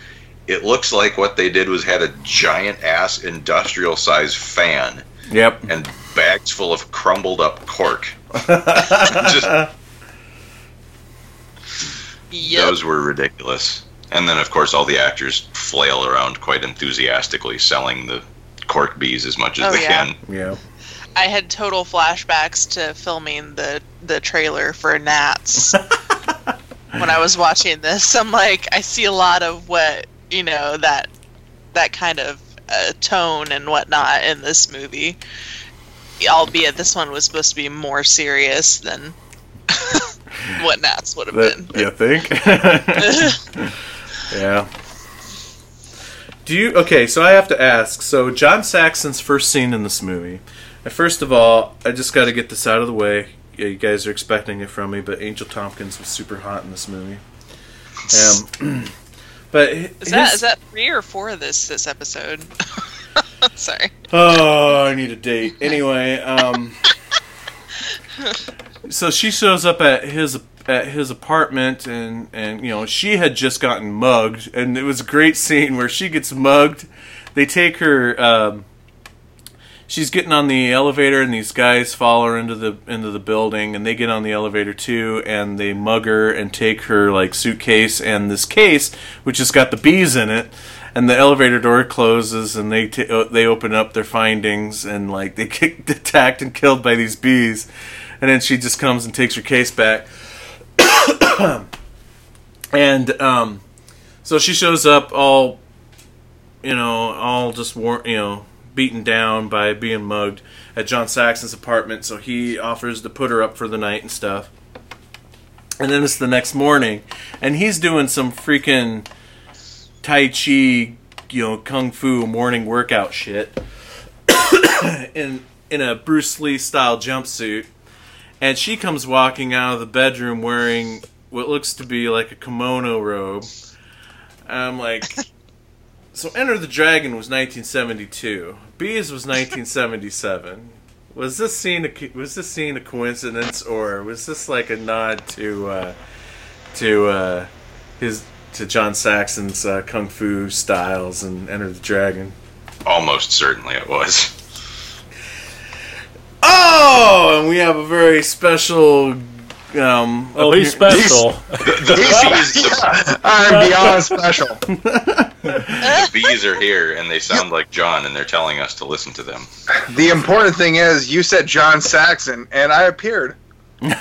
it looks like what they did was had a giant ass industrial size fan yep. and bags full of crumbled up cork. [LAUGHS] Just Yep. those were ridiculous. And then, of course, all the actors flail around quite enthusiastically, selling the cork bees as much as Oh, they yeah. can. Yeah. I had total flashbacks to filming the the trailer for Nats [LAUGHS] when I was watching this. I'm like, I see a lot of what you know that that kind of uh, tone and whatnot in this movie. Albeit this one was supposed to be more serious than [LAUGHS] [LAUGHS] what Nats would have been. That, you think? [LAUGHS] [LAUGHS] yeah. Do you okay? So I have to ask. So John Saxon's first scene in this movie. First of all, I just got to get this out of the way. Yeah, you guys are expecting it from me, but Angel Tompkins was super hot in this movie. Um, [CLEARS THROAT] but Is that his- is that three or four of this this episode? Sorry. Oh, I need a date. Anyway, um, so she shows up at his at his apartment, and and you know she had just gotten mugged, and it was a great scene where she gets mugged. They take her. Um, she's getting on the elevator, and these guys follow her into the into the building, and they get on the elevator too, and they mug her and take her like suitcase and this case, which has got the bees in it. And the elevator door closes, and they t- uh, they open up their findings, and like they [LAUGHS] get attacked and killed by these bees, and then she just comes and takes her case back, [COUGHS] and um, so she shows up all, you know, all just war- you know, beaten down by being mugged at John Saxon's apartment. So he offers to put her up for the night and stuff. And then it's the next morning, and he's doing some freaking Tai Chi, you know, Kung Fu morning workout shit [COUGHS] in in a Bruce Lee style jumpsuit, and she comes walking out of the bedroom wearing what looks to be like a kimono robe. And I'm like, [LAUGHS] so Enter the Dragon was 1972. Bees was 1977. Was this scene a, was this scene a coincidence or was this like a nod to uh, to uh, his to John Saxon's uh, kung fu styles and Enter the Dragon? Almost certainly it was. Oh, and we have a very special. Um, Oh, he's appear- [LAUGHS] special. The bees, the, [LAUGHS] I'm beyond special. the bees are here, and they sound like John, and they're telling us to listen to them. The important thing is, you said John Saxon, and I appeared. I'm,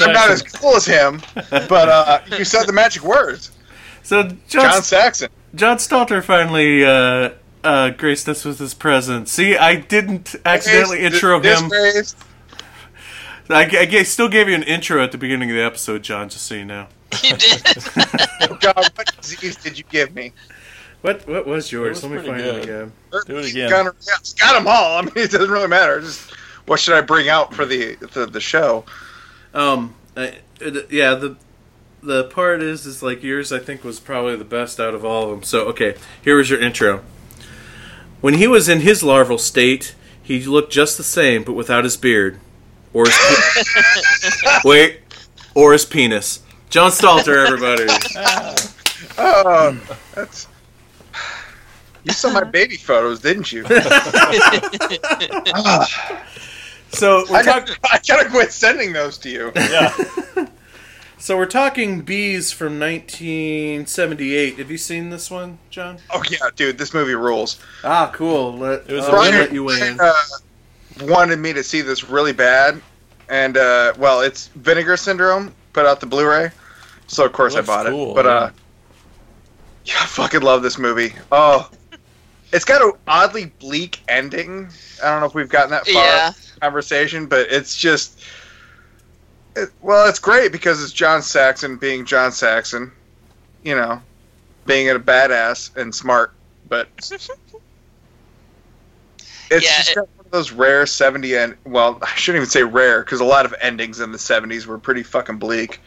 I'm not as cool as him, but uh, you said the magic words. So John, John Saxon. John Stalter finally uh, uh, graced us with his presence. See, I didn't accidentally Dis- intro him. disgraced. I, I ga- still gave you an intro at the beginning of the episode, John, just so you know. You did. [LAUGHS] God, what disease did you give me? What what was yours? was Let me pretty find it good. again. Do it again. Got, yeah, got them all. I mean, it doesn't really matter. Just what should I bring out for the the, the show? Um, I, it, yeah, the the part is is like yours. I think was probably the best out of all of them. So okay, here was your intro. When he was in his larval state, he looked just the same, but without his beard, or his pe- [LAUGHS] wait, or his penis. John Stalter, everybody. [LAUGHS] Oh, that's. You saw my baby photos, didn't you? [LAUGHS] Ah, So we're I talking. gotta, I gotta quit sending those to you. Yeah. So we're talking bees from 1978. Have you seen this one, John? Oh yeah, dude, this movie rules. Ah, cool. Let, It was uh, a we'll let you in. uh, wanted me to see this really bad, and uh, well, it's Vinegar Syndrome put out the Blu-ray, so of course I bought cool, it. But uh, yeah, I fucking love this movie. Oh, it's got an oddly bleak ending. I don't know if we've gotten that far Yeah. in conversation, but it's just. It, well, it's great because it's John Saxon being John Saxon, you know, being a badass and smart, but [LAUGHS] it's Yeah, just it- one of those rare 70 and well, [LAUGHS] I shouldn't even say rare because a lot of endings in the 70s were pretty fucking bleak.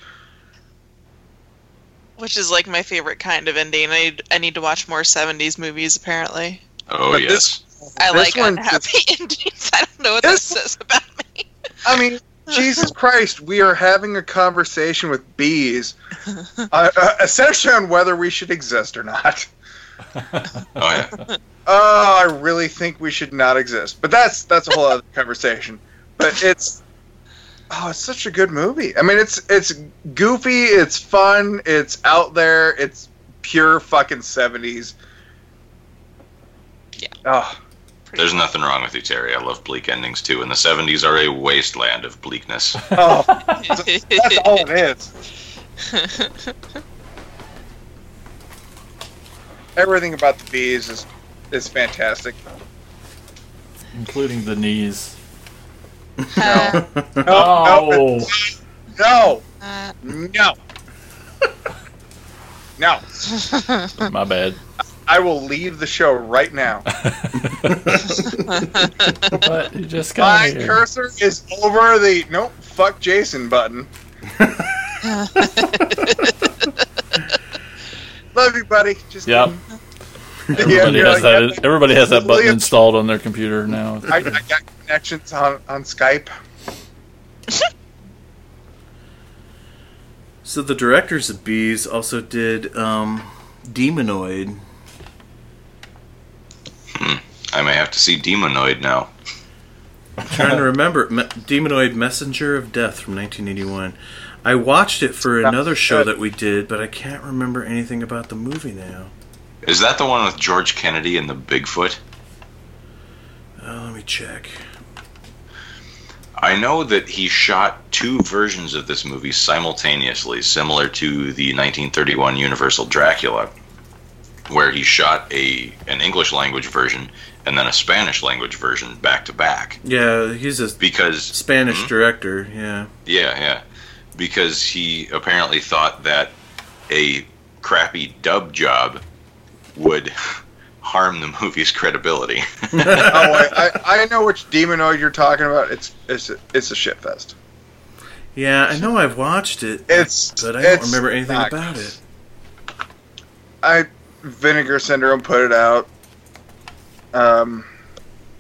Which is like my favorite kind of ending. I need, I need to watch more 70s movies, apparently. Oh But yes. this- I This like one unhappy [LAUGHS] endings. I don't know what that This- says about me. I mean, Jesus Christ, we are having a conversation with bees, [LAUGHS] uh, uh, essentially on whether we should exist or not. [LAUGHS] Oh yeah. Oh, I really think we should not exist. But that's that's a whole other conversation. But it's oh, it's such a good movie. I mean, it's it's goofy, it's fun, it's out there, it's pure fucking seventies. Yeah. Oh, There's nothing wrong with you, Terry. I love bleak endings too, and the 70s are a wasteland of bleakness. [LAUGHS] oh, that's all it is. [LAUGHS] Everything about the bees is is fantastic. Including the knees. [LAUGHS] Uh, No, Oh. no, uh, no, no. My bad. I will leave the show right now. [LAUGHS] But you just My got here. cursor is over the nope, fuck Jason button. [LAUGHS] Love you, buddy. Just Yep. Everybody Yeah, has yeah, that. Everybody has that button installed on their computer now. I, I got connections on, on Skype. [LAUGHS] So the directors of Bees also did um, Demonoid. I may have to see Demonoid now. I'm trying to remember Me- Demonoid Messenger of Death from 1981. I watched it for another show that we did, but I can't remember anything about the movie now. Is that the one with George Kennedy and the Bigfoot? Uh, let me check. I know that he shot two versions of this movie simultaneously, similar to the 1931 Universal Dracula, where he shot a an English language version and then a Spanish language version back to back. Yeah, he's a Because Spanish Mhm. director. Yeah. Yeah, yeah. Because he apparently thought that a crappy dub job would [LAUGHS] harm the movie's credibility. [LAUGHS] Oh, I, I, [LAUGHS] I know which demonoid you're talking about. It's it's it's a shit fest. Yeah, I know I've watched it, It's but I don't remember anything not- about it. I Vinegar Syndrome put it out. Um,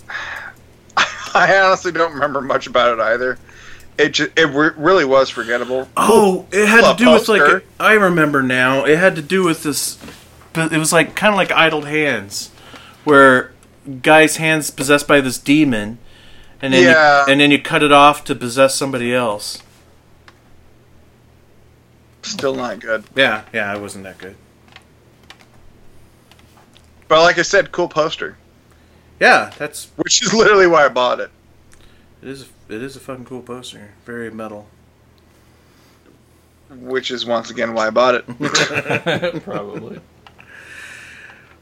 [SIGHS] I honestly don't remember much about it either. It just, it re- really was forgettable. Oh, it had to do with like I remember now. It had to do with this, it was like kind of like Idle Hands, where guy's hands possessed by this demon, and then Yeah. you, and then you cut it off to possess somebody else. Still not good. Yeah, yeah, it wasn't that good. But like I said, cool poster, Yeah, that's which is literally why I bought it. it is it is a fucking cool poster. Very metal. Which is once again why I bought it. [LAUGHS] [LAUGHS] Probably.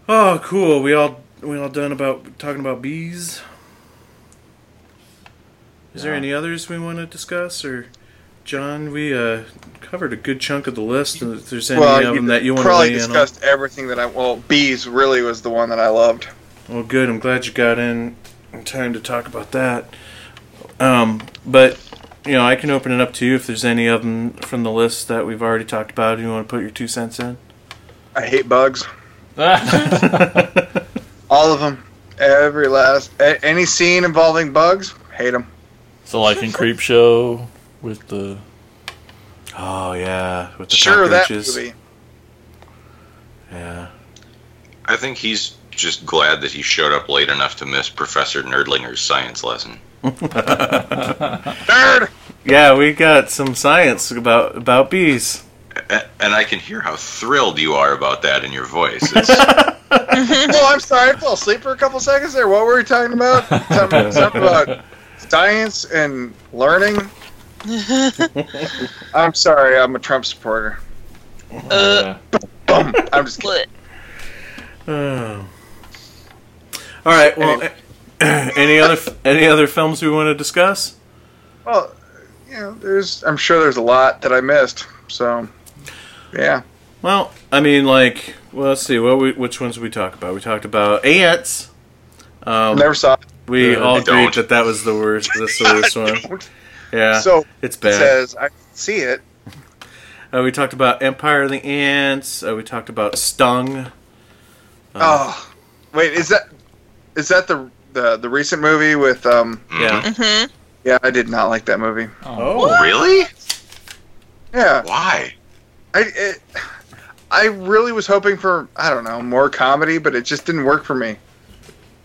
Oh, cool. We all we all done about talking about bees. Is there any others we want to discuss, or John? We uh, covered a good chunk of the list. And if there's any well, of them that you want to probably weigh in on, discussed everything that I. Well, bees really was the one that I loved. well, good. I'm glad you got in in time to talk about that. Um, but you know, I can open it up to you if there's any of them from the list that we've already talked about. You want to put your two cents in? I hate bugs. [LAUGHS] All of them. Every last. A- any scene involving bugs, hate them. so like in Creepshow with the Oh yeah, with the Sure, that movie. Yeah. I think he's just glad that he showed up late enough to miss Professor Nerdlinger's science lesson. Nerd. [LAUGHS] Yeah, we got some science about about bees. A- And I can hear how thrilled you are about that in your voice. It's, [LAUGHS] Oh, I'm sorry. I fell asleep for a couple seconds there. What were we talking about? Something, something about [LAUGHS] science and learning. [LAUGHS] I'm sorry. I'm a Trump supporter. Uh, [LAUGHS] Boom. I'm just kidding. what? Oh. All right. Well, any [CLEARS THROAT] other any other films we want to discuss? Well, you know, there's. I'm sure there's a lot that I missed. So, yeah. Well, I mean, like, well, let's see. What we, which ones did we talk about? We talked about ants. Um, Never saw it. we Uh, all agreed that that was the worst. That's the worst [LAUGHS] one. Don't. Yeah, So it's it bad. says I see it. Uh, we talked about Empire of the Ants. Uh, we talked about Stung. Oh, wait. Is that is that the the the recent movie with um? Yeah. Mm-hmm. Yeah, I did not like that movie. Oh. really? Yeah, Why? I it, I really was hoping for I don't know more comedy, but it just didn't work for me.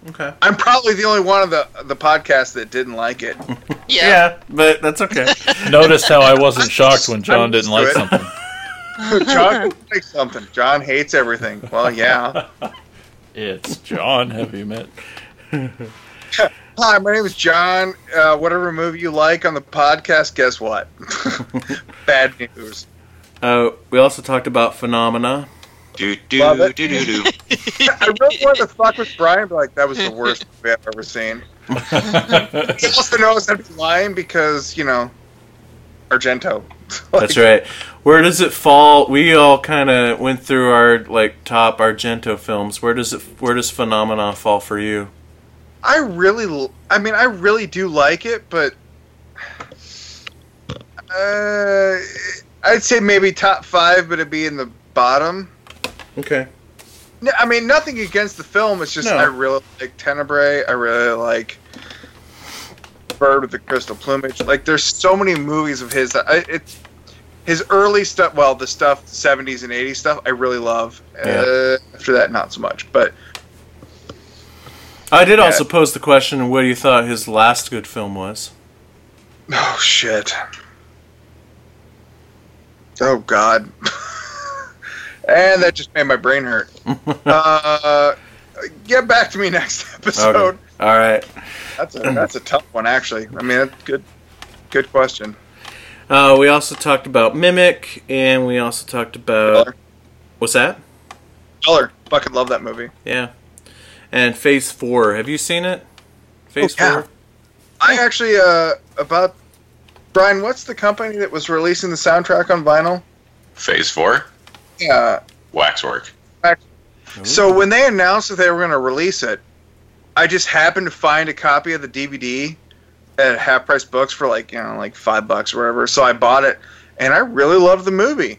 Okay. I'm probably the only one of the the podcast that didn't like it. [LAUGHS] Yeah. Yeah, but that's okay. [LAUGHS] Notice how I wasn't shocked when John I'm didn't like it. something. [LAUGHS] John likes something. John hates everything. Well, yeah. It's John. Have you met? Hi, my name is John. Uh, whatever movie you like on the podcast, guess what? Bad news. Uh, we also talked about Phenomena. Do do Love do it. do do do. [LAUGHS] I really wanted to fuck with Brian, but like that was the worst [LAUGHS] movie I've ever seen. He also knows I'd be lying because you know Argento. [LAUGHS] That's right. Where does it fall? We all kind of went through our like top Argento films. Where does it? Where does Phenomena fall for you? I really, I mean, I really do like it, but uh, I'd say maybe top five, but it'd be in the bottom. Okay. No, I mean, nothing against the film. It's just No. I really like Tenebrae. I really like Bird with the Crystal Plumage. Like, there's so many movies of his that I, it's his early stuff. Well, the stuff, 70s and 80s stuff, I really love. Yeah. Uh, after that, not so much. But I did also pose the question: What do you thought his last good film was? oh shit. Oh god. [LAUGHS] and that just made my brain hurt. [LAUGHS] uh, get back to me next episode. Okay. All right. That's a that's a tough one, actually. I mean, that's good. Good question. Uh, we also talked about Mimic, and we also talked about Color. what's that? Color. Fucking love that movie. Yeah. And Phase Four. Have you seen it? Phase Oh, yeah. Four. I actually uh about Brian. What's the company that was releasing the soundtrack on vinyl? Phase four. Uh, yeah. Waxwork. So when they announced that they were going to release it, I just happened to find a copy of the DVD at half price books for like you know like five bucks or whatever. So I bought it, and I really loved the movie.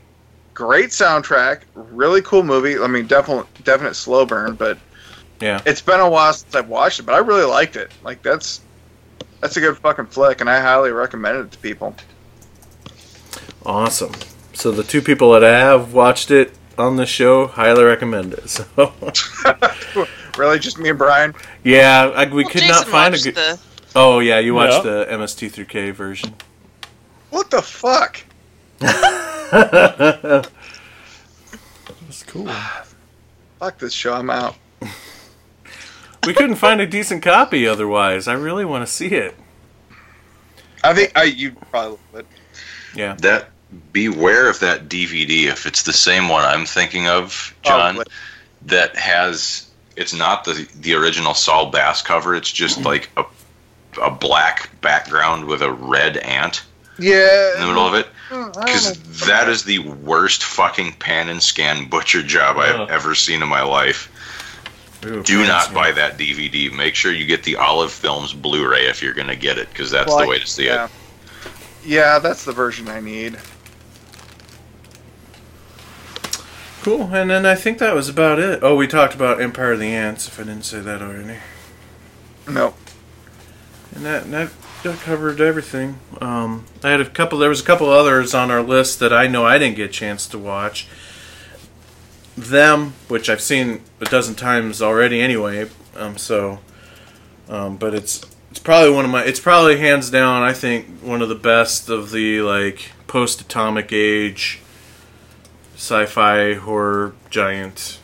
Great soundtrack, really cool movie. I mean, definite definite slow burn, but Yeah. it's been a while since I've watched it. But I really liked it. Like that's that's a good fucking flick, and I highly recommend it to people. Awesome. So the two people that I have watched it on the show highly recommend it. [LAUGHS] So [LAUGHS] really, just me and Brian. yeah, I, we Well, could Jason not find a good. the. Oh yeah, you watched Yeah. the MST3K version. What the fuck? [LAUGHS] That's cool. [SIGHS] Fuck this show. I'm out. we couldn't find a decent copy otherwise. I really want to see it. I think I you probably love it. Yeah. That beware of that DVD if it's the same one I'm thinking of, oh, John. Probably. that has it's not the the original Saul Bass cover. It's just mm-hmm. like a a black background with a red ant Yeah. in the middle of it. Mm, because that is the worst fucking pan and scan butcher job I've ever seen in my life. Ooh, Do not fancy. buy that DVD. Make sure you get the Olive Films Blu-ray if you're gonna get it, because that's Well, the way to see yeah. it. Yeah, that's the version I need. Cool. And then I think that was about it. Oh, we talked about Empire of the Ants. If I didn't say that already. No. And that that, that covered everything. Um, I had a couple. There was a couple others on our list that I know I didn't get a chance to watch. Them, which I've seen a dozen times already, anyway. Um, so, um, but it's it's probably one of my. It's probably hands down. I think one of the best of the like post-atomic age sci-fi horror giant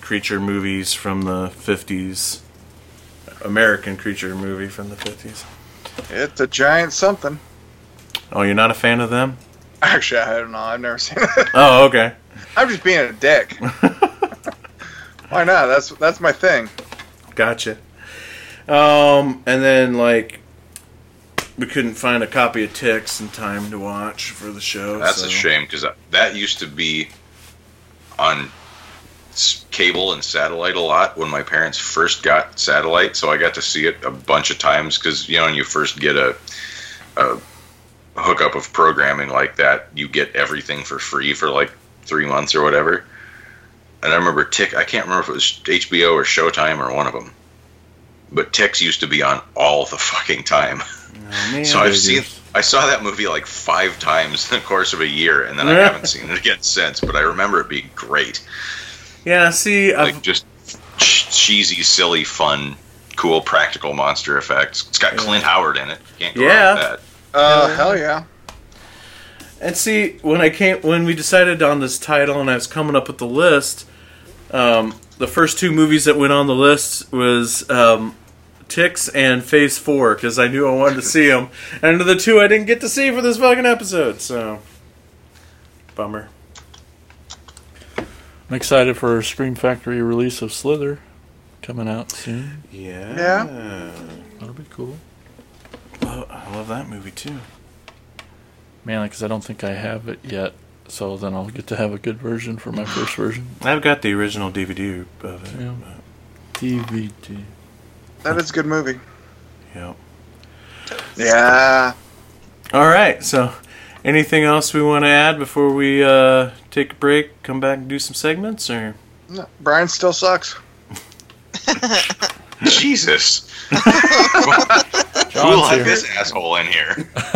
creature movies from the fifties. American creature movie from the fifties. It's a giant something. Oh, you're not a fan of them? Actually, I don't know. I've never seen it. [LAUGHS] Oh, okay. I'm just being a dick. [LAUGHS] Why not? That's that's my thing. Gotcha. Um, and then like we couldn't find a copy of Ticks in time to watch for the show. That's so- a shame because that used to be on cable and satellite a lot when my parents first got satellite. So I got to see it a bunch of times because you know when you first get a, a hookup of programming like that, you get everything for free for like three months or whatever. And I remember Tick. I can't remember if it was HBO or Showtime or one of them. But Ticks used to be on all the fucking time. Oh, [LAUGHS] man, So I've they seen, I saw that movie like five times in the course of a year, and then I haven't seen it again since. But I remember it being great, Yeah, see, I've, just cheesy, silly, fun, cool, practical monster effects. It's got Clint Howard in it. Can't go Yeah. wrong with that. Uh, hell yeah. And see, when I came, when we decided on this title, and I was coming up with the list, um, the first two movies that went on the list was um, Ticks and Phase Four because I knew I wanted to see them, and of the two I didn't get to see for this fucking episode. So, bummer. I'm excited for a Scream Factory release of Slither coming out soon. Yeah. Yeah. That'll be cool. Oh, I love that movie too. Mainly because I don't think I have it yet, so then I'll get to have a good version for my first version. I've got the original DVD of it. Yeah. DVD. That is a good movie. Yeah. Yeah. All right. So, anything else we want to add before we uh, take a break? Come back and do some segments, or No, Brian still sucks. [LAUGHS] Jesus, who John's let here. this asshole in here? [LAUGHS]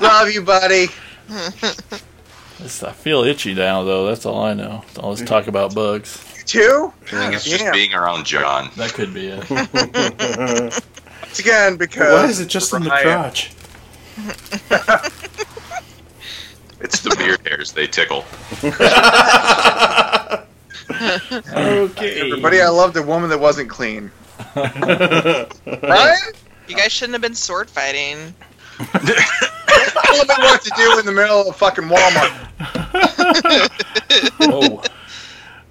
Love you, buddy. [LAUGHS] It's- I feel itchy now, though. That's all I know. All this talk about bugs. [LAUGHS] You too? I think it's just being around John. That could be it. [LAUGHS] Once again, because why is it just in the Brian- crotch? [LAUGHS] It's the beard hairs; they tickle. okay. Everybody, I loved a woman that wasn't clean. Brian? You guys shouldn't have been sword fighting. Tell me what to do in the middle of fucking Walmart. Whoa. [LAUGHS]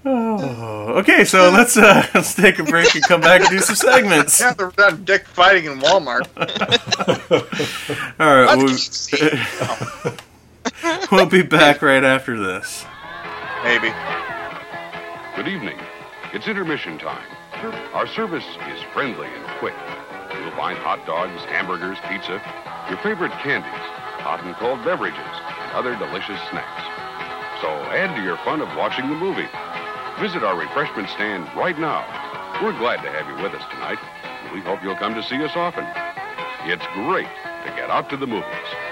Oh, okay, so let's uh, [LAUGHS] let's take a break and come back and do some segments. Yeah, they're not dick fighting in Walmart. [LAUGHS] All right, we'll, did you see? we'll be back right after this. Maybe. Good evening. It's intermission time. Our service is friendly and quick. You'll find hot dogs, hamburgers, pizza, your favorite candies, hot and cold beverages, and other delicious snacks. So add to your fun of watching the movie. Visit our refreshment stand right now. We're glad to have you with us tonight. and We hope you'll come to see us often. It's great to get out to the movies.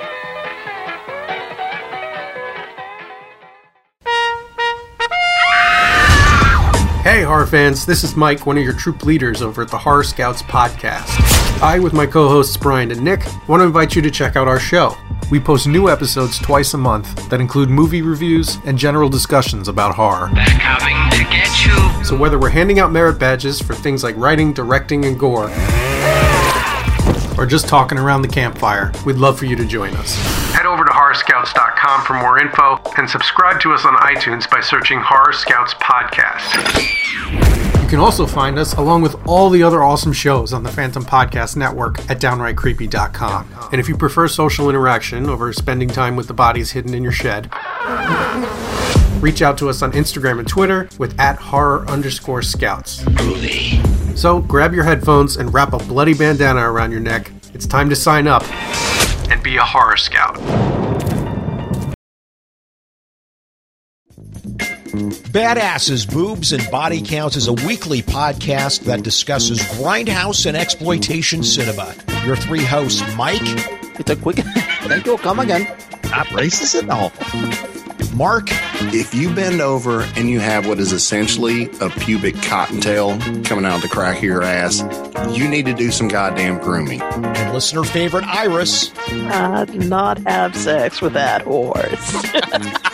Hey, horror fans, this is Mike, one of your troop leaders over at the Horror Scouts podcast. I, with my co hosts Brian and Nick, want to invite you to check out our show. We post new episodes twice a month that include movie reviews and general discussions about horror. Coming to get you. So, whether we're handing out merit badges for things like writing, directing, and gore, or just talking around the campfire, we'd love for you to join us. Head over horrorscouts.com for more info and subscribe to us on iTunes by searching Horror Scouts Podcast. You can also find us along with all the other awesome shows on the Phantom Podcast Network at downrightcreepy.com. And if you prefer social interaction over spending time with the bodies hidden in your shed, reach out to us on Instagram and Twitter with at horror underscore scouts. So grab your headphones and wrap a bloody bandana around your neck. It's time to sign up and be a horror scout. Badasses, Boobs, and Body Counts is a weekly podcast that discusses grindhouse and exploitation cinema. Your three hosts, Mike, It's a quick. [LAUGHS] Thank you. Come again. Not racist at all. Mark, If you bend over and you have what is essentially a pubic cottontail coming out of the crack of your ass, you need to do some goddamn grooming. and listener favorite Iris I'd not have sex with that horse. [LAUGHS]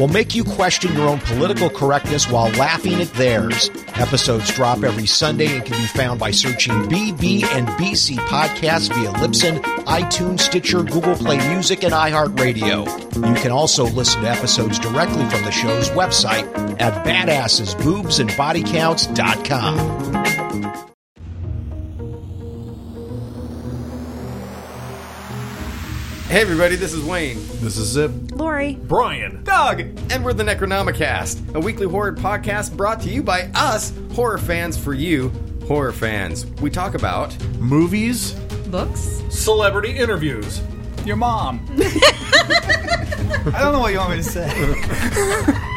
will make you question your own political correctness while laughing at theirs. Episodes drop every Sunday and can be found by searching BB and BC podcasts via Libsyn, iTunes, Stitcher, Google Play Music, and iHeartRadio. You can also listen to episodes directly from the show's website at badassesboobsandbodycounts.com. Hey everybody, this is Wayne. This is Zip. Lori. Brian. Doug! And we're the Necronomicast, a weekly horror podcast brought to you by us, horror fans for you, horror fans. We talk about Movies. Books. Celebrity interviews. Your mom. [LAUGHS] I don't know what you want me to say. [LAUGHS]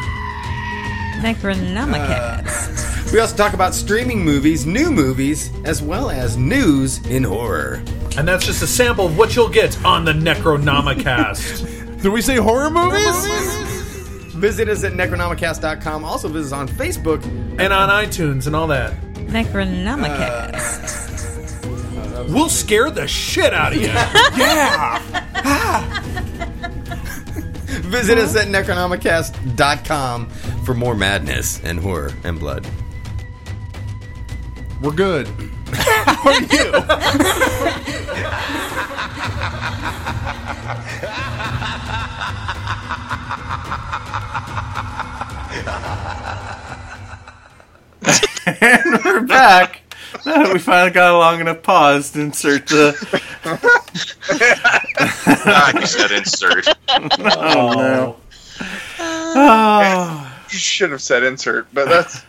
Necronomicast. we also talk about streaming movies, new movies, as well as news in horror. And that's just a sample of what you'll get on the Necronomicast. [LAUGHS] Did we say horror movies? [LAUGHS] Visit us at necronomicast.com. Also visit us on Facebook and on iTunes and all that. Necronomicast. Uh, we'll scare the shit out of you. [LAUGHS] yeah. Ah. Visit us at necronomicast.com for more madness and horror and blood. We're good. How are you? [LAUGHS] and we're back. Now that we finally got a long enough pause to insert the. Ah, you said insert. oh no. Oh. You should have said insert, but that's.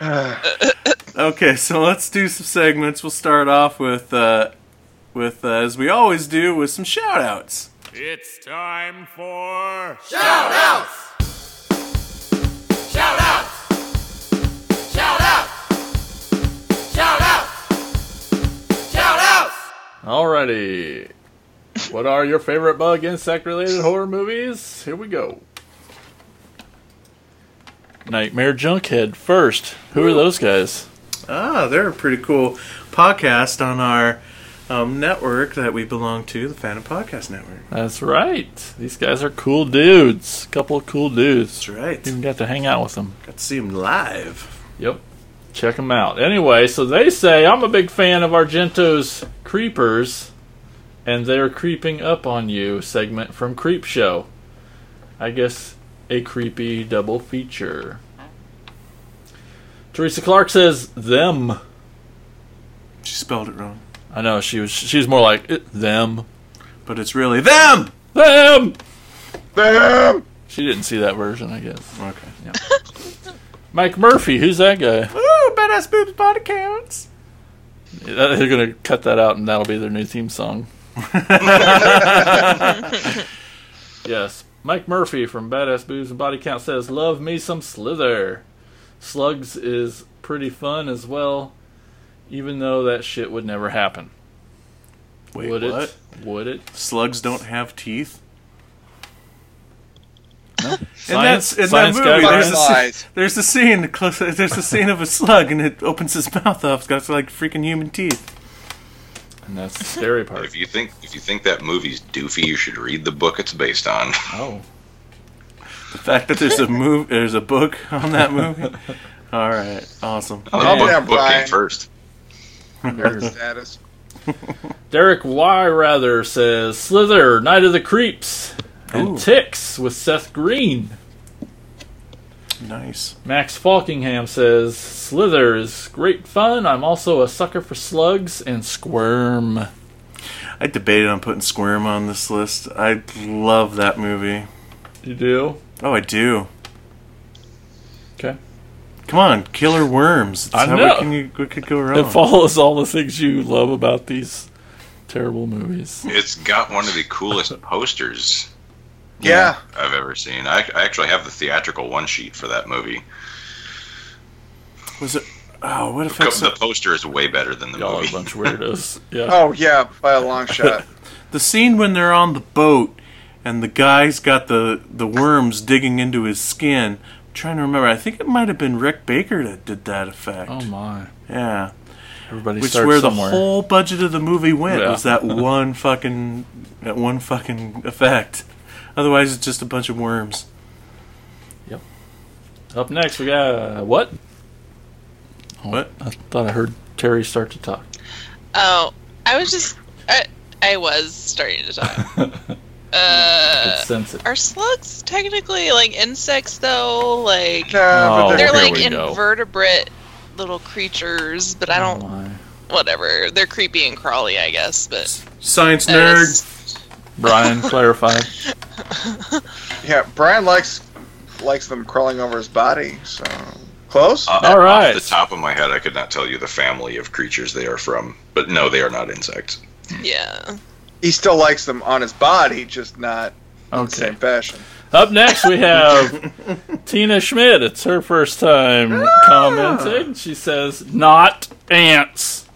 [SIGHS] Okay, so let's do some segments. We'll start off with, uh, with uh, as we always do, with some shout outs. It's time for Shout outs! Alrighty. What are your favorite bug insect related horror movies? Here we go. Nightmare Junkhead first. Who are those guys? Ah, they're a pretty cool podcast on our um, network that we belong to, the Phantom Podcast Network. That's right. These guys are cool dudes. Couple of cool dudes. That's right. Even got to hang out with them. Got to see them live. Yep. Check them out. Anyway, so they say I'm a big fan of Argento's Creepers, and they're creeping up on you segment from Creepshow. I guess a creepy double feature. Teresa Clark says them. She spelled it wrong. I know she was. She was more like it, them, but it's really them. Them. Them. She didn't see that version, I guess. Okay. Yeah. [LAUGHS] Mike Murphy, who's that guy? Ooh, badass boobs body counts. Yeah, They're gonna cut that out, and that'll be their new theme song. [LAUGHS] yes, Mike Murphy from Badass Boobs and Body Count says, "Love me some Slither. Slugs is pretty fun as well, even though that shit would never happen. Wait, would what? it? Would it? Slugs don't have teeth. No. And Science- that's in that movie. There's a, scene, there's a scene. close- There's a scene of a slug, and it opens his mouth up. It's got like freaking human teeth. And that's the scary part. If you think if you think that movie's doofy, you should read the book it's based on. Oh. The fact that there's a move, there's a book on that movie. [LAUGHS] All right, awesome. Oh, the Calm book, down, book came first. Status. [LAUGHS] Derek Y. Rather says Slither, Night of the Creeps, and Ooh. Ticks with Seth Green. Nice. Max Falkingham says Slither is great fun. I'm also a sucker for slugs and Squirm. I debated on putting Squirm on this list. I love that movie. You do? Oh, I do. Okay. Come on, killer worms. It's I how know. What, can you, what could go wrong? It follows all the things you love about these terrible movies. It's got one of the coolest posters Yeah. I've ever seen. I, I actually have the theatrical one sheet for that movie. Was it? Oh, what if The, the poster is way better than the Y'all are movie. a bunch of weirdos. [LAUGHS] Yeah. Oh yeah, by a long shot. [LAUGHS] the scene when they're on the boat and the guy's got the the worms digging into his skin. I'm trying to remember. I think it might have been Rick Baker that did that effect. Oh my! Yeah. Everybody Which starts where somewhere. the whole budget of the movie went Yeah. was that [LAUGHS] one fucking that one fucking effect. Otherwise, it's just a bunch of worms. Yep. Up next, we got uh, what? Oh, What? I thought I heard Terry start to talk. Oh, I was just. I, I was starting to talk. [LAUGHS] Uh, Could sense it. are slugs technically like insects though? Like Oh, they're like we go. invertebrate little creatures, but I don't. whatever. They're creepy and crawly, I guess. But Science Uh, nerd. S- Brian [LAUGHS] clarified. Yeah, Brian likes likes them crawling over his body. So close. Uh, All right. Off the top of my head, I could not tell you the family of creatures they are from, but no, they are not insects. yeah. He still likes them on his body, just not in the Okay. same fashion. Up next, we have [LAUGHS] Tina Schmidt. It's her first time commenting. She says, "Not ants."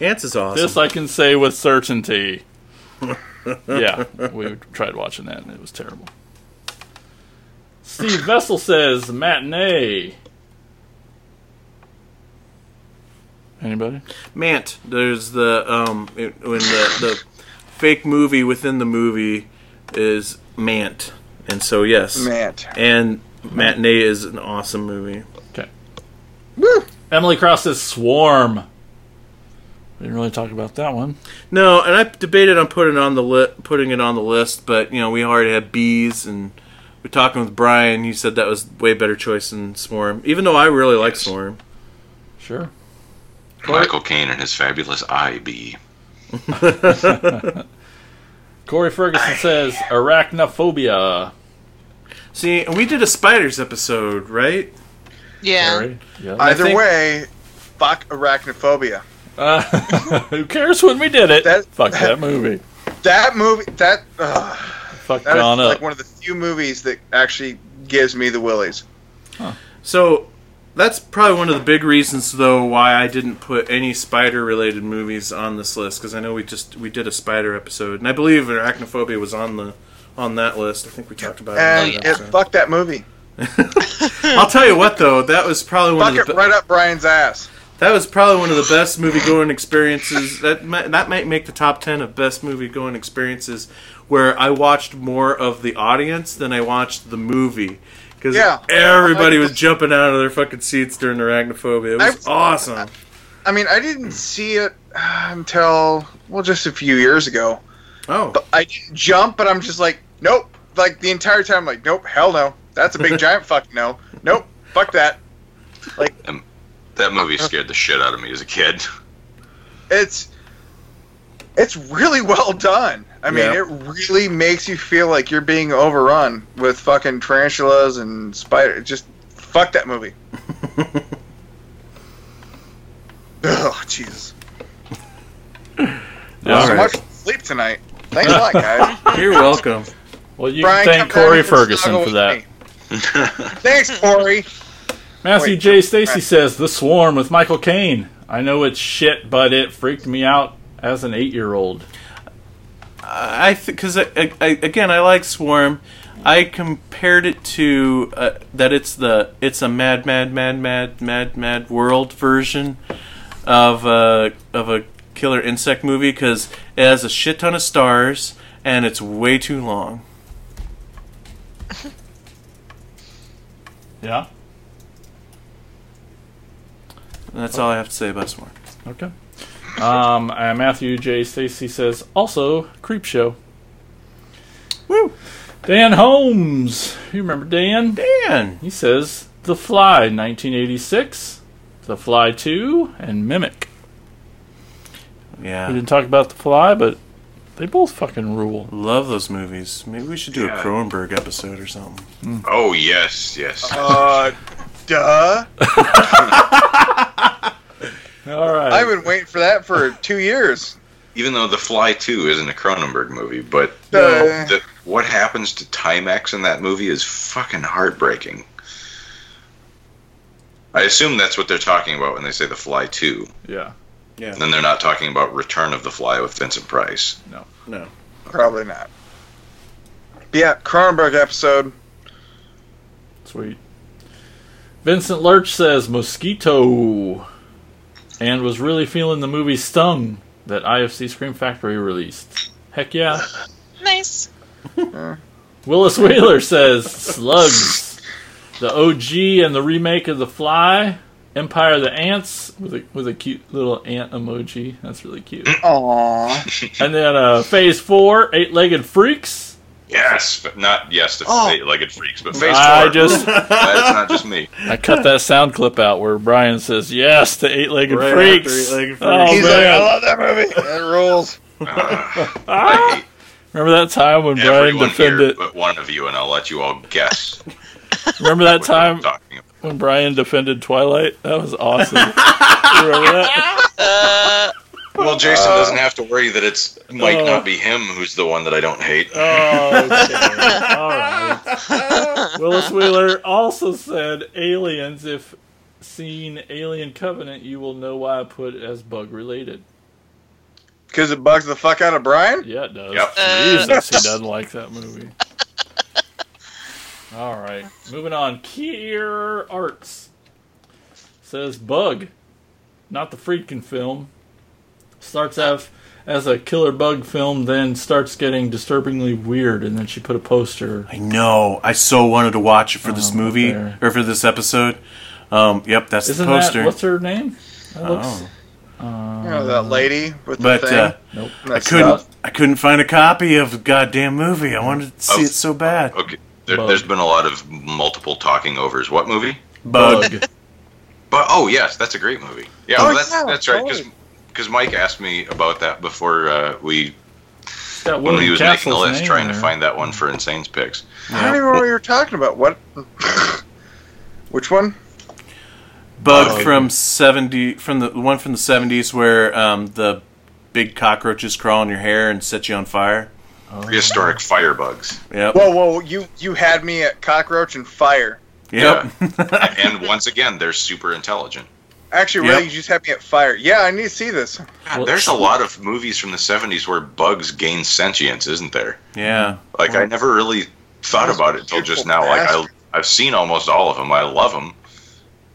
Ants is awesome. This I can say with certainty. [LAUGHS] yeah, [LAUGHS] we tried watching that and it was terrible. Steve Vessel says matinee. Anybody? Mant. There's the um it, when the the fake movie within the movie is Mant, and so yes, Mant. And Matinee is an awesome movie. Okay. Emily Cross says swarm. We didn't really talk about that one. No, and I debated on putting it on the li- putting it on the list, but you know we already had bees, and we're talking with Brian. He said that was way better choice than Swarm, even though I really like Swarm. Sure. Michael Caine and his fabulous eye bee. [LAUGHS] Corey Ferguson says arachnophobia. See, we did a spiders episode, right? Yeah. Terry? Yeah. Either think- way, fuck arachnophobia. Uh, [LAUGHS] who cares when we did it? That- Fuck that movie. That movie, that uh, Fuck that is John up. like one of the few movies that actually gives me the willies. So that's probably one of the big reasons, though, why I didn't put any spider-related movies on this list because I know we just we did a spider episode, and I believe Arachnophobia was on the on that list. I think we talked about And it. in it, that episode. fuck that movie. [LAUGHS] I'll tell you what, though, that was probably one Fuck of the it be- right up Brian's ass. That was probably one of the best movie-going experiences. That might, that might make the top ten of best movie-going experiences, where I watched more of the audience than I watched the movie. Because Yeah. everybody was jumping out of their fucking seats during Arachnophobia. It was I- awesome. I mean, I didn't see it uh, until well, just a few years ago. Oh, But I didn't jump, but I'm just like, nope. Like the entire time, I'm like, nope, hell no. That's a big [LAUGHS] giant fuck no. Nope, fuck that. That movie scared the shit out of me as a kid. It's it's really well done. I mean, Yeah. it really makes you feel like you're being overrun with fucking tarantulas and spider. Just fuck that movie. [LAUGHS] oh Jesus! All so right. much sleep tonight. Thanks a lot, guys. [LAUGHS] You're welcome. Well, you Brian, can thank come Corey Ferguson for that. Thanks, Corey. Matthew Wait, J. Stacy says The Swarm with Michael Caine. I know it's shit, but it freaked me out as an eight-year-old. I because I, again I like Swarm. I compared it to uh, that it's the it's a mad mad mad mad mad mad world version of a of a killer insect movie because it has a shit ton of stars and it's way too long. [LAUGHS] Yeah. And that's all I have to say about Swarm. Okay. Um, uh, Matthew J. Stacy says also Creepshow. Woo! Dan Holmes, you remember Dan? Dan. He says The Fly, 1986, The Fly 2, and Mimic. Yeah. We didn't talk about The Fly, but they both fucking rule. Love those movies. Maybe we should do Yeah. a Cronenberg episode or something. Oh yes, yes. Uh, [LAUGHS] duh. [LAUGHS] [LAUGHS] All right. I've been waiting for that for [LAUGHS] two years. Even though The Fly 2 isn't a Cronenberg movie, but Uh, the, what happens to Timex in that movie is fucking heartbreaking. I assume that's what they're talking about when they say The Fly 2. Yeah. Yeah. Then they're not talking about Return of the Fly with Vincent Price. No. No. Probably not. Yeah, Cronenberg episode. Sweet. Vincent Lurch says Mosquito, and was really feeling the movie Stung that IFC Scream Factory released. Heck yeah. [LAUGHS] Nice. [LAUGHS] Willis Wheeler says Slugs, the OG and the remake of The Fly, Empire of the Ants with a with a cute little ant emoji. That's really cute. Aww. And then uh, Phase Four, Eight Legged Freaks. Yes, but not yes to Oh. eight-legged freaks, but phase I four. just- [LAUGHS] that's not just me. I cut that sound clip out where Brian says yes to Eight Legged Right Freaks. after Eight-Legged Oh Freaks. He's like, I love that movie. [LAUGHS] That rules. I hate Remember that time when Brian everyone here defended? but one of you, and I'll let you all guess. [LAUGHS] Remember that time when Brian defended Twilight? That was awesome. You Remember that? Uh, Well, Jason uh, doesn't have to worry that it's might Oh. not be him who's the one that I don't hate. Oh, okay. All right. [LAUGHS] Willis Wheeler also said aliens. If seen Alien Covenant, you will know why I put it as bug related. Because it bugs the fuck out of Brian? Yeah, it does. Yep. Jesus, he [LAUGHS] doesn't like that movie. All right, moving on. Kier Arts says Bug, not the Friedkin film. Starts off as a killer bug film, then starts getting disturbingly weird, and then she put a poster. I know. I so wanted to watch it for this Um, movie there. or for this episode. Um, yep, that's Isn't the poster. that what's her name? That looks. Oh. You know, that lady with the But thing. uh, Nope. I couldn't. not- I couldn't find a copy of the goddamn movie. I wanted to see Oh. it so bad. Okay, There, there's been a lot of multiple talking overs. What movie? Bug. But oh yes, that's a great movie. Yeah, Oh, well, that's yeah, that's right. totally. Because Mike asked me about that before uh, we It's when he William was making the list, name trying to find that one for Insane's picks. I don't even know what you're talking about. What? [LAUGHS] Which one? Bug Bug. from seventy from the one from the seventies where um, the big cockroaches crawl in your hair and set you on fire. Prehistoric firebugs. Yep. Whoa, whoa! You you had me at cockroach and fire. Yep. and once again, they're super intelligent. Actually, Yep. really, you just had me at fire. Yeah, I need to see this. God, there's a lot of movies from the 70s where bugs gain sentience, isn't there? yeah. Like I never really thought about it till just now. beautiful Like I, I've seen almost all of them. I love them,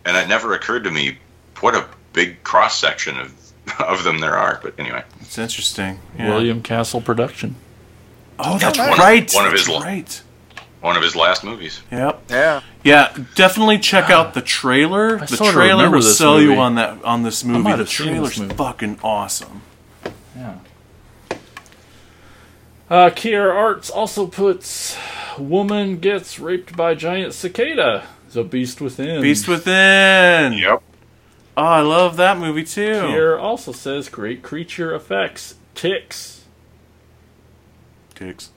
and it never occurred to me what a big cross section of [LAUGHS] of them there are. But anyway, It's interesting. Yeah. William Castle production. Oh, that's one of- right. one of his l- right. One of his last movies. Yep. Yeah. Yeah, definitely check out the trailer. I the sorta trailer remember will this sell you on that on this movie. might The have seen this trailer's movie. fucking awesome. Yeah. Uh, Kier Arts also puts woman gets raped by giant cicada. The Beast Within. Beast Within. Yep. Oh, I love that movie too. Kier also says great creature effects. Ticks. Ticks.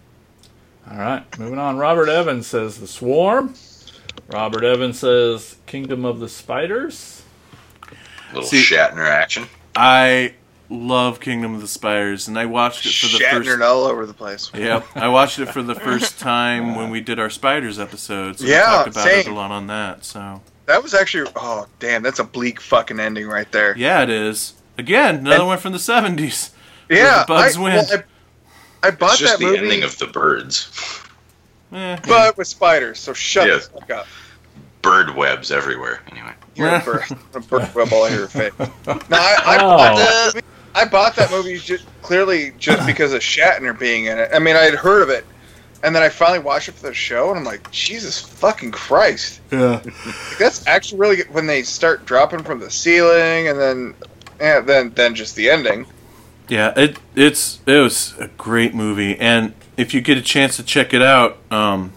All right, moving on. Robert Evans says The Swarm. Robert Evans says Kingdom of the Spiders. Little See- Shatner action. I love Kingdom of the Spiders, and I watched it for the Shattered first. all over the place. [LAUGHS] Yep, I watched it for the first time when we did our Spiders episode. So we talked about it a lot on that. So That was actually. Oh, damn! That's a bleak fucking ending right there. yeah, it is. Again, another And- one from the seventies. Yeah, the bugs I, win. well, I, I bought It's just that the movie, ending of the birds. Eh, but with spiders. So shut Yes. the fuck up. Bird webs everywhere. Anyway. You're a bird, a bird web all over your face. [LAUGHS] No, I, I, Oh. bought that movie, I bought that movie just, clearly just because of Shatner being in it. I mean, I had heard of it, and then I finally watched it for the show, and I'm like, Jesus fucking Christ! yeah. [LAUGHS] Like, that's actually really good when they start dropping from the ceiling, and then, yeah, then then just the ending. Yeah, it it's it was a great movie, and if you get a chance to check it out, um,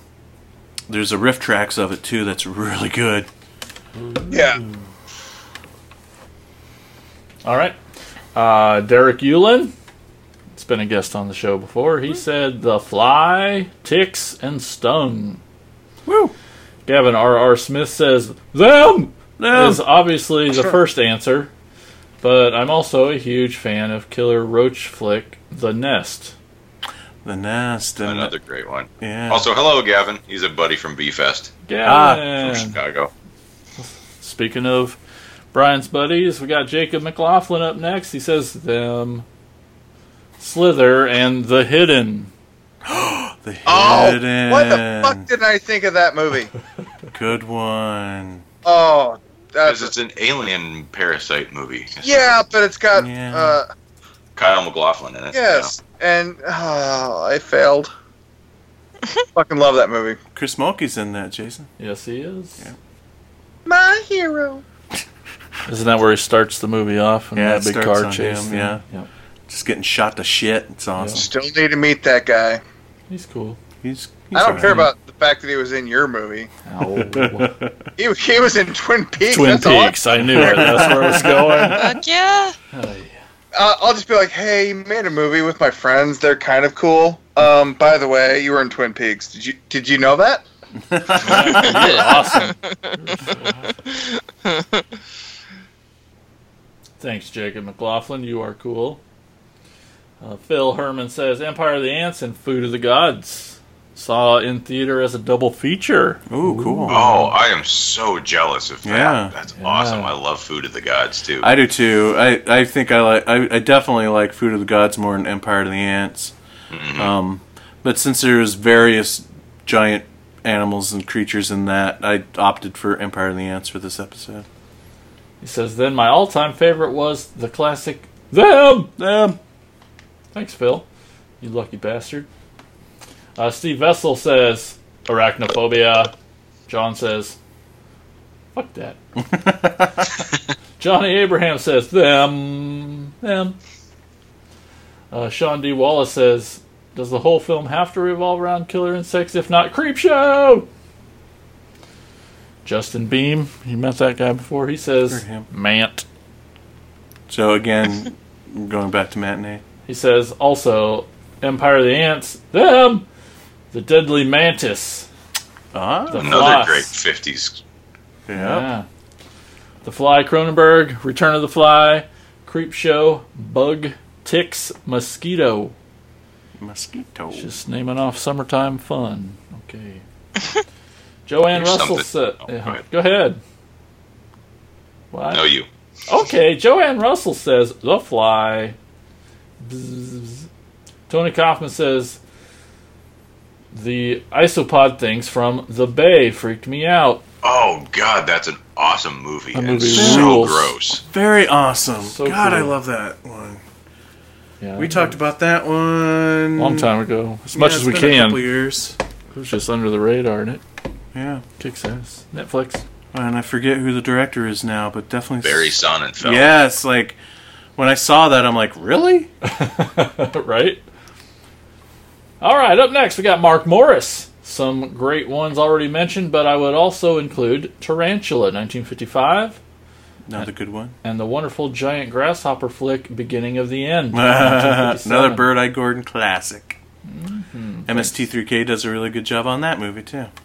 there's a RiffTrax of it too. That's really good. Yeah, All right. Uh, Derek Eulin. It's been a guest on the show before. He said The Fly, Ticks, and Stung. Woo! Gavin R.R. Smith says Them! Them. is obviously the first answer, but I'm also a huge fan of killer roach flick The Nest. The Nest and Another great one. yeah. Also, hello, Gavin. He's a buddy from B Fest Gavin! Ah. from Chicago. Speaking of Brian's buddies, we got Jacob McLaughlin up next. He says them Slither and The Hidden. [GASPS] The Oh, Hidden. what the fuck did I think of that movie? [LAUGHS] Good one. Oh, Because it's an alien parasite movie. yeah, but it's got Yeah. uh, Kyle MacLachlan in it. yes, and oh, I failed. [LAUGHS] Fucking love that movie. Chris Mulkey's in that, Jason. Yes, he is. My hero. [LAUGHS] Isn't that where he starts the movie off in Yeah, that it big car on chase? him, thing? yeah. Just getting shot to shit. It's awesome. Still need to meet that guy. He's cool. He's. I don't alright. care about the fact that he was in your movie. Oh. He, he was in Twin Peaks. Twin that's all. Peaks. I knew it. That's where it was going. Fuck yeah. Uh, I'll just be like, hey, you made a movie with my friends. They're kind of cool. Um, by the way, you were in Twin Peaks. Did you did you know that? You're [LAUGHS] awesome. Thanks, Jacob McLaughlin. You are cool. Uh, Phil Herman says Empire of the Ants and Food of the Gods. Saw in theater as a double feature. Ooh, cool. Oh, I am so jealous of that. Yeah. That's awesome. I love Food of the Gods too. I do too. I, I think I like. I, I definitely like Food of the Gods more than Empire of the Ants. Mm-hmm. Um, but since there's various giant animals and creatures in that, I opted for Empire of the Ants for this episode. He says, then my all time favorite was the classic Them! Them! Thanks, Phil. You lucky bastard. Uh, Steve Vessel says, arachnophobia. John says, fuck that. [LAUGHS] Johnny Abraham says, them. Them. Uh, Sean D. Wallace says, does the whole film have to revolve around killer insects? If not, Creepshow! Justin Beam, you met that guy before. He says, Mant. So again, [LAUGHS] going back to matinee. He says also Empire of the Ants, them, the Deadly Mantis, Ah, the Another Floss. great '50s. Yeah. The Fly Cronenberg, Return of the Fly, Creepshow, Bug, Ticks, Mosquito. Mosquito. Just naming off summertime fun. Okay. [LAUGHS] Joanne Here's Russell something- said, oh, go ahead. "Go ahead." What? No, you. Okay, Joanne Russell says The Fly. Bzzz. Tony Kaufman says the isopod things from The Bay freaked me out. Oh God, that's an awesome movie. That and movie so rules. gross. Very awesome. So God, I love that one. Yeah, We talked about that one a long time ago, as much Yeah, as we been A can. couple years. It was just under the radar, and it Yeah. kicks ass. Netflix. And I forget who the director is now, but definitely Barry Sonnenfeld. Yes, like when I saw that, I'm like, really? [LAUGHS] right? All right, up next we got Mark Morris. Some great ones already mentioned, but I would also include Tarantula, 1955, Another good one. and the wonderful giant grasshopper flick, Beginning of the End. [LAUGHS] Another 1957. Bert I. Gordon classic. Mhm. MST3K does a really good job on that movie too. [LAUGHS]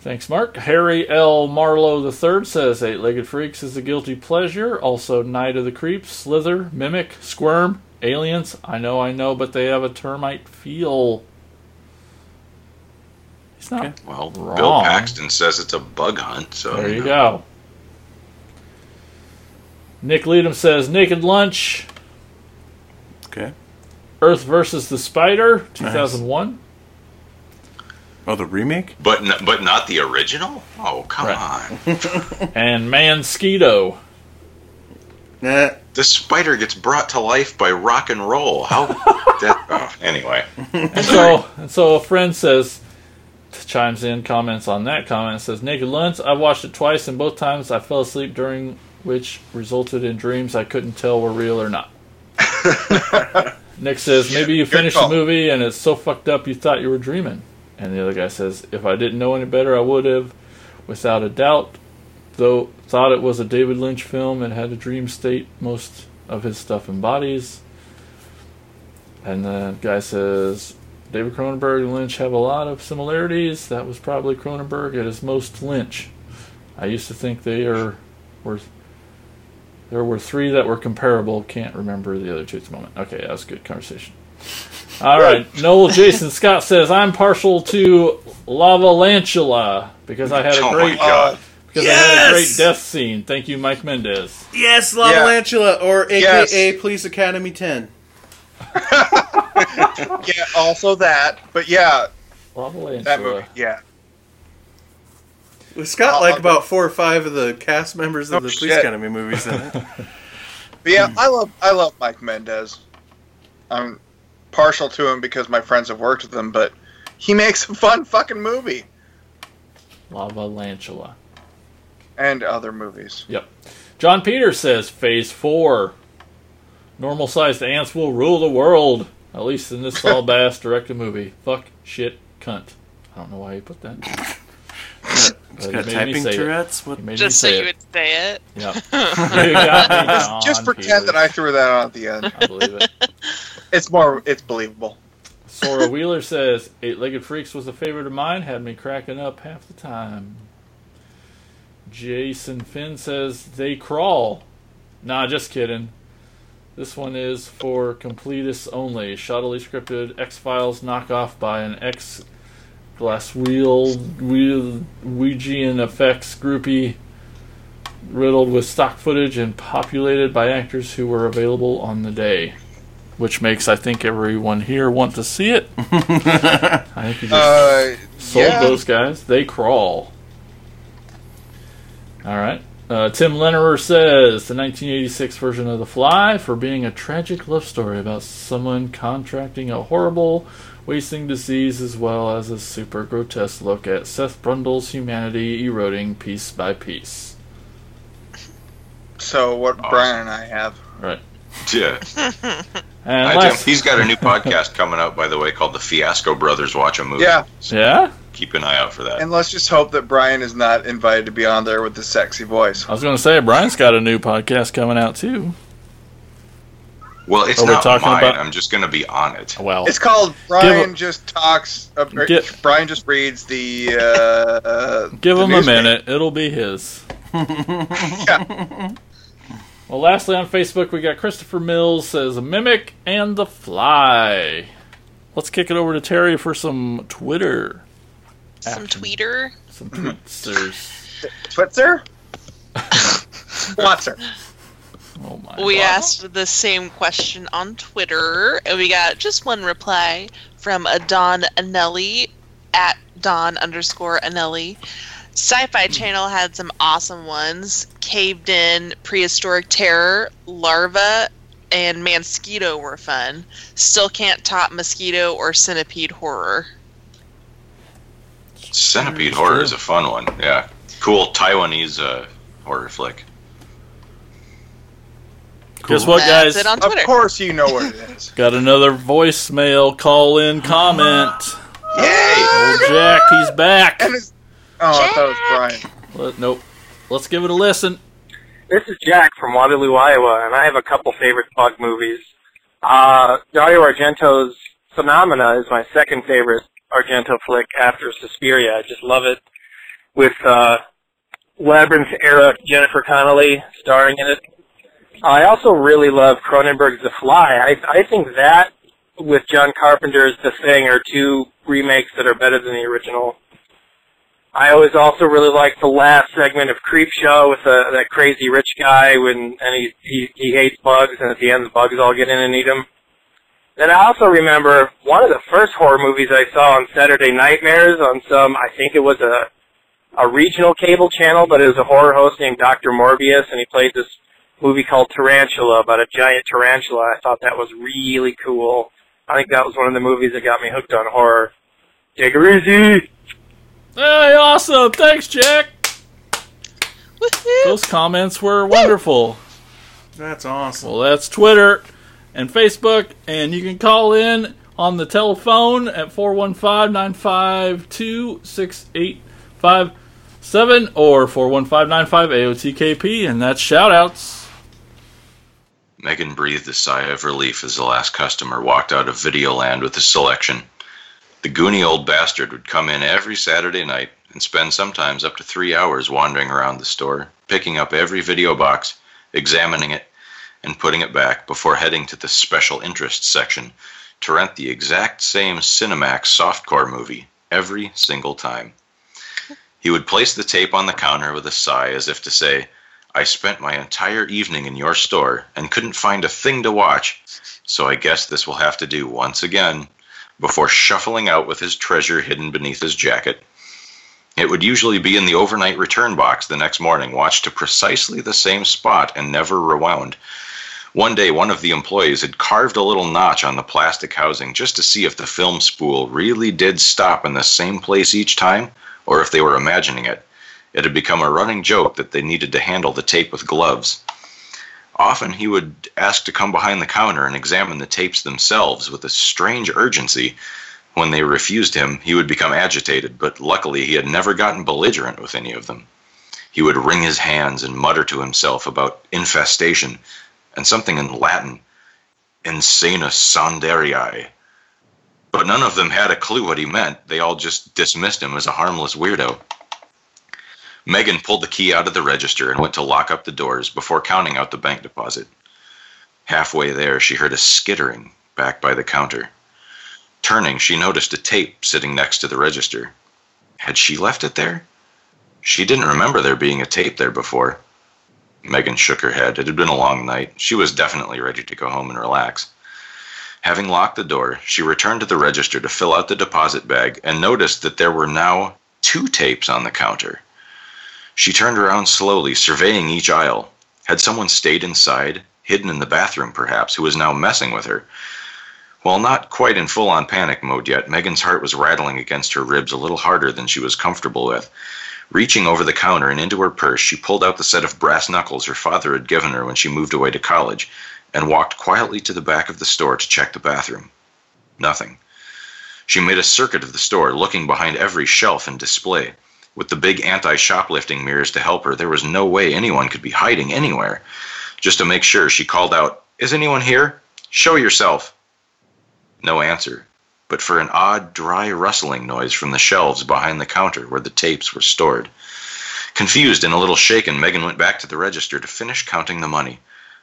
Thanks, Mark. Harry L. Marlowe III says Eight Legged Freaks is a guilty pleasure. Also, Night of the Creeps, Slither, Mimic, Squirm, Aliens. I know, I know, but they have a termite feel. He's not Well, wrong. Bill Paxton says it's a bug hunt. So There you go. Nick Leadham says Naked Lunch, Okay. Earth versus the Spider, 2001. Oh, the remake? But n- but not the original. Oh come on! [LAUGHS] and Mansquito. Nah. The spider gets brought to life by rock and roll. How [LAUGHS] that? Oh, anyway. And so, so a friend says, chimes in, comments on that comment, says, Naked Lunch, I watched it twice, and both times I fell asleep during which resulted in dreams I couldn't tell were real or not. [LAUGHS] Nick says, maybe you finished the movie and it's so fucked up you thought you were dreaming. And the other guy says, if I didn't know any better, I would have, without a doubt. Though thought it was a David Lynch film and had a dream state most of his stuff embodies. And the guy says, David Cronenberg and Lynch have a lot of similarities. That was probably Cronenberg at his most Lynch. I used to think they are were there were three that were comparable. Can't remember the other two at the moment. Okay, that was a good conversation. All right, [LAUGHS] Noel Jason Scott says I'm partial to Lavalantula because I had a [LAUGHS] Oh my great God. Because I had a great death scene. Thank you, Mike Mendez. Yes, Lavalantula, or Yes. AKA Police Academy 10. [LAUGHS] yeah, also that. But yeah, Lava that movie. Yeah. It's got like uh, about four or five of the cast members of Oh, the Police shit. Academy movies in it. [LAUGHS] But yeah, I love I love Mike Mendez. I'm partial to him because my friends have worked with him, but he makes a fun fucking movie Lavalantula. And other movies. Yep. John Peters says Phase 4. Normal sized ants will rule the world. At least in this [LAUGHS] Saul Bass directed movie. Fuck, shit, cunt. I don't know why he put that. It's But got he made me typing say it. Tourette's. Made Just so me say you it. would say it. Yep. [LAUGHS] You got me, [LAUGHS] Just, just John pretend that I threw that out at the end. I believe it. It's more it's believable. Sora Wheeler says Eight Legged Freaks was a favorite of mine, had me cracking up half the time. Jason Finn says they crawl. Nah, just kidding. This one is for completists only. Shoddily scripted X Files knockoff by an X glass wheel, wheel Ouijian effects groupie riddled with stock footage and populated by actors who were available on the day. Which makes, I think, everyone here want to see it. [LAUGHS] I think you just Uh, sold yeah. those guys. They crawl. All right. Uh, Tim Lennerer says the 1986 version of The Fly for being a tragic love story about someone contracting a horrible, wasting disease, as well as a super grotesque look at Seth Brundle's humanity eroding piece by piece. So what Brian and I have. Right. Yeah. [LAUGHS] And Hi, Tim. last, He's got a new podcast coming out, by the way, called The Fiasco Brothers Watch a Movie. Yeah. yeah. Keep an eye out for that. And let's just hope that Brian is not invited to be on there with the sexy voice. I was going to say Brian's got a new podcast coming out too. Well, it's Are not talking mine. about- I'm just going to be on it. Well, It's called Brian just talks. Uh, or Get- Brian just reads the. Uh, Give the him a newspaper. minute. It'll be his. Yeah. Well, lastly on Facebook, we got Christopher Mills says Mimic and the Fly. Let's kick it over to Terry for some Twitter. Some tweeter. Some tweetsters. Twitzer? Watzer. [LAUGHS] Oh my We God. asked the same question on Twitter, and we got just one reply from a Don Anelli at Don underscore Anelli. Sci-Fi hmm. Channel had some awesome ones. Caved in, Prehistoric Terror, Larva, and Mosquito were fun. Still can't top Mosquito or Centipede Horror. Centipede It's Horror true. is a fun one. Yeah. Cool Taiwanese uh, horror flick. Guess what, guys? it on Of course you know what it [LAUGHS] is. Got another voicemail call in comment. [GASPS] Yay! Old Jack, he's back. And it's, oh, I thought it was Brian. Let, nope. Let's give it a listen. This is Jack from Waterloo, Iowa, and I have a couple favorite bug movies. Uh, Dario Argento's Phenomena is my second favorite Argento flick after Suspiria. I just love it. With uh, Labyrinth era Jennifer Connelly starring in it. I also really love Cronenberg's The Fly. I, I think that with John Carpenter's The Thing are two remakes that are better than the original. I always also really like the last segment of Creepshow with uh, that crazy rich guy when and he, he he hates bugs and at the end the bugs all get in and eat him. Then I also remember one of the first horror movies I saw on Saturday Nightmares on some I think it was a a regional cable channel, but it was a horror host named Dr. Morbius and he played this movie called Tarantula about a giant tarantula. I thought that was really cool. I think that was one of the movies that got me hooked on horror. Take it easy. Hey, awesome. Thanks, Jack. Those comments were wonderful. That's awesome. Well, that's Twitter and Facebook, and you can call in on the telephone at 415-952-6857 or 415-95-AOTKP, and that's shoutouts. Megan breathed a sigh of relief as the last customer walked out of Videoland with his selection. The goony old bastard would come in every Saturday night and spend sometimes up to three hours wandering around the store, picking up every video box, examining it, and putting it back before heading to the special interests section to rent the exact same Cinemax softcore movie every single time. He would place the tape on the counter with a sigh as if to say, I spent my entire evening in your store and couldn't find a thing to watch, so I guess this will have to do once again before shuffling out with his treasure hidden beneath his jacket. It would usually be in the overnight return box the next morning, watched to precisely the same spot and never rewound. One day, one of the employees had carved a little notch on the plastic housing just to see if the film spool really did stop in the same place each time, or if they were imagining it. It had become a running joke that they needed to handle the tape with gloves. Often he would ask to come behind the counter and examine the tapes themselves with a strange urgency. When they refused him, he would become agitated, but luckily he had never gotten belligerent with any of them. He would wring his hands and mutter to himself about infestation and something in Latin, insanus sandarii. But none of them had a clue what he meant. They all just dismissed him as a harmless weirdo. Megan pulled the key out of the register and went to lock up the doors before counting out the bank deposit. Halfway there, she heard a skittering back by the counter. Turning, she noticed a tape sitting next to the register. Had she left it there? She didn't remember there being a tape there before. Megan shook her head. It had been a long night. She was definitely ready to go home and relax. Having locked the door, she returned to the register to fill out the deposit bag and noticed that there were now two tapes on the counter. She turned around slowly, surveying each aisle. Had someone stayed inside, hidden in the bathroom perhaps, who was now messing with her? While not quite in full on panic mode yet, Megan's heart was rattling against her ribs a little harder than she was comfortable with. Reaching over the counter and into her purse, she pulled out the set of brass knuckles her father had given her when she moved away to college and walked quietly to the back of the store to check the bathroom. Nothing. She made a circuit of the store, looking behind every shelf and display. With the big anti shoplifting mirrors to help her, there was no way anyone could be hiding anywhere. Just to make sure, she called out, Is anyone here? Show yourself. No answer, but for an odd, dry rustling noise from the shelves behind the counter where the tapes were stored. Confused and a little shaken, Megan went back to the register to finish counting the money.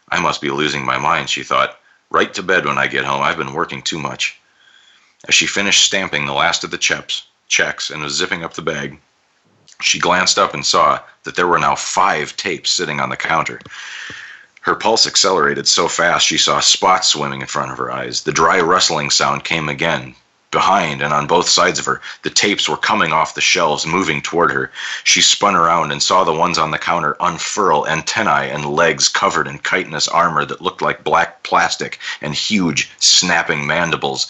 I must be losing my mind, she thought. Right to bed when I get home. I've been working too much. As she finished stamping the last of the checks, checks and was zipping up the bag, she glanced up and saw that there were now five tapes sitting on the counter. Her pulse accelerated so fast she saw spots swimming in front of her eyes. The dry rustling sound came again. Behind and on both sides of her, the tapes were coming off the shelves, moving toward her. She spun around and saw the ones on the counter unfurl, antennae and legs covered in chitinous armor that looked like black plastic and huge, snapping mandibles.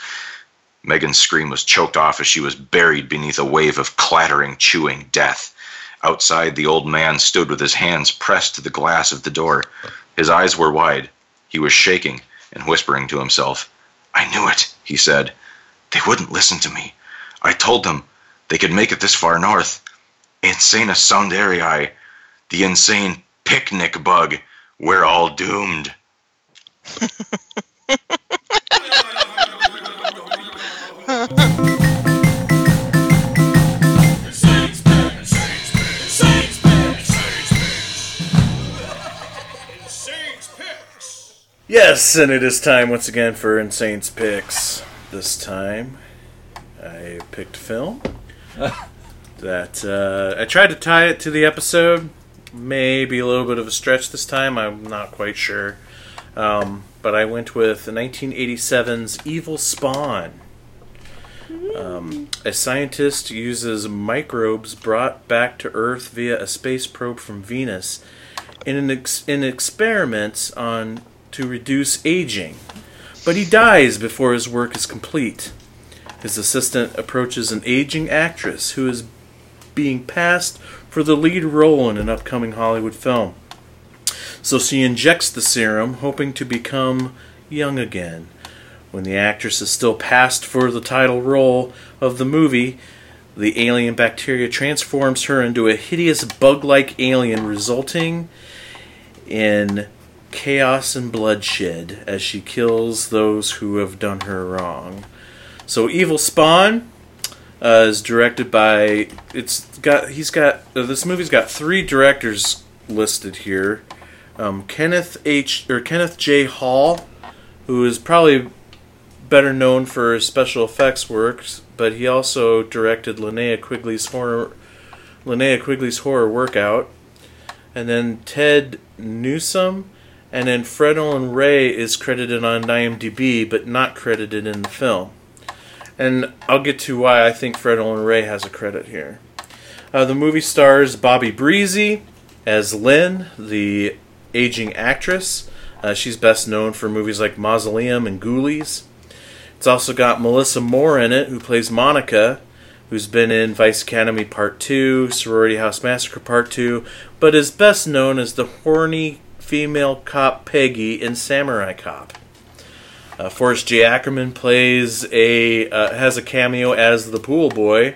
Megan's scream was choked off as she was buried beneath a wave of clattering, chewing death. Outside, the old man stood with his hands pressed to the glass of the door. His eyes were wide. He was shaking and whispering to himself. I knew it, he said. They wouldn't listen to me. I told them they could make it this far north. Insana Soundarii, the insane picnic bug. We're all doomed. [LAUGHS] Yes, and it is time once again for Insane's Picks. This time, I picked film [LAUGHS] that uh, I tried to tie it to the episode. Maybe a little bit of a stretch this time. I'm not quite sure. Um, but I went with 1987's Evil Spawn. Um, a scientist uses microbes brought back to Earth via a space probe from Venus in an ex- in experiments on to reduce aging, but he dies before his work is complete. His assistant approaches an aging actress who is being passed for the lead role in an upcoming Hollywood film. So she injects the serum, hoping to become young again. When the actress is still passed for the title role of the movie, the alien bacteria transforms her into a hideous bug like alien, resulting in chaos and bloodshed as she kills those who have done her wrong. So, Evil Spawn uh, is directed by. It's got. He's got. Uh, this movie's got three directors listed here. Um, Kenneth H. or Kenneth J. Hall, who is probably better known for his special effects works, but he also directed Linnea Quigley's horror. Linnea Quigley's horror workout. and then Ted Newsom, and then Fred Olen Ray is credited on IMDb, but not credited in the film. And I'll get to why I think Fred Olen Ray has a credit here. Uh, the movie stars Bobbie Bresee as Lynn, the aging actress. Uh, she's best known for movies like Mausoleum and Ghoulies. It's also got Melissa Moore in it, who plays Monica, who's been in Vice Academy Part 2, Sorority House Massacre Part 2, but is best known as the horny female cop Peggy in Samurai Cop. Uh, Forrest J. Ackerman plays a uh, has a cameo as the pool boy,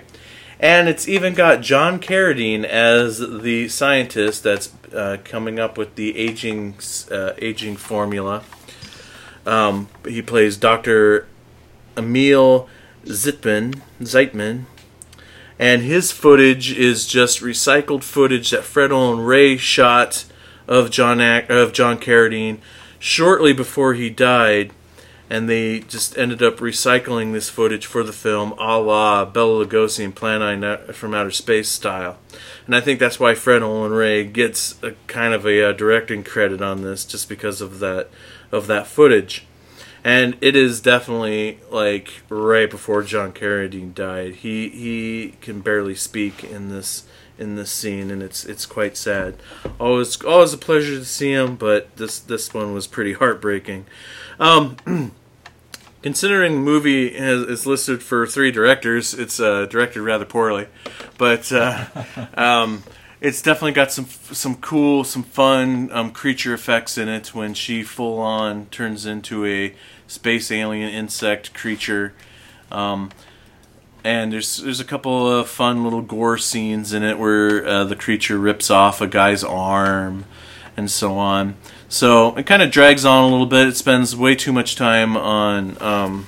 and it's even got John Carradine as the scientist that's uh, coming up with the aging uh, aging formula. Um, he plays Doctor Emil Zitman Zeitman, and his footage is just recycled footage that Fred Olen Ray shot of John Ac- of John Carradine shortly before he died, and they just ended up recycling this footage for the film, a la Bela Lugosi and Plan 9 from Outer Space style. And I think that's why Fred Olen Ray gets a kind of a uh, directing credit on this, just because of that of that footage. And it is definitely like right before John Carradine died. He he can barely speak in this in this scene, and it's it's quite sad. Always always a pleasure to see him, but this this one was pretty [LAUGHS] heartbreaking. Um, [CLEARS THROAT] considering the movie has, is listed for three directors, it's uh, directed rather poorly, but uh, [LAUGHS] um, it's definitely got some some cool, some fun um, creature effects in it when she full on turns into a space alien insect creature. Um, and there's there's a couple of fun little gore scenes in it where uh, the creature rips off a guy's arm and so on. So it kind of drags on a little bit. It spends way too much time on um,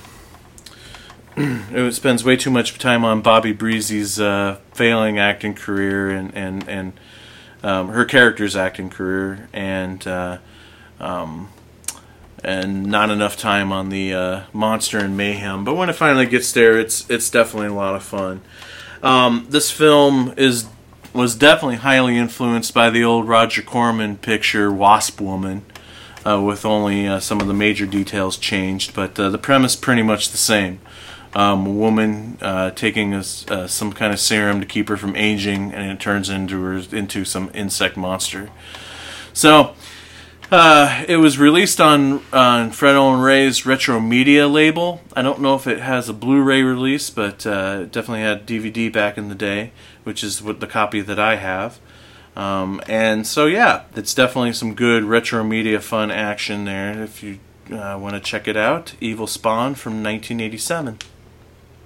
[CLEARS THROAT] it spends way too much time on Bobbie Bresee's uh, failing acting career and and and um, her character's acting career and uh, um, and not enough time on the uh, monster and mayhem. But when it finally gets there, it's it's definitely a lot of fun. Um, this film is was definitely highly influenced by the old Roger Corman picture Wasp Woman, uh, with only uh, some of the major details changed, but uh, the premise pretty much the same. Um, a woman uh, taking a uh, some kind of serum to keep her from aging, and it turns into her into some insect monster. So. Uh, it was released on on Fred Olen Ray's Retro Media label. I don't know if it has a Blu-ray release, but uh, it definitely had DVD back in the day, which is what the copy that I have. Um, and so yeah, it's definitely some good retro media fun action there. If you uh, want to check it out, Evil Spawn from 1987.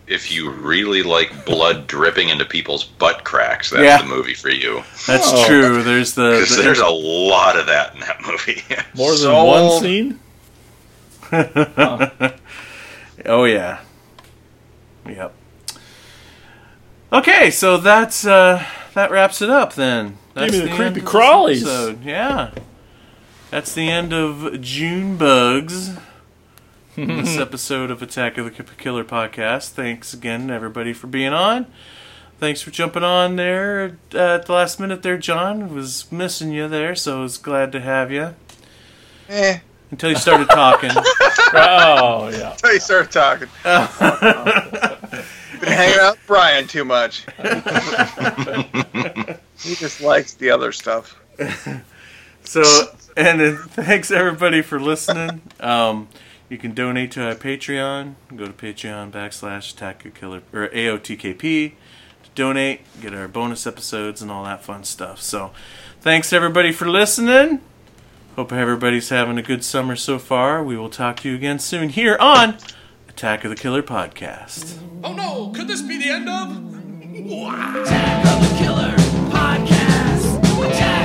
If you really like blood dripping into people's butt cracks, that's Yeah. the movie for you. That's true. There's the, 'Cause the- there's a lot of that in that movie. [LAUGHS] More than So- one scene? [LAUGHS] Oh yeah. Yep. Okay, so that's uh, that wraps it up then. That's me the end creepy of crawlies. episode. Yeah. That's the end of June Bugs. This [LAUGHS] episode of Attack of the Killer podcast. Thanks again, everybody, for being on. Thanks for jumping on there uh, at the last minute there, John. Was missing you there, so I was glad to have you. Eh. Until you started talking. [LAUGHS] oh, yeah. Until you started talking. [LAUGHS] Been hanging out with Brian too much. he just likes the other stuff. So, and then thanks everybody for listening. Um, you can donate to our Patreon. Go to Patreon backslash Attack a Killer or AOTKP to donate, get our bonus episodes and all that fun stuff. So, thanks everybody for listening. Hope everybody's having a good summer so far. We will talk to you again soon here on Attack of the Killer podcast. Oh no, could this be the end of? Attack of the Killer Podcast. Attack